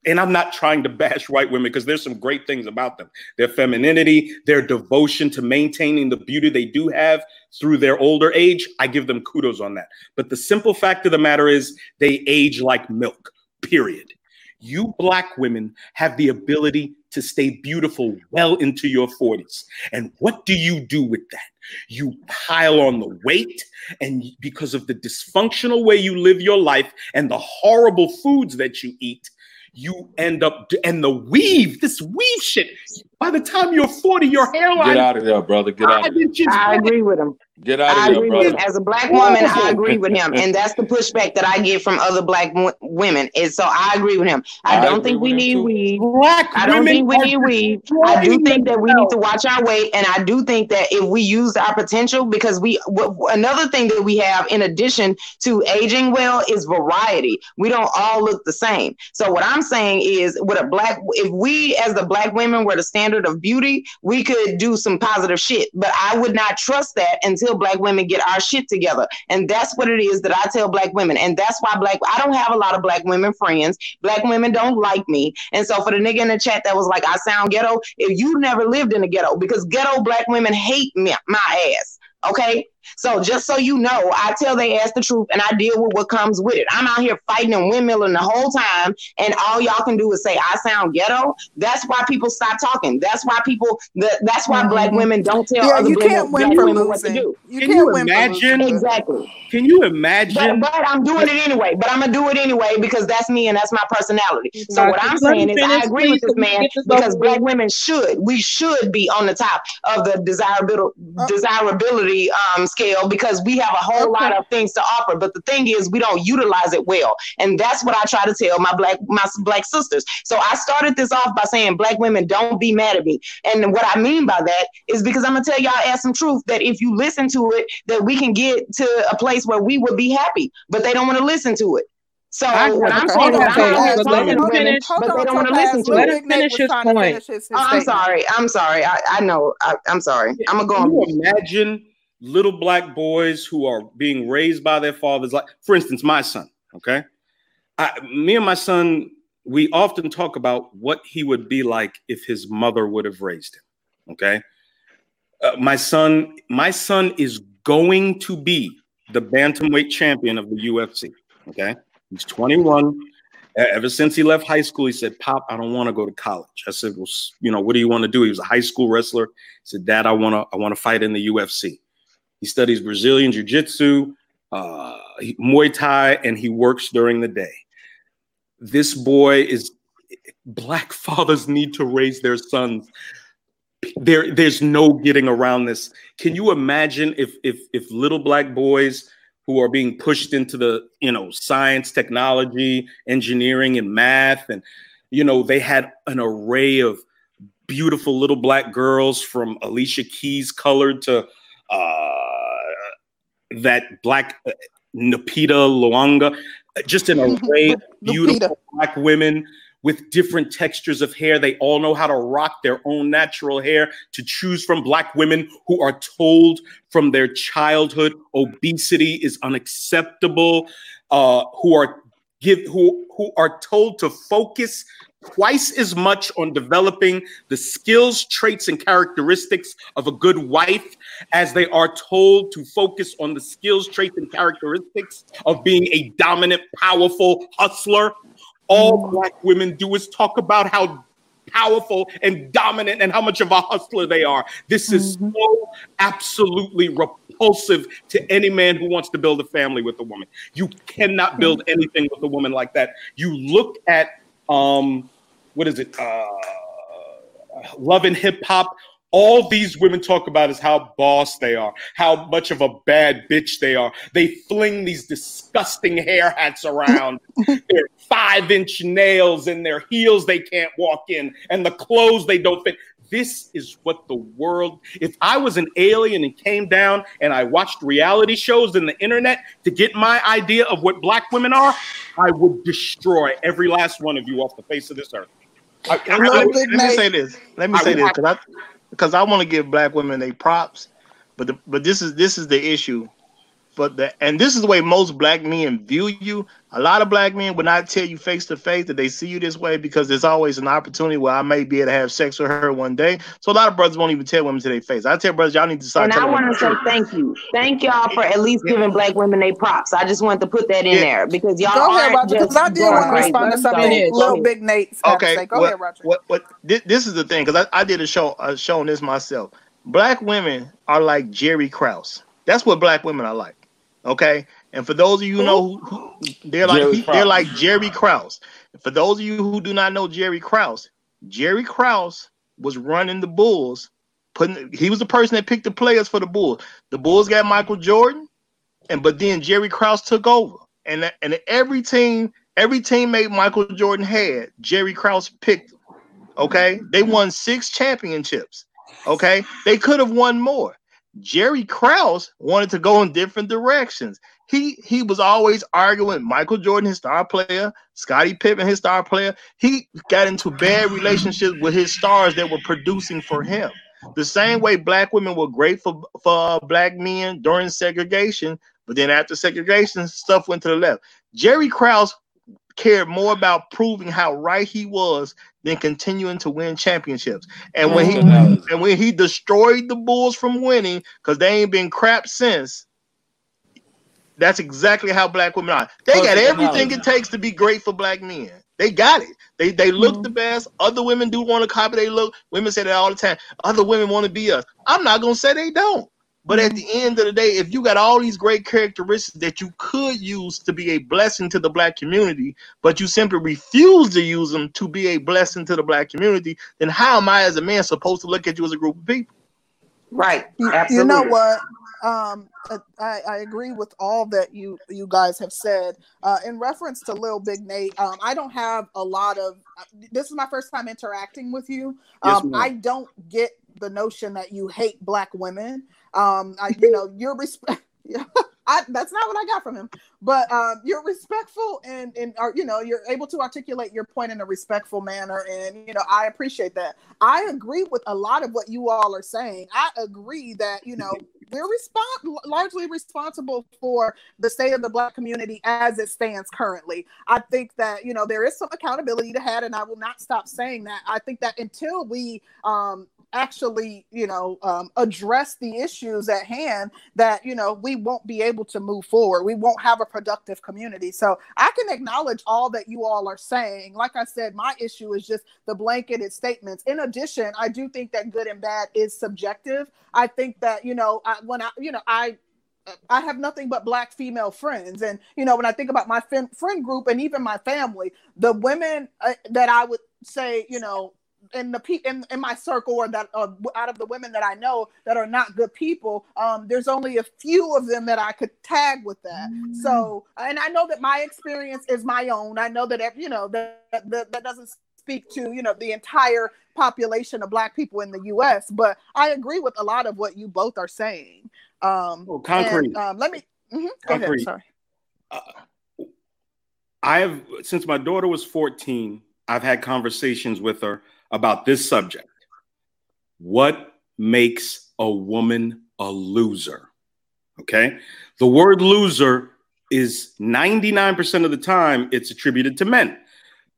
and I'm not trying to bash white women because there's some great things about them. Their femininity, their devotion to maintaining the beauty they do have through their older age, I give them kudos on that. But the simple fact of the matter is, they age like milk, period. You black women have the ability to stay beautiful well into your 40s. And what do you do with that? You pile on the weight, and because of the dysfunctional way you live your life and the horrible foods that you eat, you end up and the weave, this weave shit. By the time you're 40, your hairline. Get out of there, brother. Get out of there. I agree with him. Get out of I there, agree with brother. As a black woman, I agree with him, and that's the pushback that I get from other black w- women. Is so I agree with him. I, I don't think we need weed. Black I don't think we need are weed. I do think that we need to watch our weight, and I do think that if we use our potential, because we w- w- another thing that we have in addition to aging well is variety. We don't all look the same. So what I'm saying is, with a black, if we as the black women were the standard of beauty, we could do some positive shit. But I would not trust that until black women get our shit together, and that's what it is that I tell black women, and that's why black. I don't have a lot of black women friends. Black women don't like me, and so for the nigga in the chat that was like, I sound ghetto. If you never lived in the ghetto, because ghetto black women hate me, my ass. Okay, So just so you know, I tell they ask the truth and I deal with what comes with it. I'm out here fighting and windmilling the whole time, and all y'all can do is say I sound ghetto. That's why people stop talking. That's why people. That's why black Mhm. women don't tell Yeah, other you black, can't win black from women what to losing. do. You Can can't you win imagine? losing. Exactly. Can you imagine? but I'm doing it anyway. But I'm gonna do it anyway because that's me and that's my personality. So what I'm saying is I agree with so this man this because over black women should we should be on the top of the desirability Uh, desirability um scale because we have a whole okay. lot of things to offer. But the thing is we don't utilize it well. And that's what I try to tell my black my black sisters. So I started this off by saying black women don't be mad at me. And what I mean by that is because I'm gonna tell y'all ask some truth that if you listen to it, that we can get to a place where we would be happy, but they don't want to listen to it. So I what I'm it. Saying is I'm on, out Paige, here let talking him to women, finish. but they don't want to listen to Let it. him finish was his point. finish his, his Oh, I'm sorry. I'm sorry. I, I know. I, I'm sorry. I'm gonna go Can on you imagine little black boys who are being raised by their fathers? Like, for instance, my son. Okay, I, me and my son, we often talk about what he would be like if his mother would have raised him. Okay, uh, my son, my son is going to be the bantamweight champion of the UFC. Okay, he's 21. E- Ever since he left high school, he said, "Pop, I don't want to go to college." I said, "Well, you know, what do you want to do?" He was a high school wrestler. He said, "Dad, I want to, I want to fight in the UFC." He studies Brazilian jiu-jitsu, uh, Muay Thai, and he works during the day. This boy is. Black fathers need to raise their sons. There, there's no getting around this. Can you imagine if, if, if little black boys who are being pushed into the, you know, science, technology, engineering, and math, and you know, they had an array of beautiful little black girls from Alicia Keys colored to uh, that black uh, Napita Luanga, just an array of beautiful black women with different textures of hair. They all know how to rock their own natural hair to choose from black women who are told from their childhood obesity is unacceptable, uh, who are give who who are told to focus twice as much on developing the skills, traits, and characteristics of a good wife as they are told to focus on the skills, traits, and characteristics of being a dominant, powerful hustler. All mm. black women do is talk about how powerful and dominant and how much of a hustler they are. This is mm-hmm. so absolutely repulsive to any man who wants to build a family with a woman. You cannot mm. build anything with a woman like that. You look at um what is it? Uh love and hip hop. All these women talk about is how boss they are, how much of a bad bitch they are. They fling these disgusting hair hats around, their five inch nails and their heels they can't walk in, and the clothes they don't fit. This is what the world. If I was an alien and came down and I watched reality shows in the internet to get my idea of what black women are, I would destroy every last one of you off the face of this earth. I, I- Little I- Big let me say this. Let me I say this because I because I want to give black women they props, but the, but this is this is the issue. But the and this is the way most black men view you. A lot of black men would not tell you face to face that they see you this way because there's always an opportunity where I may be able to have sex with her one day. So a lot of brothers won't even tell women to their face. I tell brothers, y'all need to start And I want to say truth. thank you. Thank y'all for at least giving black women their props. I just wanted to put that in Yeah. there because y'all are Go ahead, aren't Roger, just because I did going want to respond to something finish. Little Big Nate Okay, say. Go what, ahead, Roger. what, what, this, this is the thing because I, I did a show, a show on this myself. Black women are like Jerry Krause. That's what black women are like. Okay, and for those of you who know, who, who they're like Jerry he- they're like Jerry Krause. For those of you who do not know Jerry Krause, Jerry Krause was running the Bulls. Putting he was the person that picked the players for the Bulls. The Bulls got Michael Jordan, and but then Jerry Krause took over, and and every team every teammate Michael Jordan had, Jerry Krause picked. them. Okay, they won six championships. Okay, they could have won more. Jerry Krause wanted to go in different directions. He he was always arguing Michael Jordan, his star player, Scottie Pippen, his star player. He got into bad relationships with his stars that were producing for him. The same way black women were great for, for uh, black men during segregation, but then after segregation, stuff went to the left. Jerry Krause cared more about proving how right he was than continuing to win championships. And when he and when he destroyed the Bulls from winning, because they ain't been crap since. That's exactly how black women are. They got everything it takes to be great for black men. They got it. They they look mm-hmm. the best. Other women do want to copy they look. Women say that all the time. Other women want to be us. I'm not gonna say they don't. But at the end of the day, if you got all these great characteristics that you could use to be a blessing to the black community, but you simply refuse to use them to be a blessing to the black community, then how am I as a man supposed to look at you as a group of people? Right. Absolutely. You know what? Um, I, I, agree with all that you you guys have said. Uh, in reference to Lil Big Nate, um, I don't have a lot of. Uh, this is my first time interacting with you. Um, yes, I don't get the notion that you hate black women. Um, I, you know, you're respect. I, that's not what I got from him. But um, you're respectful and and are you know you're able to articulate your point in a respectful manner, and you know I appreciate that. I agree with a lot of what you all are saying. I agree that you know we're respons- largely responsible for the state of the black community as it stands currently. I think that you know there is some accountability to have, and I will not stop saying that. I think that until we um, actually you know um, address the issues at hand that you know we won't be able to move forward. We won't have a productive community. So i can acknowledge all that you all are saying. Like i said my issue is just the blanketed statements. In addition i do think that good and bad is subjective. I think that you know I, when i you know i I have nothing but black female friends. And, you know, when I think about my friend group and even my family, the women uh, that I would say, you know, in the pe- in, in my circle or that uh, out of the women that I know that are not good people, um, there's only a few of them that I could tag with that. Mm. So, and I know that my experience is my own. I know that you know that that, that doesn't speak to you know the entire population of black people in the U.S. But I agree with a lot of what you both are saying. Um, oh, concrete. And, um, let me mm-hmm, go ahead. Sorry. Uh, I have since my daughter was 14. I've had conversations with her about this subject. What makes a woman a loser? Okay. The word loser is 99% of the time it's attributed to men.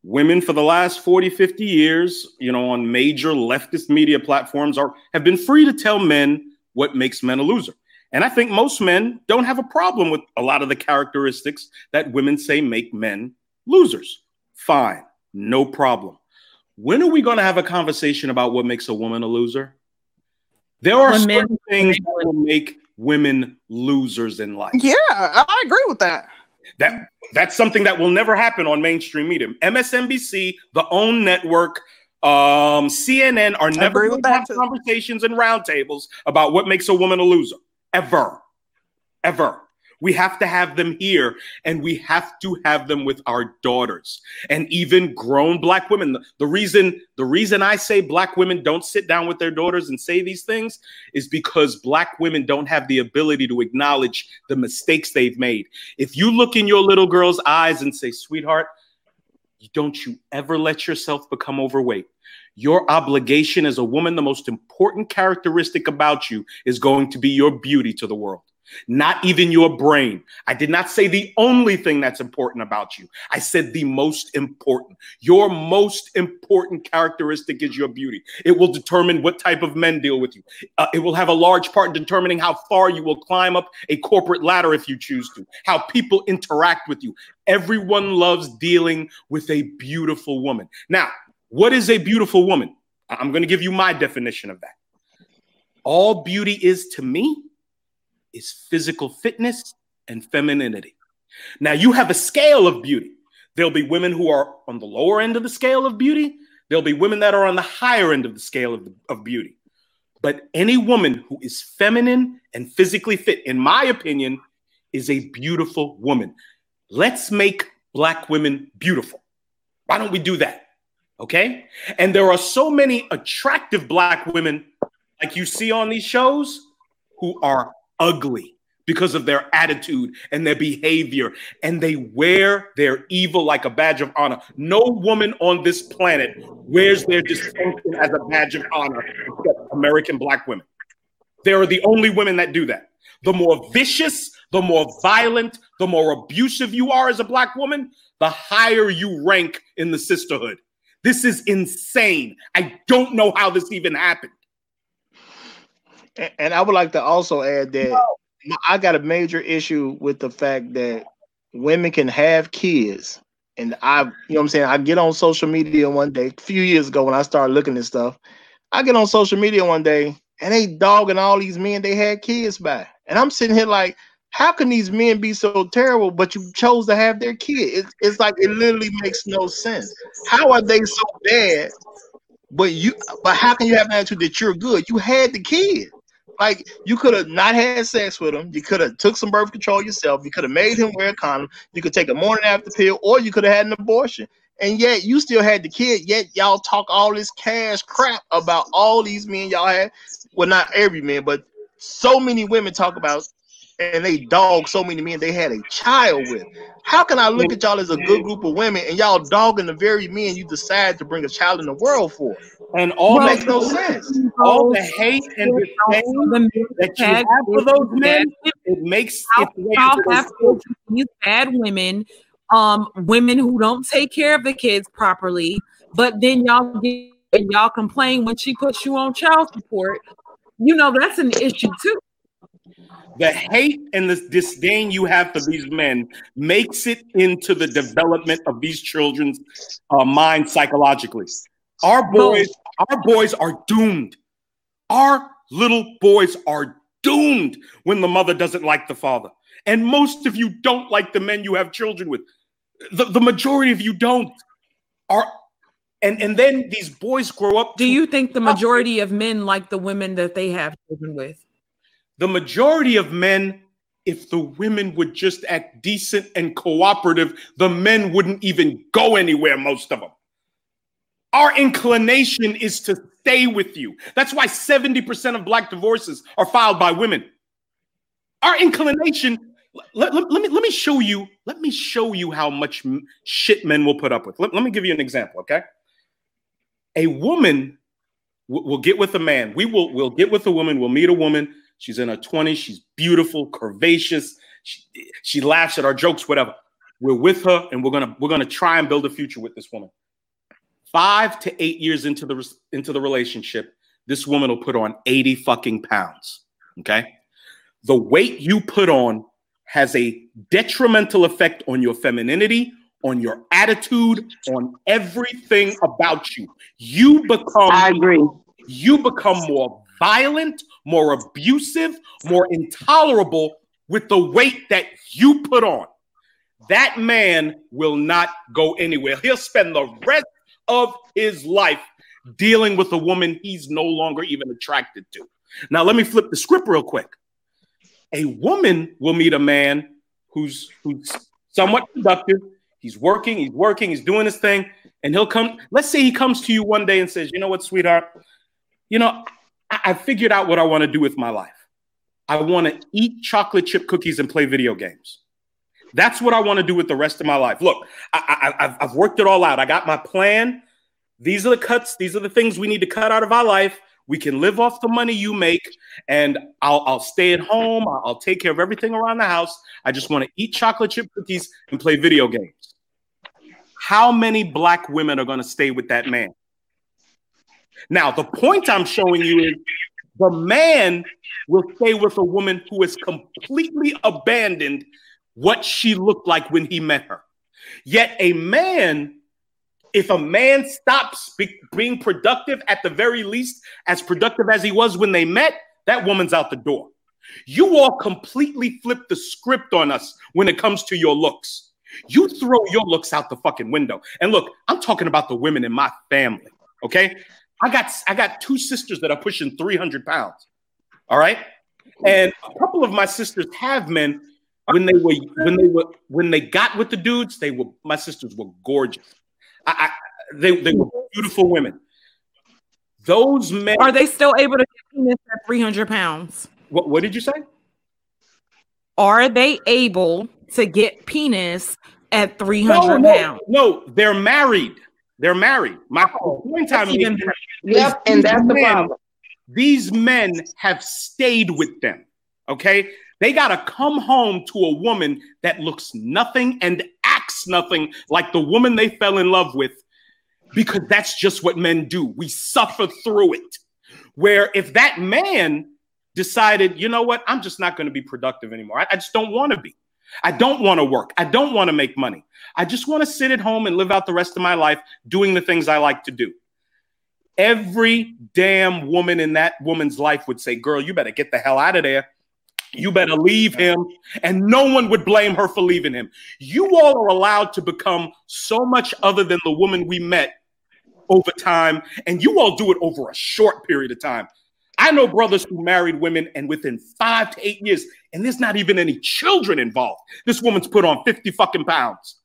Women for the last 40, 50 years, you know, on major leftist media platforms are have been free to tell men what makes men a loser. And I think most men don't have a problem with a lot of the characteristics that women say make men losers. Fine, no problem. When are we going to have a conversation about what makes a woman a loser? There are when certain things that will make women losers in life. Yeah, I agree with that. That that's something that will never happen on mainstream media. MSNBC, the OWN network, um, CNN are never going to have too. conversations and roundtables about what makes a woman a loser. Ever. Ever. We have to have them here and we have to have them with our daughters and even grown black women. The reason the reason I say black women don't sit down with their daughters and say these things is because black women don't have the ability to acknowledge the mistakes they've made. If you look in your little girl's eyes and say, "Sweetheart, don't you ever let yourself become overweight." Your obligation as a woman, the most important characteristic about you is going to be your beauty to the world not even your brain. I did not say the only thing that's important about you. I said the most important. Your most important characteristic is your beauty. It will determine what type of men deal with you. Uh, it will have a large part in determining how far you will climb up a corporate ladder if you choose to, how people interact with you. Everyone loves dealing with a beautiful woman. Now, what is a beautiful woman? I'm going to give you my definition of that. All beauty is to me is physical fitness and femininity. Now, you have a scale of beauty. There'll be women who are on the lower end of the scale of beauty, there'll be women that are on the higher end of the scale of, of beauty. But any woman who is feminine and physically fit, in my opinion, is a beautiful woman. Let's make Black women beautiful. Why don't we do that? Okay. And there are so many attractive Black women, like you see on these shows, who are ugly because of their attitude and their behavior, and they wear their evil like a badge of honor. No woman on this planet wears their distinction as a badge of honor except American black women. They are the only women that do that. The more vicious, the more violent, the more abusive you are as a black woman, the higher you rank in the sisterhood. This is insane. I don't know how this even happened. And- I would like to also add that I got a major issue with the fact that women can have kids. And I, you know what I'm saying? I get on social media one day, a few years ago when I started looking at stuff. I get on social media one day and they dogging all these men they had kids by. And I'm sitting here like, how can these men be so terrible, but you chose to have their kid? It's, it's like it literally makes no sense. How are they so bad? But you, but how can you have an attitude that you're good? You had the kid. Like you could have not had sex with him. You could have took some birth control yourself. You could have made him wear a condom. You could take a morning after pill, or you could have had an abortion. And yet you still had the kid. Yet y'all talk all this cash crap about all these men y'all had. Well, not every man, but so many women talk about and they dog so many men they had a child with. How can I look at y'all as a good group of women and y'all dogging the very men you decide to bring a child in the world for? And all It makes no sense. all the hate and disdain that you have for those men, it makes its way y'all to have these bad women, um, women who don't take care of the kids properly, but then y'all get and y'all complain when she puts you on child support. You know that's an issue too. The hate and the disdain you have for these men makes it into the development of these children's uh, mind psychologically. Our boys, our boys are doomed. Our little boys are doomed when the mother doesn't like the father. And most of you don't like the men you have children with. The, the majority of you don't. Are and and then these boys grow up. Do you think the majority of men like the women that they have children with? The majority of men, if the women would just act decent and cooperative, the men wouldn't even go anywhere, most of them. Our inclination is to stay with you. That's why 70% of black divorces are filed by women. Our inclination, let, let- let me, let me show you, let me show you how much shit men will put up with. Let, let me give you an example, okay? A woman will will get with a man. We will we'll get with a woman, we'll meet a woman. She's in her 20s, she's beautiful, curvaceous. She, she laughs at our jokes, whatever. We're with her and we're gonna we're gonna try and build a future with this woman. Five to eight years into the into the relationship, this woman will put on 80 fucking pounds. Okay. The weight you put on has a detrimental effect on your femininity, on your attitude, on everything about you. You become I agree. you become more violent, more abusive, more intolerable with the weight that you put on. That man will not go anywhere. He'll spend the rest of his life dealing with a woman he's no longer even attracted to. Now, let me flip the script real quick. A woman will meet a man who's who's somewhat productive. He's working, he's working, he's doing his thing, and he'll come. Let's say he comes to you one day and says, "You know what, sweetheart? You know, I, I figured out what I want to do with my life. I want to eat chocolate chip cookies and play video games. That's what I want to do with the rest of my life. Look, I, I've worked it all out. I got my plan. These are the cuts. These are the things we need to cut out of our life. We can live off the money you make, and I'll, I'll stay at home. I'll, I'll take care of everything around the house. I just want to eat chocolate chip cookies and play video games. How many black women are going to stay with that man? Now, the point I'm showing you is the man will stay with a woman who has completely abandoned what she looked like when he met her. Yet, a man, if a man stops be- being productive at the very least, as productive as he was when they met, that woman's out the door. You all completely flip the script on us when it comes to your looks. You throw your looks out the fucking window. And look, I'm talking about the women in my family. Okay. I got I got two sisters that are pushing 300 pounds. All right. And a couple of my sisters have men when they were when they were when they got with the dudes, they were my sisters were gorgeous. I, I they, they were beautiful women. Those men Are they still able to get penis at 300 pounds? what, what did you say? Are they able to get penis at 300 No, no, pounds? no, they're married. They're married. My point time That's even. Yep, and that's the problem. These men have stayed with them. Okay. They got to come home to a woman that looks nothing and acts nothing like the woman they fell in love with because that's just what men do. We suffer through it. Where if that man decided, you know what, I'm just not going to be productive anymore, I, I just don't want to be. I don't want to work. I don't want to make money. I just want to sit at home and live out the rest of my life doing the things I like to do. Every damn woman in that woman's life would say, Girl, you better get the hell out of there. You better leave him. And no one would blame her for leaving him. You all are allowed to become so much other than the woman we met over time. And you all do it over a short period of time. I know brothers who married women and within five to eight years, and there's not even any children involved. This woman's put on 50 fucking pounds.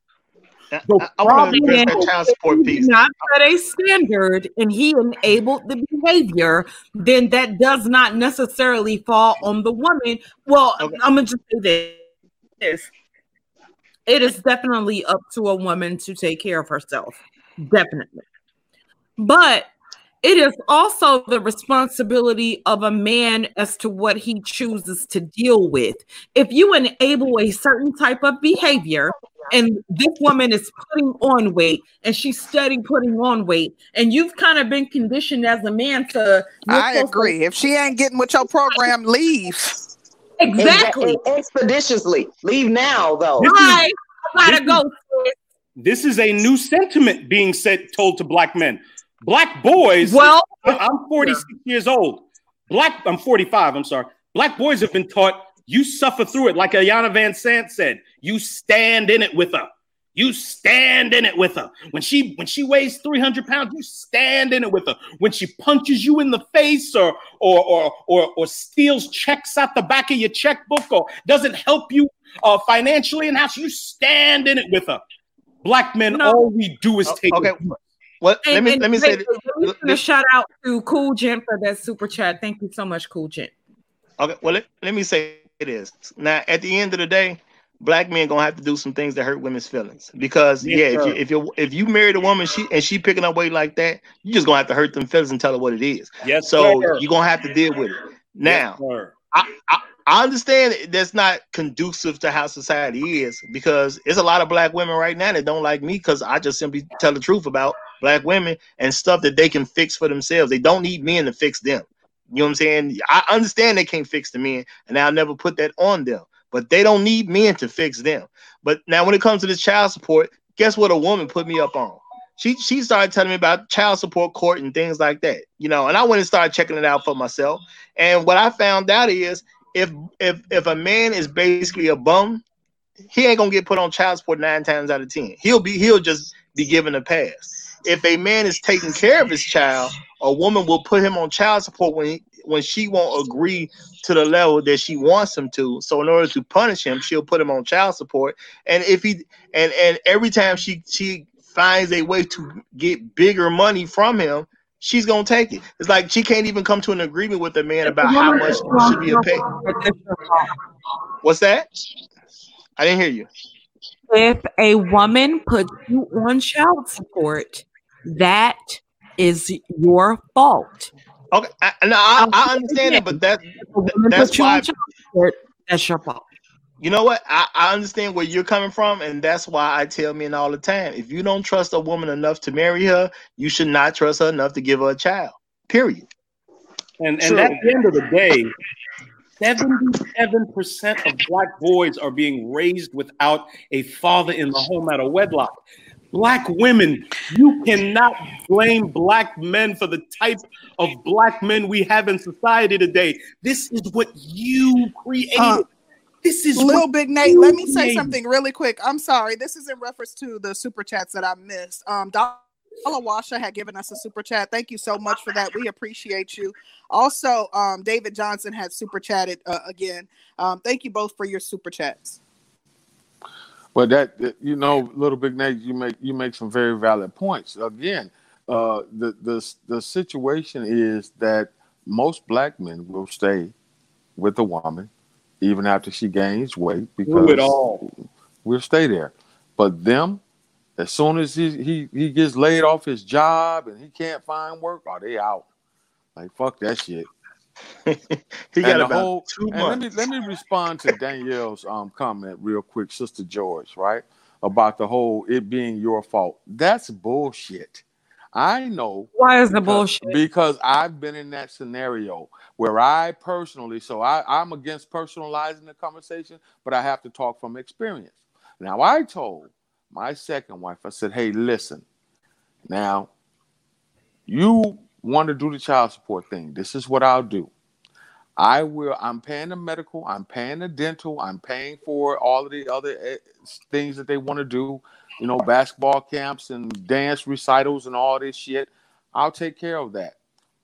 Uh, I, I want to address that child support piece. Not set a standard and he enabled the behavior, then that does not necessarily fall on the woman. Well, okay. I'm gonna just say this. It is definitely up to a woman to take care of herself. Definitely. But it is also the responsibility of a man as to what he chooses to deal with. If you enable a certain type of behavior, and this woman is putting on weight and she's studying putting on weight, and you've kind of been conditioned as a man to. I agree. To- if she ain't getting with your program, leave. Exactly. Expeditiously. Leave now, though. Right. I gotta go. This is a new sentiment being said told to black men. Black boys. Well, I'm 46 yeah. years old. Black, I'm 45. I'm sorry. Black boys have been taught you suffer through it, like Iyanla Vanzant said. You stand in it with her. You stand in it with her. When she when she weighs 300 pounds, you stand in it with her. When she punches you in the face or or or or, or steals checks out the back of your checkbook or doesn't help you uh, financially in house, you stand in it with her. Black men, no. all we do is take okay. Well, and, let me let me say this. A shout out to Cool Gent for that super chat. Thank you so much, Cool Gent. Okay, well let, let me say this. Now, at the end of the day, black men gonna have to do some things that hurt women's feelings because yes, yeah, sir. if you if you if you married a woman she and she picking up weight like that, you just gonna have to hurt them feelings and tell her what it is. Yes, so sir. you're gonna have to deal with it. Now, yes, I, I I understand that's not conducive to how society is because there's a lot of black women right now that don't like me because I just simply tell the truth about black women and stuff that they can fix for themselves. They don't need men to fix them. You know what I'm saying? I understand they can't fix the men, and I'll never put that on them. But they don't need men to fix them. But now when it comes to this child support, guess what a woman put me up on? She she started telling me about child support court and things like that. You know, and I went and started checking it out for myself. And what I found out is if if if a man is basically a bum, he ain't gonna get put on child support nine times out of ten. He'll be he'll just be given a pass if a man is taking care of his child, a woman will put him on child support when he, when she won't agree to the level that she wants him to. So in order to punish him, she'll put him on child support. And if he and and every time she she finds a way to get bigger money from him, she's gonna take it. It's like she can't even come to an agreement with the man about how much should be a pay. What's that? I didn't hear you. If a woman puts you on child support, that is your fault. Okay, I, no, I, I um, understand it, but that, that's why support, that's your fault. You know what? I, I understand where you're coming from, and that's why I tell men all the time: if you don't trust a woman enough to marry her, you should not trust her enough to give her a child. Period. And and at the end of the day, 77% of black boys are being raised without a father in the home out of wedlock black women. You cannot blame black men for the type of black men we have in society today. This is what you created. Uh, this is little big Nate. Let me say something really quick. I'm sorry. This is in reference to the super chats that I missed. Um, Washa had given us a super chat. Thank you so much for that. We appreciate you. Also, um, David Johnson had super chatted uh, again. Um, thank you both for your super chats. But that, you know, little big Nate, you make you make some very valid points. Again, uh, the the the situation is that most black men will stay with a woman even after she gains weight because it all. we'll stay there. But them, as soon as he, he he gets laid off his job and he can't find work, are oh, they out? Like fuck that shit. he got the about whole- two And let me let me respond to Danielle's um comment real quick, Sister George, right? About the whole it being your fault. That's bullshit. I know Why is the bullshit? because I've been in that scenario where I personally, so I, I'm against personalizing the conversation, but I have to talk from experience. Now I told my second wife, I said, hey, listen, now you want to do the child support thing. This is what I'll do. I will. I'm paying the medical. I'm paying the dental. I'm paying for all of the other eh, things that they want to do. You know, basketball camps and dance recitals and all this shit. I'll take care of that.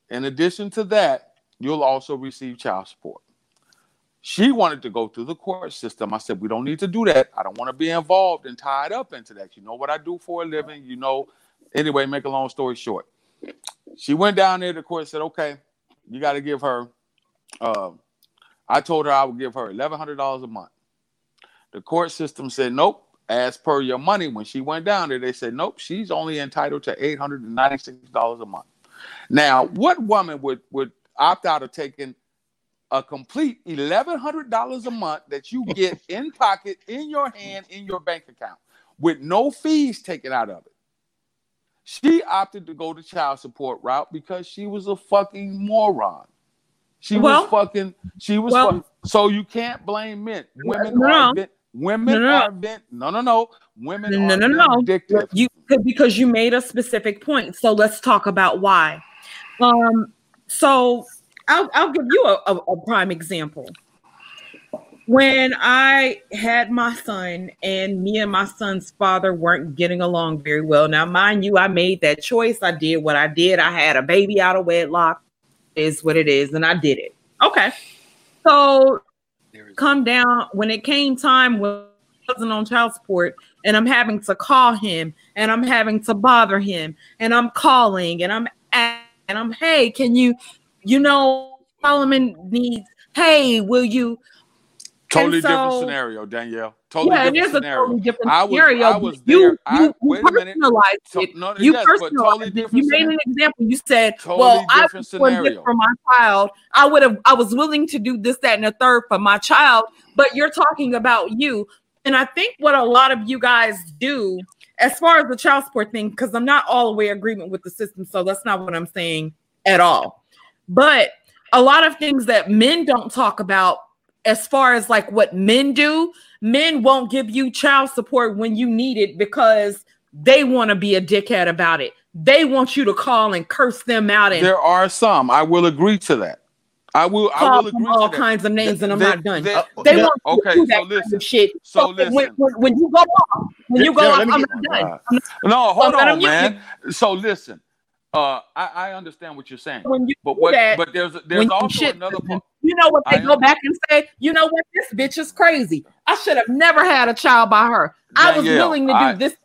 In addition to that, you'll also receive child support. She wanted to go through the court system. I said, we don't need to do that. I don't want to be involved and tied up into that. You know what I do for a living. You know. Anyway, make a long story short, she went down there. The court said, okay, you got to give her uh, I told her I would give her eleven hundred dollars a month. The court system said nope. As per your money, when she went down there, they said nope. She's only entitled to eight hundred and ninety six dollars a month. Now, what woman would would opt out of taking a complete eleven hundred dollars a month that you get in pocket, in your hand, in your bank account, with no fees taken out of it? She opted to go the child support route because she was a fucking moron. She Well- was fucking. She was. well- fuck- so you can't blame men. Women No, are no. vin- women No, no. are vin- no no no. Women No, are no, no. vindictive. You because you made a specific point. So let's talk about why. Um, so I'll I'll give you a, a, a prime example. When I had my son and me and my son's father weren't getting along very well. Now, mind you, I made that choice. I did what I did. I had a baby out of wedlock. Is what it is, and I did it. Okay. So come down when it came time when I wasn't on child support and I'm having to call him and I'm having to bother him and I'm calling and I'm at, and I'm hey can you you know Solomon needs hey will you Totally and different scenario, Danielle. Totally yeah it different is a scenario. totally different I was- scenario I was you there. I- you, you wait a personalized So- it no, you yes, personalized totally it. different you made an example you said Totally well I different was doing scenario. for my child I would have I was willing to do this that and the third for my child but you're talking about you and I think what a lot of you guys do as far as the child support thing because I'm not all the way agreement with the system so that's not what I'm saying at all but a lot of things that men don't talk about as far as like what men do men won't give you child support when you need it because they want to be a dickhead about it they want you to call and curse them out and There are some. I will agree to that. I will. I call will them agree all to that. kinds of names and i'm not done they- they they- want you to okay, do so that kind listen. of shit So when, listen. when, when you go off when you go off i'm not done I'm not- No, hold let on, man. So listen. Uh, I, I understand what you're saying, when you but what? that, But there's there's when you also shit another them, part. You know what they I go am- back and say? You know what? This bitch is crazy. I should have never had a child by her. I was Danielle, willing to do I- this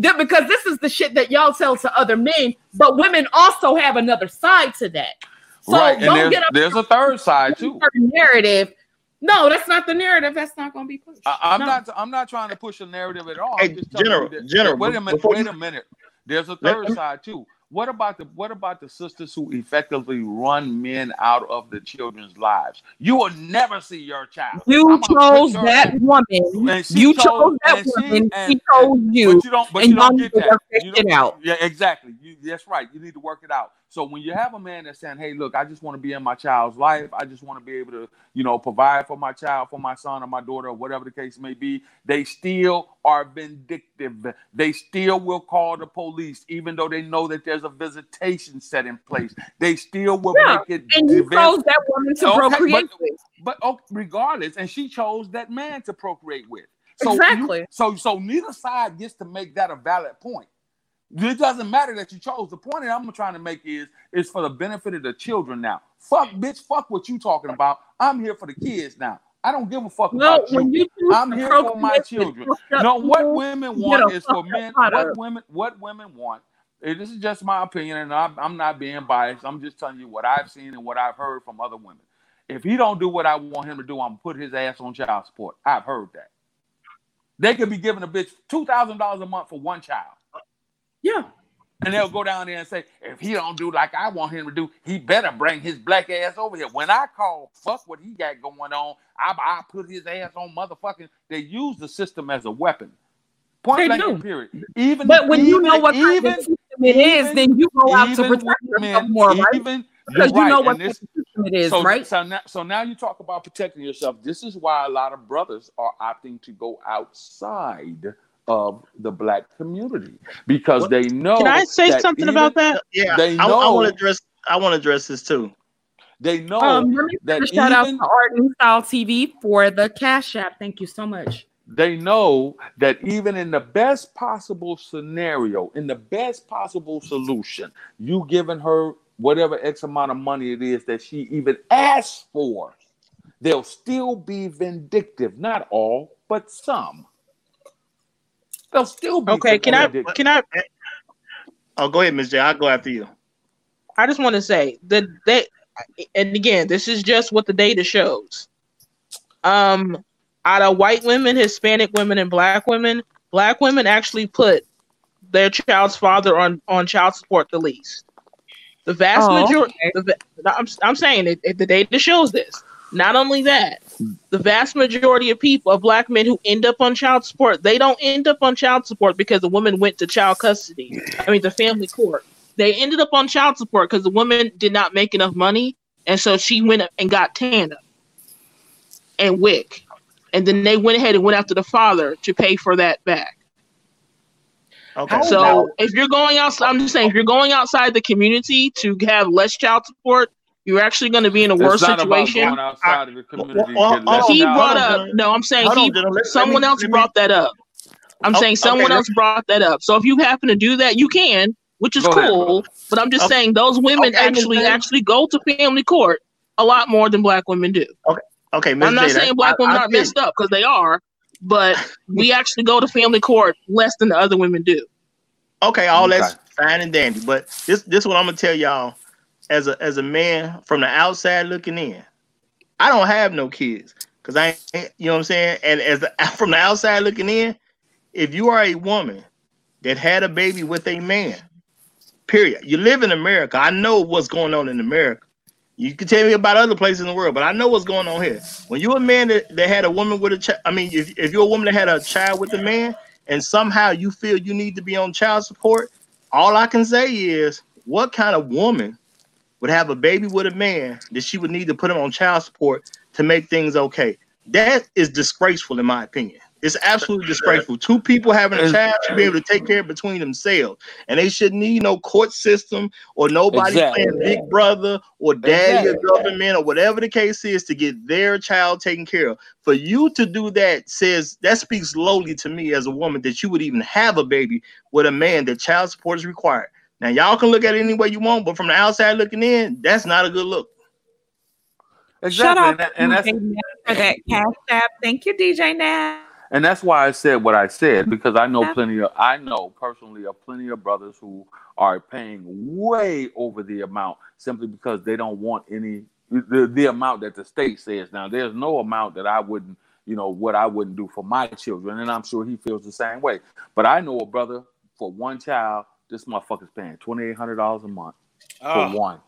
Th- because this is the shit that y'all tell to other men, but women also have another side to that. So right, and don't there's get up there's a third side too. narrative. No, that's not the narrative. That's not going to be pushed. I, I'm No. not. I'm not trying to push a narrative at all. Hey, I'm just telling General, General, Wait a minute. Wait you- a minute. There's a Let- third side too. What about the what about the sisters who effectively run men out of the children's lives? You will never see your child. You I'm chose that ass- woman. You chose- chose that and she- woman. She chose you. But you don't. But and you don't get that. You don't- out. Yeah, exactly. You, that's right. You need to work it out. So when you have a man that's saying, "Hey, look, I just want to be in my child's life. I just want to be able to, you know, provide for my child, for my son or my daughter, or whatever the case may be," they still are vindictive. They still will call the police, even though they know that there's a visitation set in place. They still will Yeah, make it. And you chose that woman to Okay, procreate but- with. but oh, regardless, and she chose that man to procreate with. So you- Exactly. so so neither side gets to make that a valid point. It doesn't matter that you chose. The point that I'm trying to make is is for the benefit of the children now. Fuck, bitch, fuck what you talking about. I'm here for the kids now. I don't give a fuck No, about you. when you choose I'm here for my children. No, what women want is for men. What women, what women want. This is just my opinion, and I'm, I'm not being biased. I'm just telling you what I've seen and what I've heard from other women. If he don't do what I want him to do, I'm gonna put his ass on child support. I've heard that. They could be giving a bitch two thousand dollars a month for one child. Yeah. And they'll go down there and say, if he don't do like I want him to do, he better bring his black ass over here. When I call fuck what he got going on, I, I put his ass on motherfucking. They use the system as a weapon. Point They blank do. period. Even But when you know what kind even, of system it is, then you go out to protect with yourself more, right? even Because you right, know what this- system it is, so, right? So now, so now you talk about protecting yourself. This is why a lot of brothers are opting to go outside of the black community because Well, they know. Can I say something even- about that? Yeah, They I, I want to address. I want to address this too. They know Um, let me that give a shout out to Art and Style TV for the Cash App. Thank you so much. they know that even in the best possible scenario, in the best possible solution, you giving her whatever X amount of money it is that she even asks for, they'll still be vindictive. Not all, but some. They'll still be Okay, can I vindictive. can I Oh, go ahead, Miss J. I'll go after you. I just want to say that they, and again, this is just what the data shows. Um, out of white women, Hispanic women, and black women, black women actually put their child's father on on child support the least. The vast Oh, majority, the, I'm I'm saying it, it- the data shows this. Not only that, the vast majority of people, of black men who end up on child support, they don't end up on child support because the woman went to child custody. I mean, the family court. They ended up on child support because the woman did not make enough money, and so she went and got TANF and WIC, and then they went ahead and went after the father to pay for that back. Okay. So if you're going outside, I'm just saying, if you're going outside the community to have less child support, you're actually going to be in a It's worse not situation. going outside of the community. to well, well, uh, uh, he Hold brought up no i'm saying he on, Dylan. Let- let someone me- else let me- brought that up i'm Oh, saying someone okay, else brought that up so if you happen to do that you can which is Go ahead, cool but i'm just Okay. saying those women Okay, actually J. actually go to family court a lot more than black women do Okay, Miss i'm not J. saying black I- women I aren't feel messed up because they are but we actually go to family court less than the other women do Okay, all Okay. that's fine and dandy, but this this what I'm gonna tell y'all as a as a man from the outside looking in. I don't have no kids because I you know what I'm saying. And as the, from the outside looking in, if you are a woman that had a baby with a man, period, you live in America. I know what's going on in America. You can tell me about other places in the world, but I know what's going on here. When you're a man that, that had a woman with a child, I mean, if, if you're a woman that had a child with a man, and somehow you feel you need to be on child support, all I can say is, what kind of woman would have a baby with a man that she would need to put him on child support to make things okay? That is disgraceful, in my opinion. It's absolutely disgraceful. Two people having a child should be able to take care of between themselves, and they shouldn't need no court system or nobody Exactly. playing Big Brother or Daddy Exactly. or government or whatever the case is to get their child taken care of. For you to do that says that speaks lowly to me as a woman that you would even have a baby with a man that child support is required. Now y'all can look at it any way you want, but from the outside looking in, that's not a good look. Shout Exactly, out and, that, and to that's DJ Nat for that cash app. Thank you, DJ Nat. and that's why I said what I said because I know plenty of I know personally of plenty of brothers who are paying way over the amount simply because they don't want any the, the amount that the state says. Now there's no amount that I wouldn't you know what I wouldn't do for my children, and I'm sure he feels the same way. But I know a brother for one child, this motherfucker's paying twenty eight hundred dollars a month Ah. for one.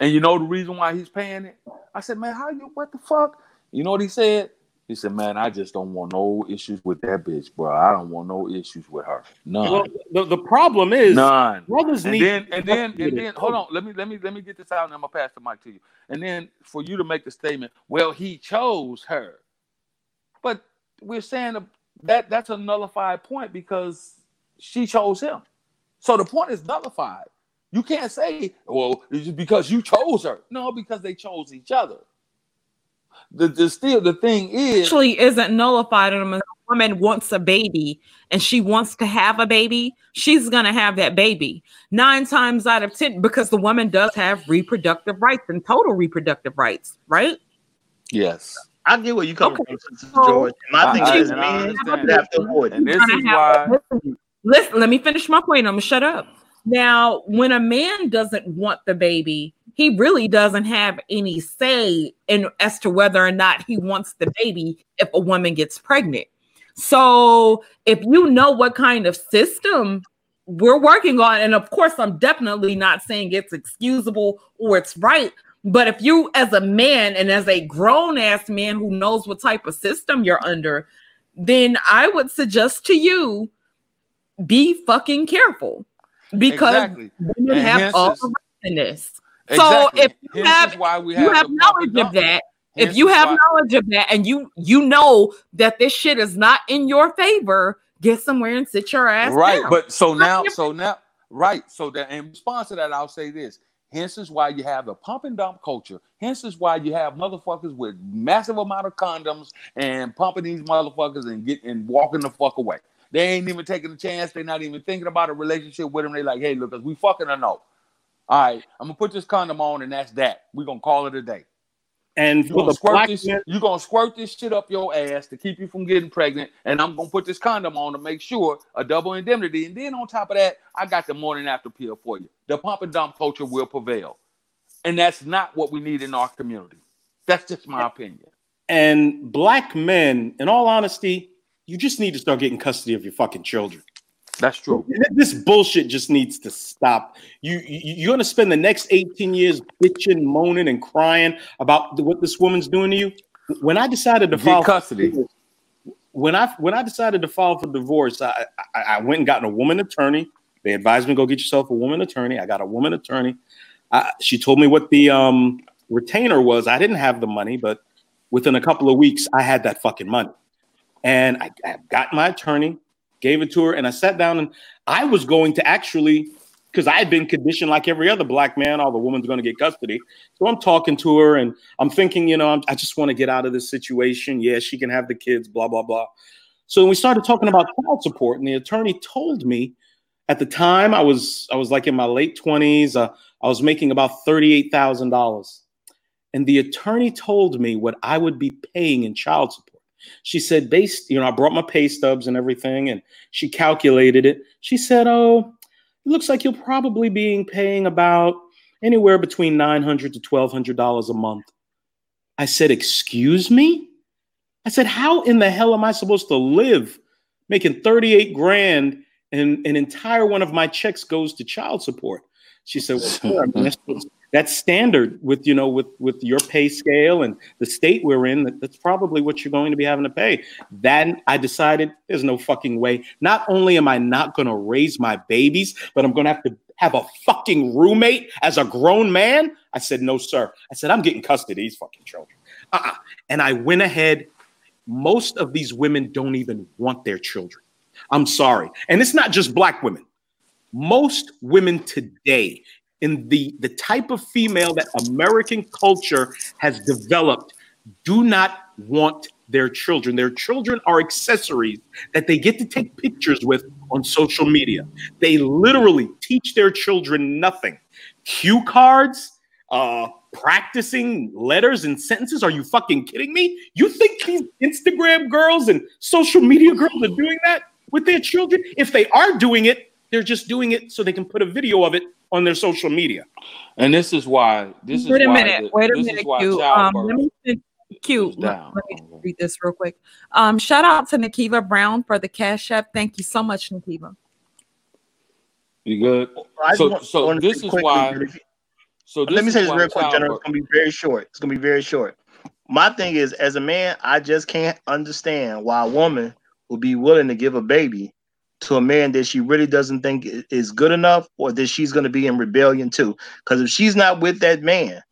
And you know the reason why he's paying it? I said, man, how you what the fuck? You know what he said? He said, man, I just don't want no issues with that bitch, bro. I don't want no issues with her. None. Well, the, the problem is None. brothers And need then and then and then hold on. Let me let me let me get this out and I'm gonna pass the mic to you. And then for you to make the statement, well, he chose her. But we're saying that that's a nullified point because she chose him. So the point is nullified. You can't say, well, it's because you chose her. No, because they chose each other. The, the still the thing is Actually, isn't nullified. And a woman wants a baby and she wants to have a baby. She's gonna have that baby nine times out of ten because the woman does have reproductive rights and total reproductive rights, right? yes. I get where you come Okay. from, George. My I- thing I- is, men understand have to avoid. And this is why listen, let me finish my point. I'm gonna shut up. Now, when a man doesn't want the baby, he really doesn't have any say in as to whether or not he wants the baby if a woman gets pregnant. So if you know what kind of system we're working on and of course i'm definitely not saying it's excusable or it's right but if you as a man and as a grown ass man who knows what type of system you're under then i would suggest to you be fucking careful. Because Exactly. women And have all the right in this. Exactly. so if you Hence have why we you have, have pump and knowledge of that. Hence if you have why- knowledge of that and you you know that this shit is not in your favor get somewhere and sit your ass right down. but so now so now right so that in response to that i'll say this. Hence is why you have the pump and dump culture. Hence is why you have motherfuckers with massive amount of condoms and pumping these motherfuckers and getting and walking the fuck away they ain't even taking a chance they're not even thinking about a relationship with them They're like hey look us we fucking or no all right i'm gonna put this condom on and that's that we're gonna call it a day And you're gonna black this. men, You gonna squirt this shit up your ass to keep you from getting pregnant, and I'm gonna put this condom on to make sure a double indemnity. And then on top of that, I got the morning after pill for you. The pump and dump culture will prevail, and that's not what we need in our community. That's just my opinion. and black men, in all honesty, you just need to start getting custody of your fucking children. That's true. This bullshit just needs to stop. You, you you're gonna spend the next 18 years bitching, moaning, and crying about what this woman's doing to you. When I decided to Get file custody. when I when I decided to file for divorce, I, I I went and got a woman attorney. They advised me to go get yourself a woman attorney. I got a woman attorney. I, she told me what the um, retainer was. I didn't have the money, but within a couple of weeks, I had that fucking money. And I, I got my attorney, gave it to her, and I sat down and I was going to actually, because I had been conditioned like every other black man, all the woman's going to get custody. So I'm talking to her and I'm thinking, you know, I'm, I just want to get out of this situation. Yeah, she can have the kids, blah, blah, blah. So we started talking about child support, and the attorney told me at the time I was I was like in my late 20s. Uh, I was making about $38,000. And the attorney told me what I would be paying in child support. She said, based, you know, I brought my pay stubs and everything, and she calculated it. She said, Oh, it looks like you'll probably be paying about anywhere between $900 to $1,200 a month. I said, Excuse me? I said, How in the hell am I supposed to live making 38 grand and an entire one of my checks goes to child support? She said, Well, sure, I mean, that's, standard with you know with with your pay scale and the state we're in that, that's probably what you're going to be having to pay. Then i decided there's no fucking way. Not only am i not going to raise my babies but i'm going to have to have a fucking roommate as a grown man? I said no sir. I said i'm getting custody of these fucking children. Uh-uh. and i went ahead. Most of these women don't even want their children. I'm sorry. And it's not just black women. Most women today in the the type of female that American culture has developed do not want their children. Their children are accessories that they get to take pictures with on social media. They literally teach their children nothing. Cue cards, uh, practicing letters and sentences. Are you fucking kidding me? You think these Instagram girls and social media girls are doing that with their children? If they are doing it, they're just doing it so they can put a video of it on their social media. And this is why. This is wait a why minute. the- wait a minute, why Q. Um, let me send- Q. Let, let me read this real quick. Um, shout out to Nakiva Brown for the cash app. Thank you so much, Nakiva. You good? I So, want- so this say is why. So this Let me say this real quick, Jennifer. childbirth- It's gonna be very short. It's gonna be very short. My thing is, as a man, I just can't understand why a woman would be willing to give a baby to a man that she really doesn't think is good enough, or that she's gonna be in rebellion to. Because if she's not with that man,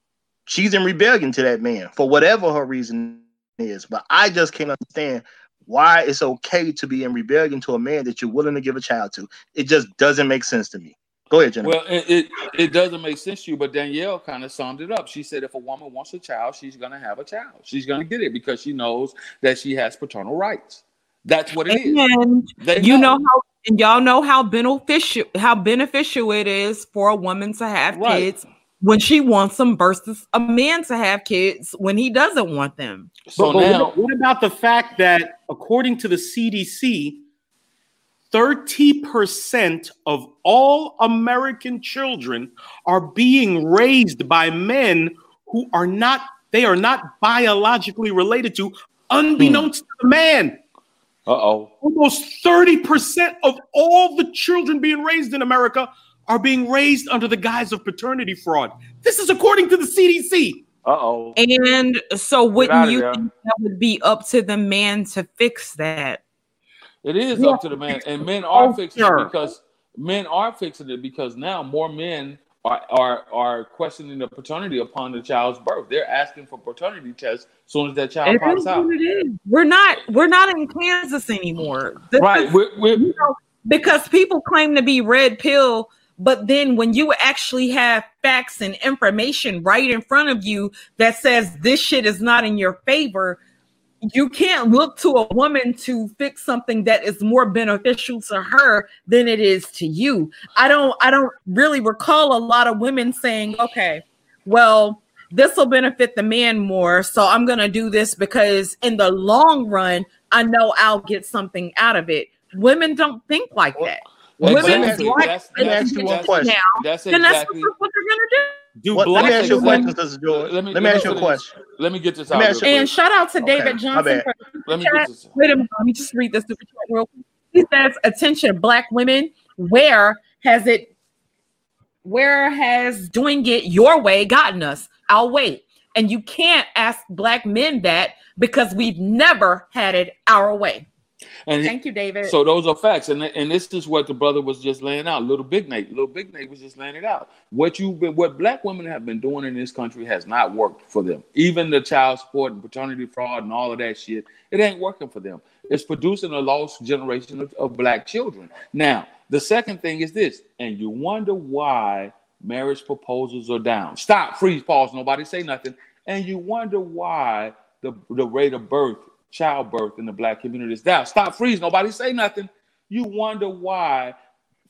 she's in rebellion to that man for whatever her reason is. But I just can't understand why it's okay to be in rebellion to a man that you're willing to give a child to. It just doesn't make sense to me. Go ahead, Jennifer. Well, it, it, it doesn't make sense to you, but Danielle kind of summed it up. She said if a woman wants a child, she's going to have a child. She's going to get it because she knows that she has paternal rights. That's what it is. And They you know. know how and y'all know how beneficial how beneficial it is for a woman to have Right. kids when she wants them versus a man to have kids when he doesn't want them. So but, but now, what, what about the fact that, according to the CDC, 30% of all American children are being raised by men who are not, they are not biologically related to, unbeknownst hmm. to the man. Uh oh. Almost 30% of all the children being raised in America are being raised under the guise of paternity fraud. This is according to the CDC. Uh oh. And so wouldn't you there. think that would be up to the man to fix that? It is Yeah. up to the man, and men are Oh, fixing sure. it because men are fixing it because now more men are are are questioning the paternity upon the child's birth. They're asking for paternity tests as soon as that child It pops out. it is. We're not we're not in Kansas anymore. This Right. is- We're, we're, you know, because people claim to be red pill, but then when you actually have facts and information right in front of you that says this shit is not in your favor, you can't look to a woman to fix something that is more beneficial to her than it is to you. I don't I don't really recall a lot of women saying, "Okay, well, this will benefit the man more, so I'm going to do this because in the long run, I know I'll get something out of it." Women don't think like that. Well, Women Exactly. That's- that's- one that's- question. now, That's then that's exactly. what they're going to do. Do What, let me ask you a question, Sister George. Let me- Let me let me ask you a finish. question. Let me get this Let me out. real you- And shout out to Okay, David my Johnson for Let me get this. Wait a minute, let me just read this super chat real quick. He says, "Attention, black women. Where has it? Where has doing it your way gotten us? I'll wait." And you can't ask black men that because we've never had it our way. And Thank you, David. So those are facts, and and this is what the brother was just laying out. Little Big Nate, Little Big Nate was just laying it out. What you've been, what black women have been doing in this country has not worked for them. Even the child support and paternity fraud and all of that shit, it ain't working for them. It's producing a lost generation of, of black children. Now, the second thing is this, and you wonder why marriage proposals are down. Stop, freeze, pause. Nobody say nothing. And you wonder why the the rate of birth childbirth in the black community is down. Stop, freeze. Nobody say nothing. You wonder why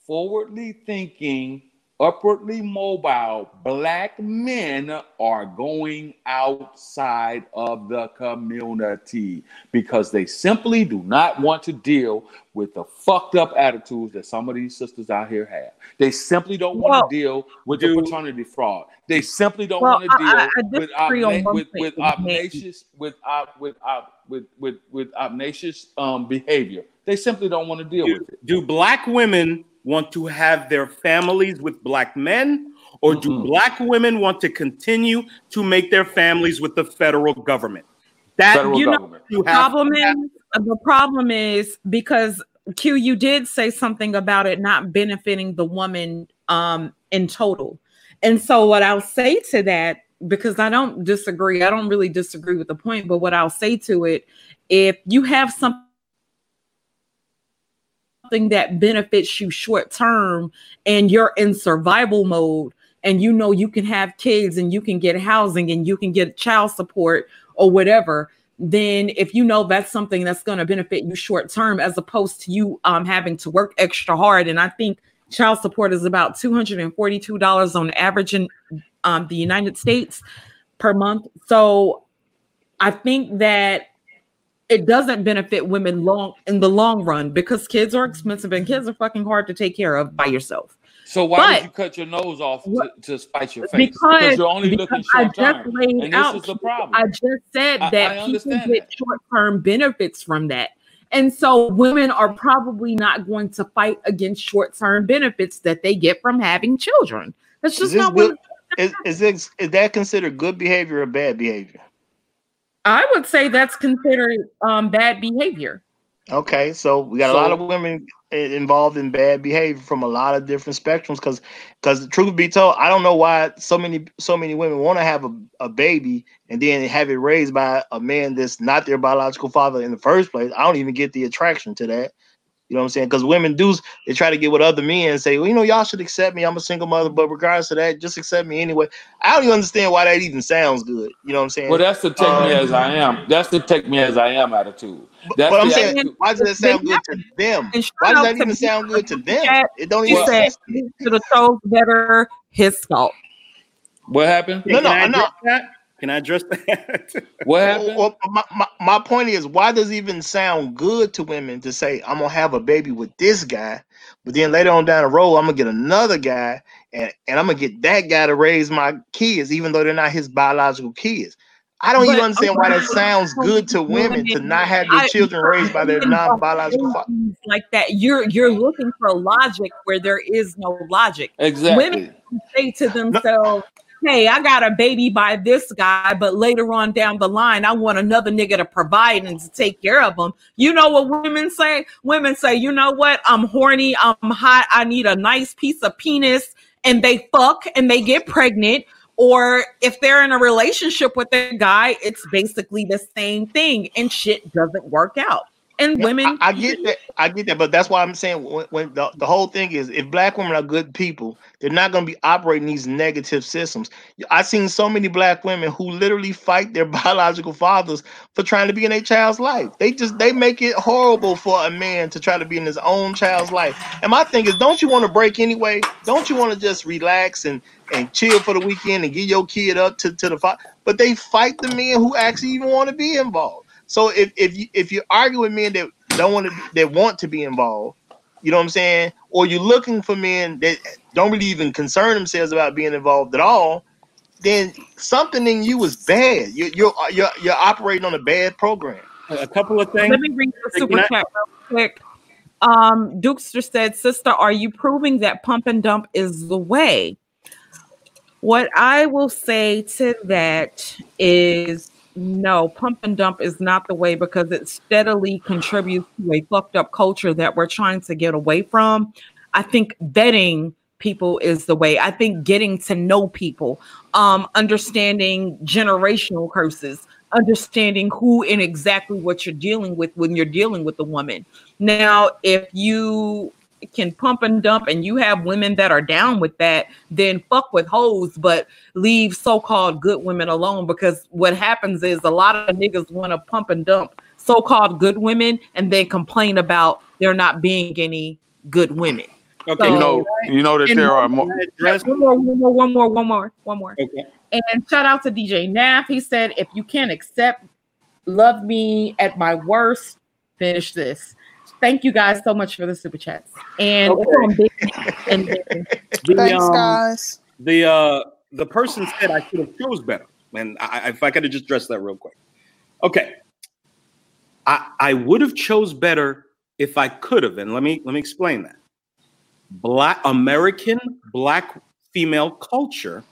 forwardly thinking, upwardly mobile black men are going outside of the community because they simply do not want to deal with the fucked up attitudes that some of these sisters out here have. They simply don't want to deal with do- the paternity fraud. They simply don't Well, want to deal I- I- I with disagree obna- with with with obnoxious with ob- with ob- with with with obnoxious um behavior. They simply don't want to deal do, with it. do black women want to have their families with black men or do Mm-mm. black women want to continue to make their families with the federal government that Federal you know, government. you have problem is the problem is because Q, you did say something about it not benefiting the woman um in total. And so what I'll say to that, because I don't disagree, I don't really disagree with the point, but what I'll say to it, if you have something that benefits you short term and you're in survival mode and you know you can have kids and you can get housing and you can get child support or whatever then if you know that's something that's going to benefit you short term as opposed to you um, having to work extra hard. And i think child support is about $242 on average in um, the united states per month. So i think that it doesn't benefit women long in the long run because kids are expensive and kids are fucking hard to take care of by yourself So why But- would you cut your nose off to, to spite your face? because, you're only because looking I short just term, laid and out, this is the problem. I just said I- that I people get that. short term benefits from that. And so women are probably not going to fight against short term benefits that they get from having children. That's just this not good? what Is, is, this, is that considered good behavior or bad behavior? I would say that's considered um, bad behavior. Okay, so we got a lot of women involved in bad behavior from a lot of different spectrums. Because, because the truth be told, I don't know why so many so many women want to have a, a baby and then have it raised by a man that's not their biological father in the first place. I don't even get the attraction to that. You know what I'm saying? Because women do they try to get with other men and say, well, you know, y'all should accept me. I'm a single mother, but regardless of that, just accept me anyway. I don't even understand why that even sounds good. You know what I'm saying? well, that's the take me Um, as I am. That's the take me as I am attitude. That's but I'm saying, attitude. why does that sound good to them? Why does that even sound good to them? It don't He even said sense. he should have chose better his fault. What happened? No, no, I no. Address that? Can I address that? What Well, happened? well, my, my, my point is, why does it even sound good to women to say, I'm gonna have a baby with this guy, but then later on down the road, I'm gonna get another guy and, and I'm gonna get that guy to raise my kids, even though they're not his biological kids. I don't even But understand why that sounds good to women to not have their children raised by their non-biological father. like that. You're you're looking for logic where there is no logic. Exactly. Women say to themselves, "Hey, I got a baby by this guy, but later on down the line, I want another nigga to provide and to take care of them." You know what women say? Women say, "You know what? I'm horny. I'm hot. I need a nice piece of penis," and they fuck and they get pregnant. Or if they're in a relationship with a guy, it's basically the same thing, and shit doesn't work out. And Yeah, women, I, I get that. I get that, but that's why I'm saying when, when the, the whole thing is if black women are good people, they're not going to be operating these negative systems. I've seen so many black women who literally fight their biological fathers for trying to be in their child's life. They just they make it horrible for a man to try to be in his own child's life. And my thing is, don't you want to break anyway? Don't you want to just relax and and chill for the weekend and get your kid up to, to the father? But they fight the men who actually even want to be involved. So if if you if you argue with men that don't want to that want to be involved, you know what I'm saying, or you're looking for men that don't really even concern themselves about being involved at all, then something in you is bad. You're you're you're, you're operating on a bad program. A couple of things. Let me read the super I- chat real quick. Um, Dukester said, "Sister, are you proving that pump and dump is the way?" What I will say to that is no, pump and dump is not the way because it steadily contributes to a fucked up culture that we're trying to get away from. I think vetting people is the way. I think getting to know people, um, understanding generational curses, understanding who and exactly what you're dealing with when you're dealing with a woman. Now, if you can pump and dump and you have women that are down with that, then fuck with hoes, but leave so-called good women alone because what happens is a lot of niggas want to pump and dump so-called good women and then complain about there not being any good women. Okay. You So- know, you know that And there are more. One more, one more, one more, one more, one more. Okay. And shout out to DJ Naff. He said, if you can't accept, love me at my worst, finish this. Thank you guys so much for the super chats. And Okay. from Big and The, Thanks, um, guys. the uh the person said I should have chose better, and I, I- if I could have just addressed that real quick. Okay, I I would have chose better if I could have, and let me let me explain that. Black American black female culture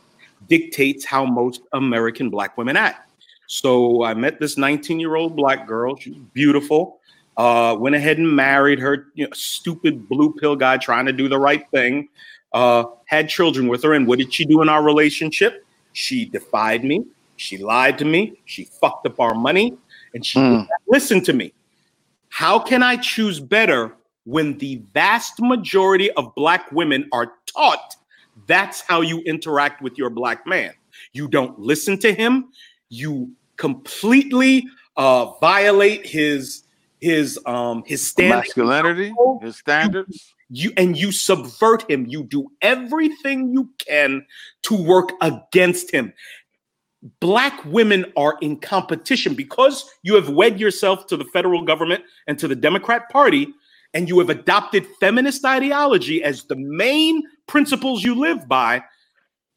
dictates how most American black women act. So I met this 19 year old black girl. She's beautiful. Uh, went ahead and married her you know, stupid blue pill guy trying to do the right thing. Uh, had children with her. And what did she do in our relationship? She defied me. She lied to me. She fucked up our money. And she Mm. listen to me. How can I choose better when the vast majority of black women are taught that's how you interact with your black man? You don't listen to him. You completely uh, violate his his um his standing Masculinity, his standards. you and you subvert him. You do everything you can to work against him. Black women are in competition because you have wed yourself to the federal government and to the democrat party and you have adopted feminist ideology as the main principles you live by.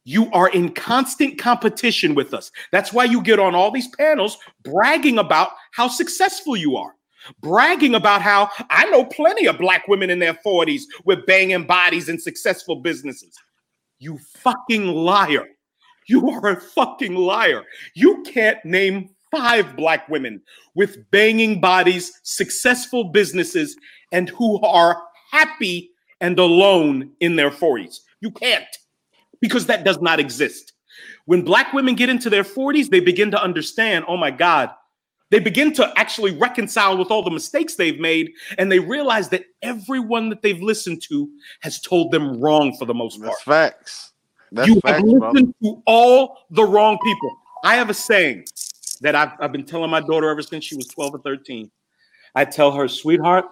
You are in constant competition with us. That's why you get on all these panels bragging about how successful you are bragging about how I know plenty of black women in their 40s with banging bodies and successful businesses. You fucking liar. You are a fucking liar. You can't name five black women with banging bodies, successful businesses, and who are happy and alone in their 40s. You can't because that does not exist. When black women get into their 40s, they begin to understand, oh my God, they begin to actually reconcile with all the mistakes they've made and they realize that everyone that they've listened to has told them wrong for the most part That's facts. That's you have facts, brother. listened to all the wrong people i have a saying that I've, I've been telling my daughter ever since she was 12 or 13 i tell her sweetheart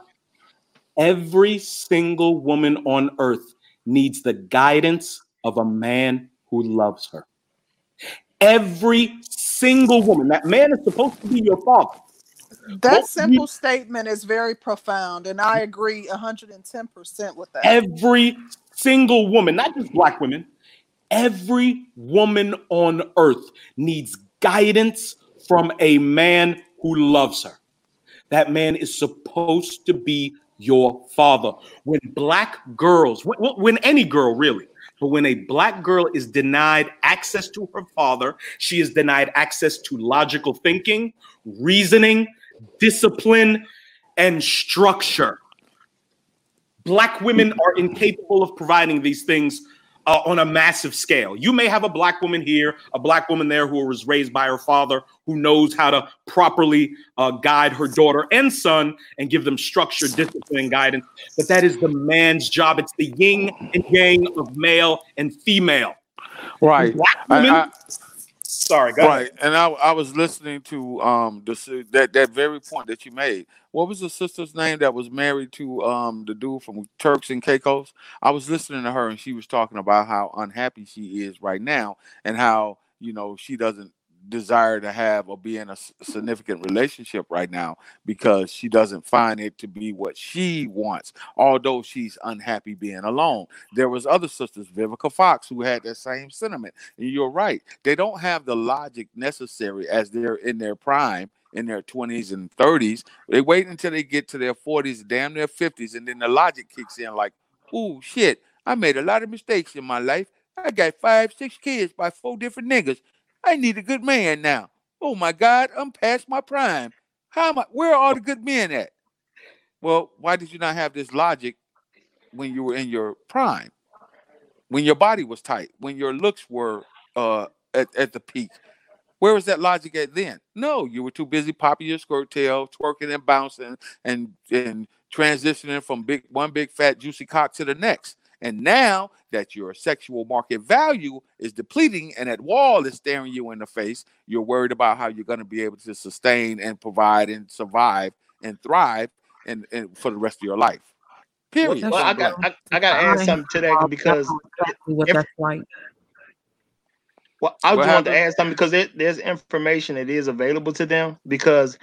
every single woman on earth needs the guidance of a man who loves her every single woman that man is supposed to be your father That Both simple statement is very profound, and I agree 110% with that. Every single woman, not just black women, every woman on earth needs guidance from a man who loves her. That man is supposed to be your father. When black girls, when, when any girl really, but when a black girl is denied access to her father, she is denied access to logical thinking, reasoning, discipline, and structure. Black women are incapable of providing these things uh, on a massive scale. You may have a black woman here, a black woman there who was raised by her father, who knows how to properly uh, guide her daughter and son and give them structure, discipline, and guidance. But that is the man's job. It's the yin and yang of male and female. Right. Black women, I, I, sorry, go right. ahead. And I, I was listening to um the that that very point that you made. What was the sister's name that was married to um the dude from Turks and Caicos? I was listening to her and she was talking about how unhappy she is right now and how you know she doesn't desire to have or be in a significant relationship right now because she doesn't find it to be what she wants although she's unhappy being alone. There was other sisters vivica fox who had that same sentiment and you're right they don't have the logic necessary as they're in their prime in their 20s and 30s they wait until they get to their 40s damn their 50s and then the logic kicks in like oh shit i made a lot of mistakes in my life. I got five six kids by four different niggas I need a good man now. Oh my God, I'm past my prime. How am I? Where are all the good men at? Well, why did you not have this logic when you were in your prime? When your body was tight, when your looks were uh at, at the peak. Where was that logic at then? No, you were too busy popping your skirt tail, twerking and bouncing and and transitioning from big one big fat juicy cock to the next. And now that your sexual market value is depleting and that wall is staring you in the face, you're worried about how you're going to be able to sustain and provide and survive and thrive and, and for the rest of your life. Period. Well, I got I, I got to add something to that because exactly what if- that's like. Well, I What just wanted to add something because it, there's information that is available to them because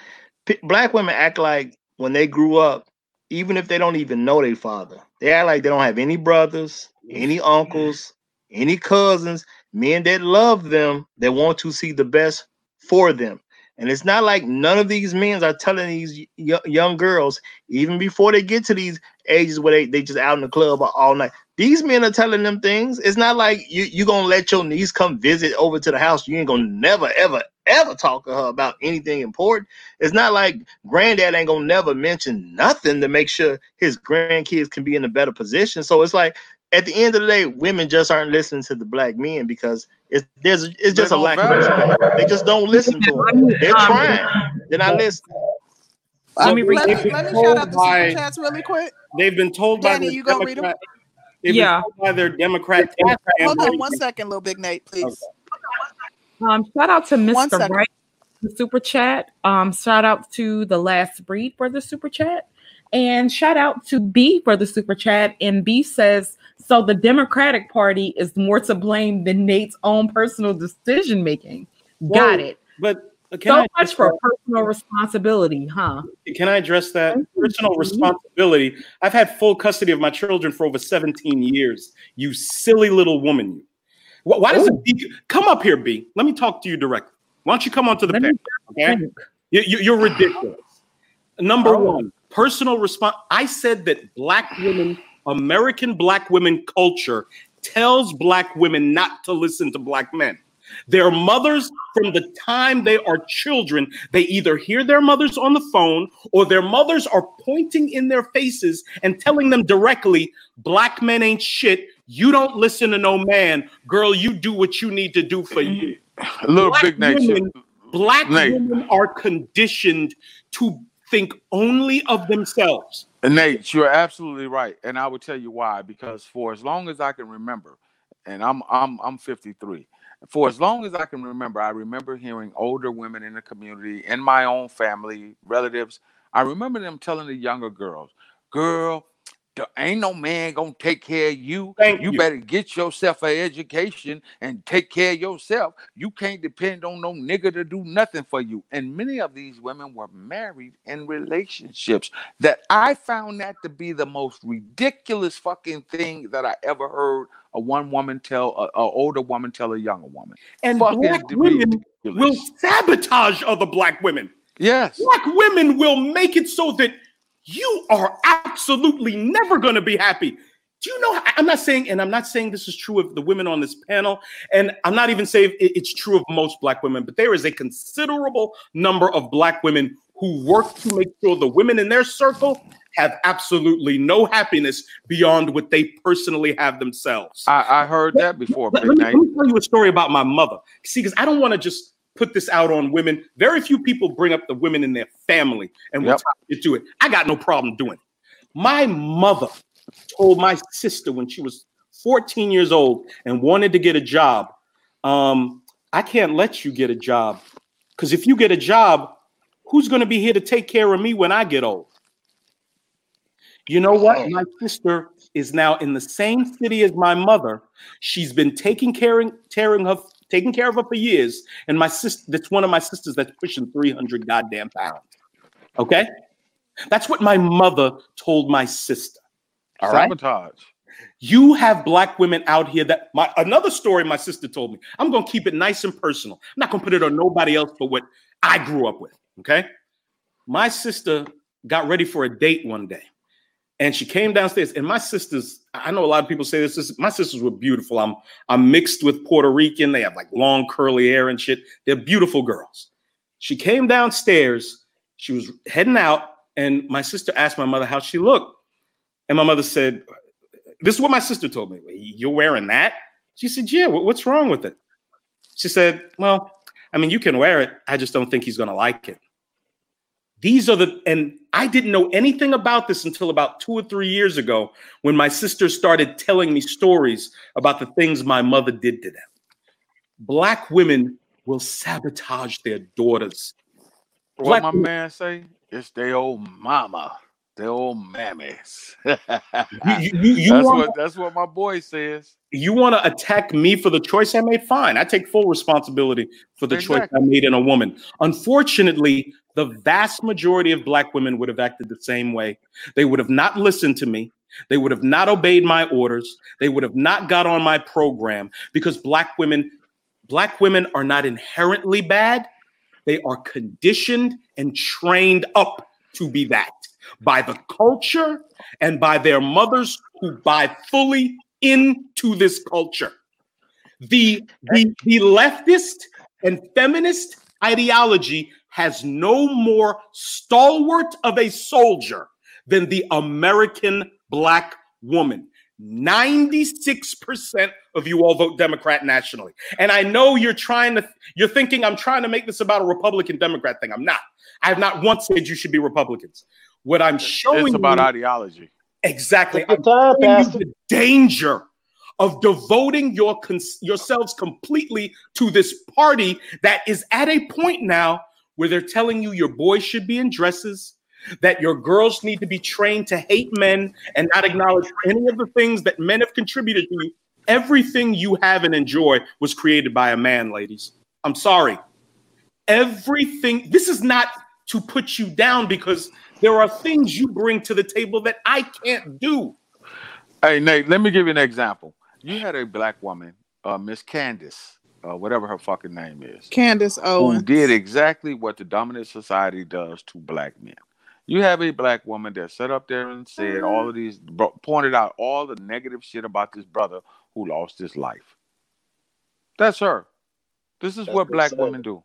p- black women act like when they grew up, even if they don't even know their father, they act like they don't have any brothers, any uncles, any cousins, men that love them that want to see the best for them. And it's not like none of these men are telling these y- young girls, even before they get to these ages where they, they just out in the club all night. These men are telling them things. It's not like you you gonna let your niece come visit over to the house. You ain't gonna never ever ever talk to her about anything important. It's not like granddad ain't gonna never mention nothing to make sure his grandkids can be in a better position. So it's like at the end of the day, women just aren't listening to the black men because it's there's it's just a lack of respect. They just don't listen to them. They're trying. They're not listening. Let me let, me, let me shout out the by- super chats really quick. They've been told by Danny, you gonna read 'em? Democrat. They've Yeah. been told by their Democrat task Hold on campaign- one second, little big Nate, please. Um, shout out to Mr. second. Wright, the super chat. Um, shout out to the last breed for the super chat. And shout out to B for the super chat. And B says, so the Democratic Party is more to blame than Nate's own personal decision making. Got Whoa, it. But can So much for that? personal responsibility, huh? Can I address that personal responsibility? I've had full custody of my children for over 17 years. You silly little woman, you. Why, does it oh. be, come up here, B? Let me talk to you directly. Why don't you come onto the panel? Okay, you, you're ridiculous. Number Oh. one, personal response. I said that black women, American black women culture tells black women not to listen to black men. Their mothers, from the time they are children, they either hear their mothers on the phone or their mothers are pointing in their faces and telling them directly, Black men ain't shit. You don't listen to no man. Girl, you do what you need to do for you. Little Black big women, black Nate. women are conditioned to think only of themselves. And Nate, you're absolutely right, and I will tell you why. Because for as long as I can remember, and I'm I'm I'm 53. For as long as I can remember, I remember hearing older women in the community, in my own family, relatives. I remember them telling the younger girls, "Girl, there ain't no man gonna take care of you. You you. better get yourself an education and take care of yourself. You can't depend on no nigga to do nothing for you. And many of these women were married in relationships that I found that to be the most ridiculous fucking thing that I ever heard a one woman tell a, a older woman tell a younger woman. And Fucking black women will sabotage other black women. Yes. Black women will make it so that you are absolutely never going to be happy. Do you know? I'm not saying, and I'm not saying this is true of the women on this panel, and I'm not even saying it's true of most black women, but there is a considerable number of black women who work to make sure the women in their circle have absolutely no happiness beyond what they personally have themselves. I, I heard that before, Let, let me, let me tell you a story about my mother. See, because I don't want to just put this out on women. Very few people bring up the women in their family and what Yep. you do it. I got no problem doing it. My mother told my sister when she was 14 years old and wanted to get a job, um, I can't let you get a job because if you get a job, who's going to be here to take care of me when I get old? You know what? Oh. My sister is now in the same city as my mother. She's been taking care tearing her taking care of her for years. And my sister, that's one of my sisters that's pushing 300 goddamn pounds. Okay? That's what my mother told my sister. All right. Sabotage. You have black women out here that my another story my sister told me. I'm gonna keep it nice and personal. I'm not gonna put it on nobody else but what I grew up with. Okay. My sister got ready for a date one day and she came downstairs and my sisters i know a lot of people say this, this my sisters were beautiful. I'm i'm mixed with puerto rican. They have like long curly hair and shit. They're beautiful girls. She came downstairs. She was heading out and my sister asked my mother how she looked. And my mother said this is what my sister told me. You're wearing that? She said yeah what's wrong with it? She said well i mean you can wear it. I just don't think he's going to like it these are the and i didn't know anything about this until about two or three years ago when my sister started telling me stories about the things my mother did to them black women will sabotage their daughters What my man say? It's their old mama, their old mammies. you, you, you, that's want what that's what my boy says. you want to attack me for the choice I made? Fine. I take full responsibility for the choice I made in a woman. Unfortunately, the vast majority of black women would have acted the same way. They would have not listened to me. They would have not obeyed my orders. They would have not got on my program because black women black women are not inherently bad. They are conditioned and trained up to be that by the culture and by their mothers who buy fully into this culture. The, the, the leftist and feminist ideology has no more stalwart of a soldier than the American black woman. 96% of you all vote Democrat nationally. And I know you're trying to, you're thinking I'm trying to make this about a Republican Democrat thing. I'm not. I have not once said you should be Republicans. What I'm showing It's about you, ideology. exactly. I'm time, showing you the danger of devoting your yourselves completely to this party that is at a point now where they're telling you your boys should be in dresses, that your girls need to be trained to hate men and not acknowledge any of the things that men have contributed to you. Everything you have and enjoy was created by a man, ladies. I'm sorry. Everything, this is not to put you down because there are things you bring to the table that I can't do. Hey Nate, let me give you an example. You had a black woman, uh, Miss Candace, uh, whatever her fucking name is, Candace who Owen. did exactly what the dominant society does to black men. You have a black woman that sat up there and said all of these, pointed out all the negative shit about this brother who lost his life. That's her. This is That's what black upsetting. women do.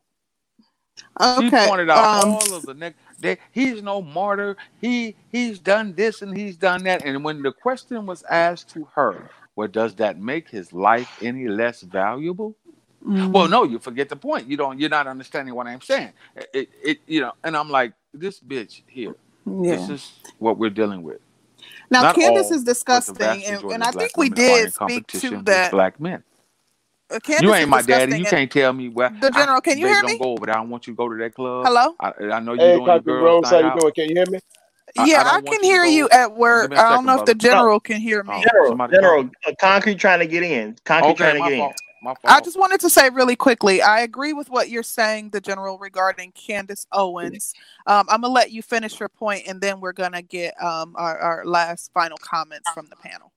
She Okay. pointed out Um, all of the neg- that he's no martyr. He he's done this and he's done that. And when the question was asked to her, well, does that make his life any less valuable? Mm, Well, no, you forget the point. You don't. You're not understanding what I'm saying. It, it, you know. And I'm like, this bitch here. yeah. This is what we're dealing with. Now, Not Candace all, is disgusting, and, and I think we women are in did speak to with that. Black men. Uh, Candace You ain't my daddy. You can't tell me well. The general, can you baby, hear don't me? go over there. I don't want you to go to that club. Hello. I, I know you're Hey, doing your Country girls Rose, how you out. doing? Can you hear me? I- Yeah, I I, don't can you hear you at work. I don't know if the brother. general can hear me. General, somebody General, uh, Concrete trying to get in. Concrete Okay, trying to get in. fault. My I just wanted to say really quickly, I agree with what you're saying, the general regarding Candace Owens. Um, I'm gonna let you finish your point, and then we're gonna get um, our, our last final comments from the panel.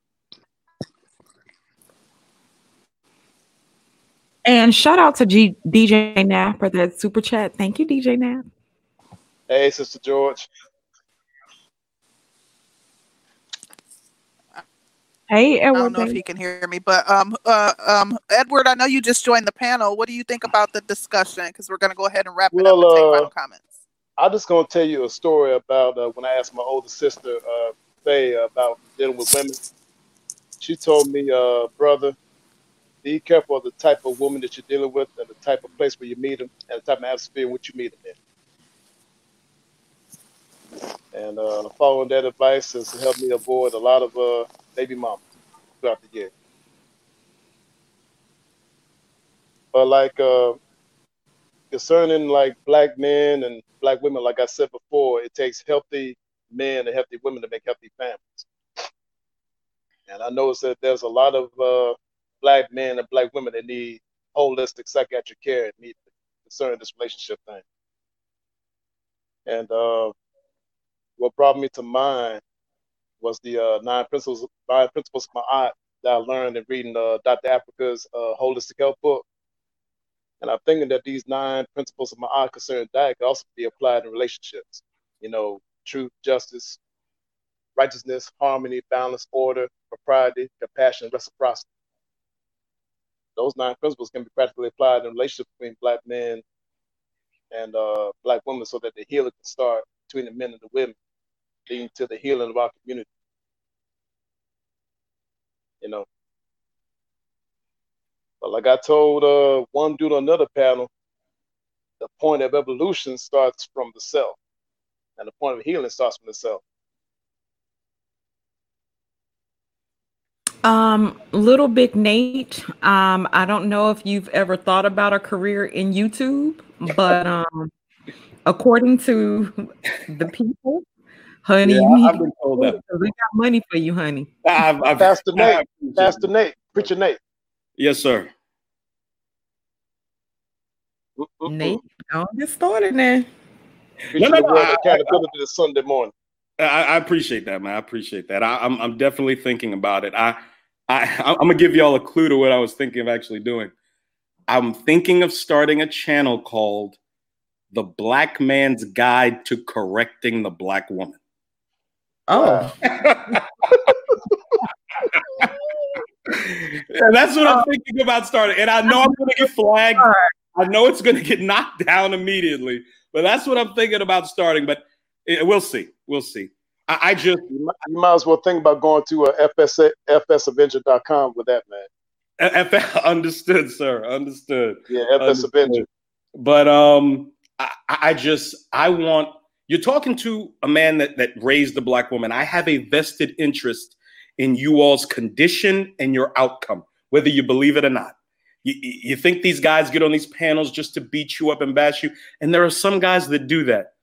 And shout out to G- DJ Nap for that super chat. Thank you, DJ Nap. Hey, Sister George. Hey, I don't know if baby. he can hear me, but um, uh, um, Edward, I know you just joined the panel. What do you think about the discussion? Because we're gonna go ahead and wrap it up Well, and take uh, final comments. I'm just gonna tell you a story about uh, when I asked my older sister, uh, Faye, about dealing with women. She told me, uh, brother, be careful of the type of woman that you're dealing with, and the type of place where you meet them, and the type of atmosphere in which you meet them in. And uh, following that advice has helped me avoid a lot of uh, baby mamas throughout the year. But like uh, concerning like black men and black women, like I said before, it takes healthy men and healthy women to make healthy families. And I noticed that there's a lot of uh, black men and black women that need holistic psychiatric care and need concerning this relationship thing. And uh, what brought me to mind was the uh, nine principles, nine principles of my art that I learned in reading uh, Dr. Afrika's uh, holistic health book. And I'm thinking that these nine principles of Ma'at concerning diet could also be applied in relationships. You know, truth, justice, righteousness, harmony, balance, order, propriety, compassion, reciprocity. Those nine principles can be practically applied in relationships between black men and uh, black women so that the healing can start between the men and the women, leading to the healing of our community. You know. But like I told uh, one dude on another panel, the point of evolution starts from the self, and the point of healing starts from the self. Um, little big Nate. Um, I don't know if you've ever thought about a career in YouTube, but um, according to the people, honey, Yeah, you need I've been told that. we got money for you, honey. I've, I've, Pastor I Nate, appreciate Pastor. Nate, Preacher Nate. Yes, sir. Nate, don't get started now. Preaching no, the no, word I- of accountability Sunday morning. I, I appreciate that, man. I appreciate that. I, I'm I'm definitely thinking about it. I I I'm gonna give y'all a clue to what I was thinking of actually doing. I'm thinking of starting a channel called "The Black Man's Guide to Correcting the Black Woman." Oh, and that's what I'm thinking about starting. And I know I'm gonna get flagged. I know it's gonna get knocked down immediately, but that's what I'm thinking about starting. But eh, we'll see. We'll see. I, I just You might, you might as well think about going to uh, FS, fsavenger.com with that, man. F- understood, sir. Understood. Yeah, FS Understood. Avenger. But um, I, I just I want you're talking to a man that that raised a black woman. I have a vested interest in you all's condition and your outcome, whether you believe it or not. You, you think these guys get on these panels just to beat you up and bash you, and there are some guys that do that.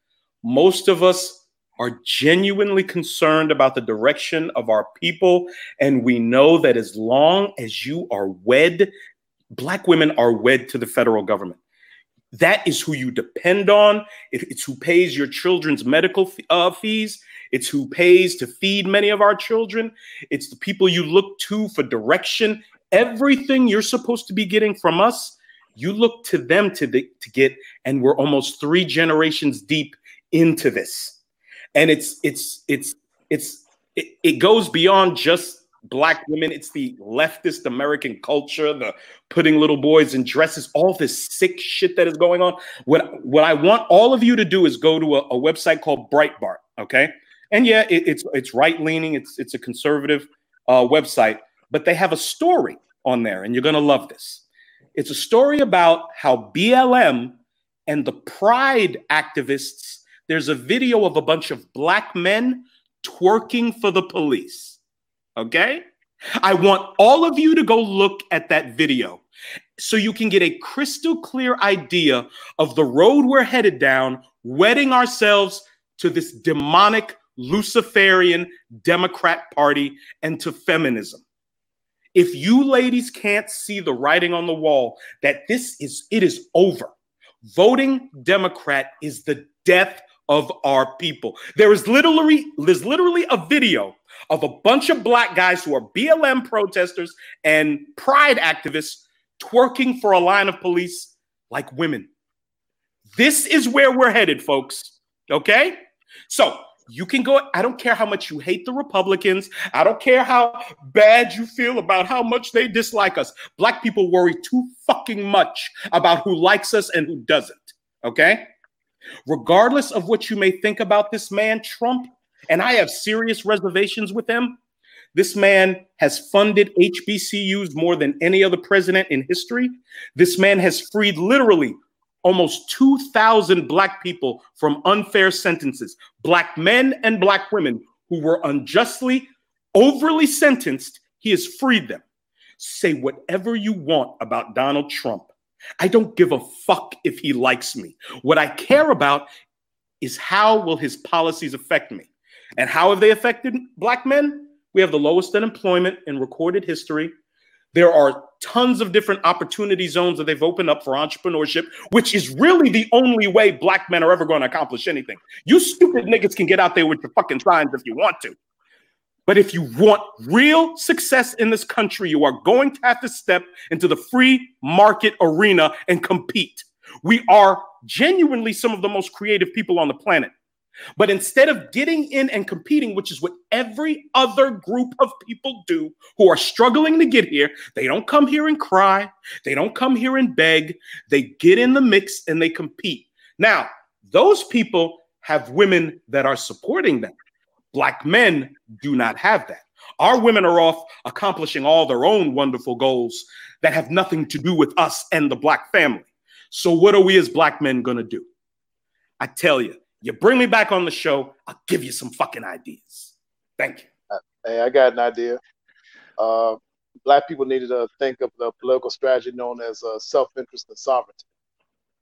Most of us are genuinely concerned about the direction of our people, and we know that as long as you are wed, black women are wed to the federal government that is who you depend on. It- it's who pays your children's medical f- uh, fees. It's who pays to feed many of our children. It's the people you look to for direction. Everything you're supposed to be getting from us, you look to them to, the, to get. And we're almost three generations deep into this. And it's it's it's it's it, it goes beyond just black women. It's the leftist American culture, the putting little boys in dresses, all this sick shit that is going on. What what I want all of you to do is go to a, a website called Breitbart, okay? And yeah, it, it's it's right leaning. It's it's a conservative uh, website, but they have a story on there, and you're gonna love this. It's a story about how BLM and the Pride activists. There's a video of a bunch of black men twerking for the police. Okay? I want all of you to go look at that video so you can get a crystal clear idea of the road we're headed down, wedding ourselves to this demonic Luciferian Democrat Party and to feminism. If you ladies can't see the writing on the wall that this is, it is over. Voting Democrat is the death of our people. There is literally, there's literally a video of a bunch of black guys who are BLM protesters and pride activists twerking for a line of police like women. This is where we're headed, folks. Okay? So you can go, I don't care how much you hate the Republicans. I don't care how bad you feel about how much they dislike us. Black people worry too fucking much about who likes us and who doesn't. Okay? Regardless of what you may think about this man, Trump, and I have serious reservations with him, this man has funded HBCUs more than any other president in history. This man has freed literally almost 2,000 Black people from unfair sentences, Black men and Black women who were unjustly, overly sentenced. He has freed them. Say whatever you want about Donald Trump. I don't give a fuck if he likes me. What I care about is how will his policies affect me? And how have they affected Black men? We have the lowest unemployment in recorded history. There are tons of different opportunity zones that they've opened up for entrepreneurship, which is really the only way black men are ever going to accomplish anything. You stupid niggas can get out there with your fucking signs if you want to. But if you want real success in this country, you are going to have to step into the free market arena and compete. We are genuinely some of the most creative people on the planet. But instead of getting in and competing, which is what every other group of people do who are struggling to get here, they don't come here and cry. They don't come here and beg. They get in the mix and they compete. Now, those people have women that are supporting them. Black men do not have that. Our women are off accomplishing all their own wonderful goals that have nothing to do with us and the black family. So, what are we as black men to do? I tell you, you bring me back on the show, I'll give you some fucking ideas. Thank you. Hey, I got an idea. Uh, black people needed to think of the political strategy known as uh, self-interest and sovereignty.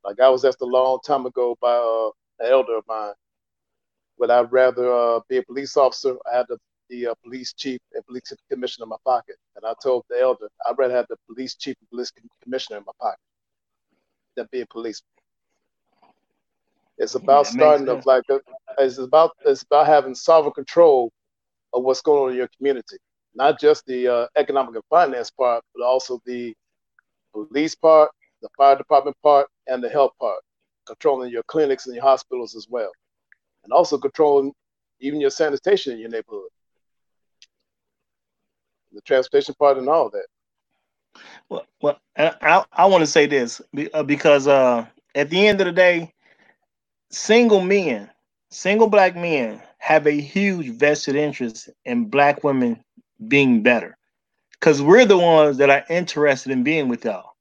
Like I was asked a long time ago by uh, an elder of mine, would I'd rather uh, be a police officer? I had the, the uh, police chief and police commissioner in my pocket, and I told the elder I'd rather have the police chief and police commissioner in my pocket than be a policeman. It's about starting of like a, it's about it's about having sovereign control of what's going on in your community, not just the uh, economic and finance part, but also the police part, the fire department part, and the health part, controlling your clinics and your hospitals as well, and also controlling even your sanitation in your neighborhood, the transportation part, and all that. Well, well, I I want to say this uh, because uh, at the end of the day, single men, single black men have a huge vested interest in black women being better because we're the ones that are interested in being with y'all.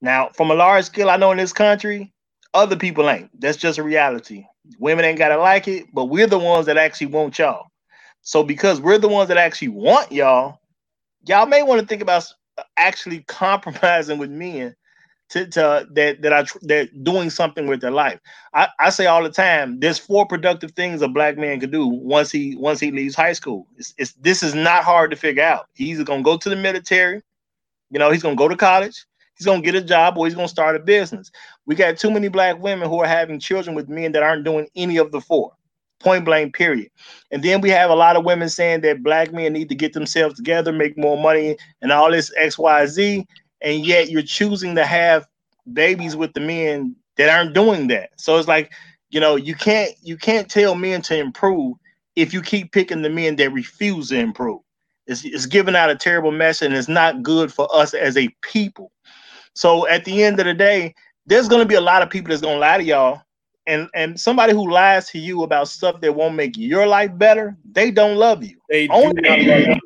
Now, from a large scale, I know in this country, other people ain't. That's just a reality. Women ain't gotta like it, but we're the ones that actually want y'all. So because we're the ones that actually want y'all, y'all may want to think about actually compromising with men to, to that that are that doing something with their life. I, I say all the time, there's four productive things a black man could do once he once he leaves high school. It's, it's this is not hard to figure out. He's gonna go to the military, you know, he's gonna go to college, he's gonna get a job, or he's gonna start a business. We got too many black women who are having children with men that aren't doing any of the four. Point blank, period. And then we have a lot of women saying that black men need to get themselves together, make more money, and all this X, Y, Z and yet you're choosing to have babies with the men that aren't doing that. So it's like, you know, you can't you can't tell men to improve if you keep picking the men that refuse to improve. It's, it's giving out a terrible message and it's not good for us as a people. So at the end of the day, there's gonna be a lot of people that's gonna lie to y'all. And and somebody who lies to you about stuff that won't make your life better, they don't love you. They only, do not love you.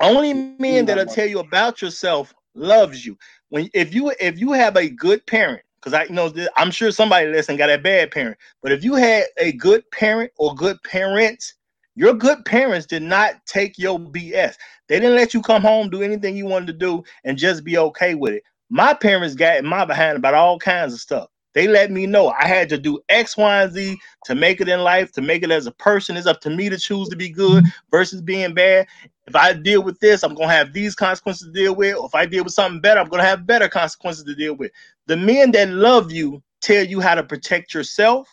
only men that'll tell you about yourself loves you. When if you if you have a good parent, because I you know I'm sure somebody listen got a bad parent, but if you had a good parent or good parents, your good parents did not take your BS. They didn't let you come home, do anything you wanted to do, and just be okay with it. My parents got in my behind about all kinds of stuff. They let me know I had to do X, Y, and Z to make it in life, to make it as a person. It's up to me to choose to be good versus being bad. If I deal with this, I'm gonna have these consequences to deal with. Or if I deal with something better, I'm gonna have better consequences to deal with. The men that love you tell you how to protect yourself,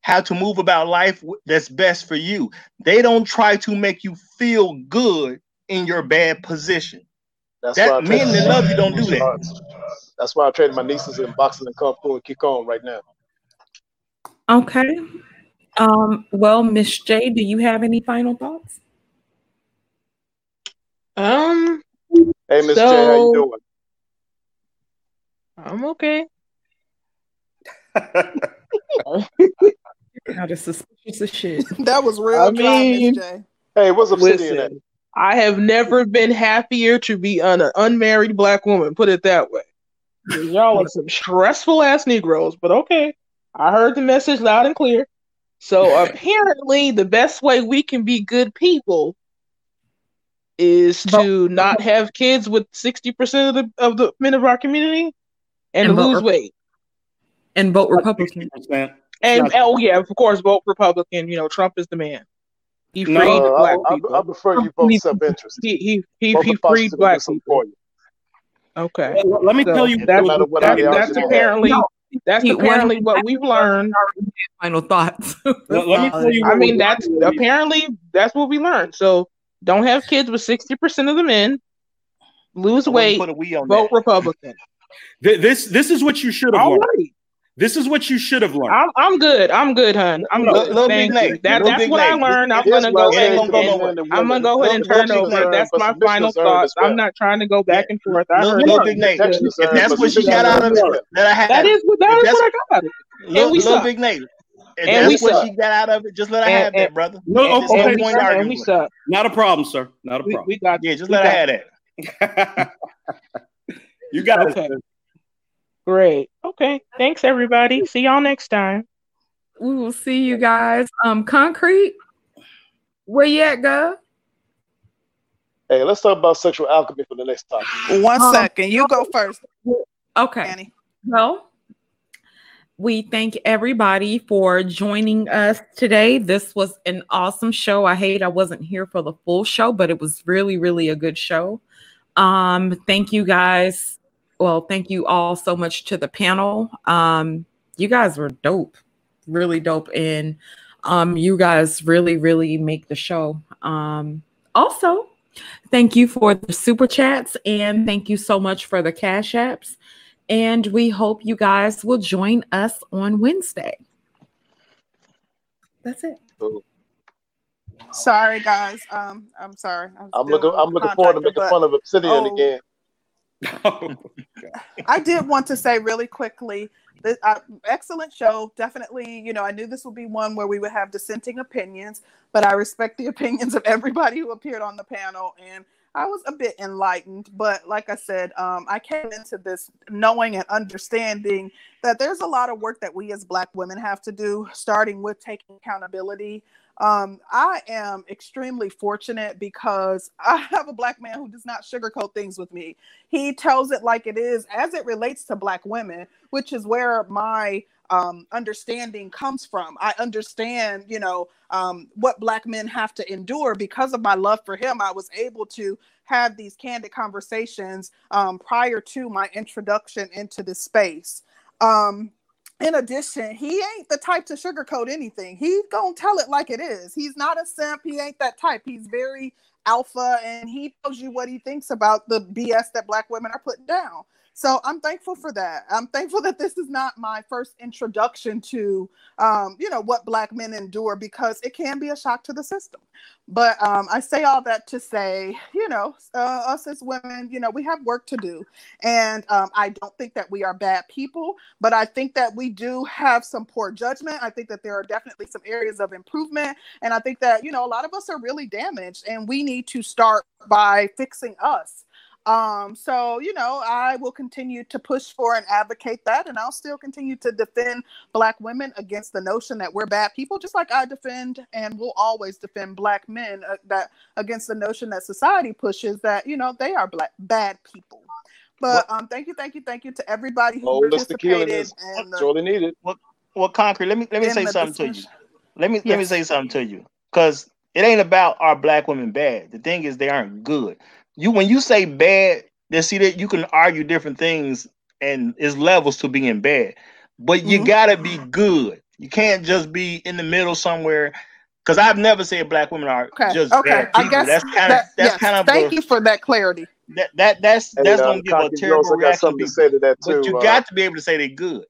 how to move about life that's best for you. They don't try to make you feel good in your bad position. That's That why I men train that love you don't do that. That's why I train my nieces in boxing and kung fu and kick on right now. Okay. Um, well, Miss J, do you have any final thoughts? Um, Hey, Miss J, how you doing? I'm okay. Now the suspicious as shit. That was real I dry, Miss mean, J. Hey, what's Obsidian at? listen, I have never been happier to be an unmarried black woman. Put it that way. Y'all are some stressful ass Negroes, but okay. I heard the message loud and clear. So apparently, the best way we can be good people is to not have kids with sixty percent of the of the men of our community and, And lose Rep- weight. And vote Republican. And Not- oh yeah, of course, vote Republican. You know, Trump is the man. He freed No, black I, people. I, I prefer you vote self-interest. He he he, Vote he freed positive black people. for you. Okay. Let- let me So tell you that's, no what that- that's apparently No, that's he- apparently one- what we've learned. Final thoughts. Let, let me tell you. I mean, that's apparently that's what we learned. So don't have kids with sixty percent of the men. Lose weight. put a we on Vote that. Republican. This this is what you should have All learned. right. This is what you should have learned. I'm I'm good. I'm good, hun. I'm Little- good. little Big Thank Nate, you. That little that's Big what I learned. I'm gonna go I'm ahead It ain't and, gonna go and and I'm gonna go ahead and turn over. Nate, That's my final is thoughts. well. I'm not trying to go back and forth. I Little, heard little. Big Nate. If that's what she got out of it, well. let her have That it. is what that is what I got out of it. little, we little suck. Big Nate, if And that's what suck. she got out of it, just let her And have and that, brother. No, There's okay, no and we point and arguing we suck. not a problem, sir. Not a problem. we got Yeah, just let her have that. you got okay. it. Great. Okay. Thanks everybody. See y'all next time. We will see you guys. Um, concrete. Where you at, Gov? Hey, let's talk about sexual alchemy for the next topic. One Um, second. You go first, Okay. Annie. Well, we thank everybody for joining us today. This was an awesome show. I hate I wasn't here for the full show, but it was really, really a good show. Um, thank you guys. Well, thank you all so much to the panel. Um, you guys were dope, really dope, and um, you guys really, really make the show. Um, also, thank you for the super chats and thank you so much for the cash apps. And we hope you guys will join us on Wednesday. That's it. Sorry, guys. Um, I'm sorry. I'm, I'm looking. I'm looking forward to making but- fun of Obsidian oh, again. I did want to say really quickly that uh, excellent show. Definitely, you know, I knew this would be one where we would have dissenting opinions, but I respect the opinions of everybody who appeared on the panel, and I was a bit enlightened. But like I said, um, I came into this knowing and understanding that there's a lot of work that we as Black women have to do, starting with taking accountability. Um, I am extremely fortunate because I have a black man who does not sugarcoat things with me. He tells it like it is as it relates to black women, which is where my um, understanding comes from. I understand, you know, um, what black men have to endure because of my love for him. I was able to have these candid conversations um, prior to my introduction into this space. Um, in addition, he ain't the type to sugarcoat anything. He's gonna tell it like it is. He's not a simp. He ain't that type. He's very alpha, and he tells you what he thinks about the BS that black women are putting down. So I'm thankful for that. I'm thankful that this is not my first introduction to, um, you know, what black men endure because it can be a shock to the system. But um, I say all that to say, you know, uh, us as women, you know, we have work to do, and um, I don't think that we are bad people, but I think that we do have some poor judgment. I think that there are definitely some areas of improvement, and I think that you know a lot of us are really damaged, and we need to start by fixing us. Um, so you know, I will continue to push for and advocate that, and I'll still continue to defend black women against the notion that we're bad people, just like I defend and will always defend black men uh, that against the notion that society pushes that you know they are black bad people. But um, thank you, thank you, thank you to everybody who Holistic healing participated. is And the, sorely needed. Well, well, concrete. Let me let me say the something to you. Let me let me say something to you, because it ain't about our black women bad. The thing is, they aren't good. You when you say bad, they see that you can argue different things, and it's levels to being bad. But you Mhm. gotta be good. You can't just be in the middle somewhere. Because I've never said black women are okay, just okay. bad I people. guess that's kind of that, that's yes. kind of thank a, you for that clarity. that that that's Hey, that's uh, gonna give a Cocky, you terrible reaction to something to people. say to that But you Uh, got to be able to say they're good.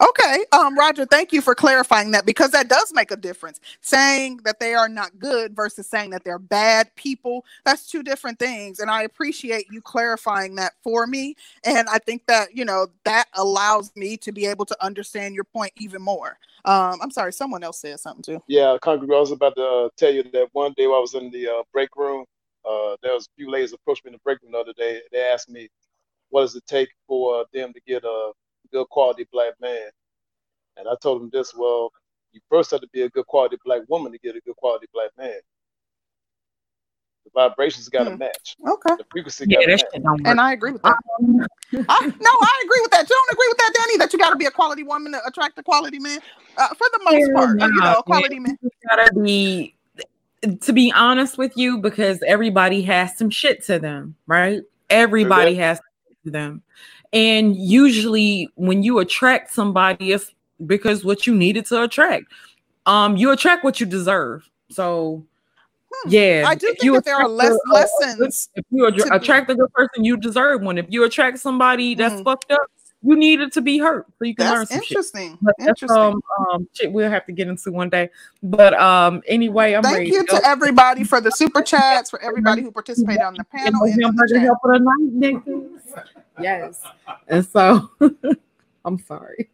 Okay, um, Roger, thank you for clarifying that because that does make a difference. Saying that they are not good versus saying that they're bad people, that's two different things. And I appreciate you clarifying that for me. And I think that, you know, that allows me to be able to understand your point even more. Um, I'm sorry, someone else said something too. Yeah, Concrete, I was about to uh, tell you that one day while I was in the uh, break room, uh, there was a few ladies approached me in the break room the other day. They asked me, what does it take for them to get a good quality black man? And I told him this, well, you first have to be a good quality black woman to get a good quality black man. The vibrations got to Hmm. match. Okay. The frequency Yeah, got to match. shit don't work. And I agree with that. Um, I, no, I agree with that. You don't agree with that, Danny? That you got to be a quality woman to attract a quality man, uh, for the most hell part. you know, a quality man. man. You gotta be to be honest with you, because everybody has some shit to them, right? Everybody has shit to them. And usually when you attract somebody, it's because what you needed to attract. Um, you attract what you deserve. So yeah, Hmm. I do think you that there are less a- a lessons If you attr- to be- attract a good person, you deserve one. If you attract somebody that's Mm. fucked up, you needed to be hurt so you can learn That's some interesting. But that's Interesting. um, um shit we'll have to get into one day. But um anyway, I'm Thank ready you to to everybody for the super chats, for everybody who participated on the panel and the help of the night. Yes. And so I'm sorry.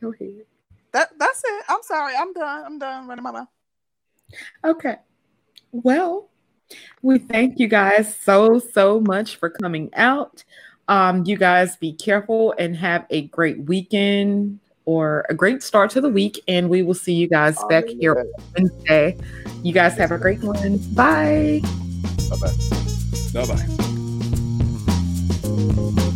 Go ahead. That that's it. I'm sorry. I'm done. I'm done running my mouth. Okay. Well, we thank you guys so so much for coming out. Um, you guys be careful and have a great weekend or a great start to the week, and we will see you guys back here on Wednesday. You guys have a great one. Bye. Bye bye. Bye bye.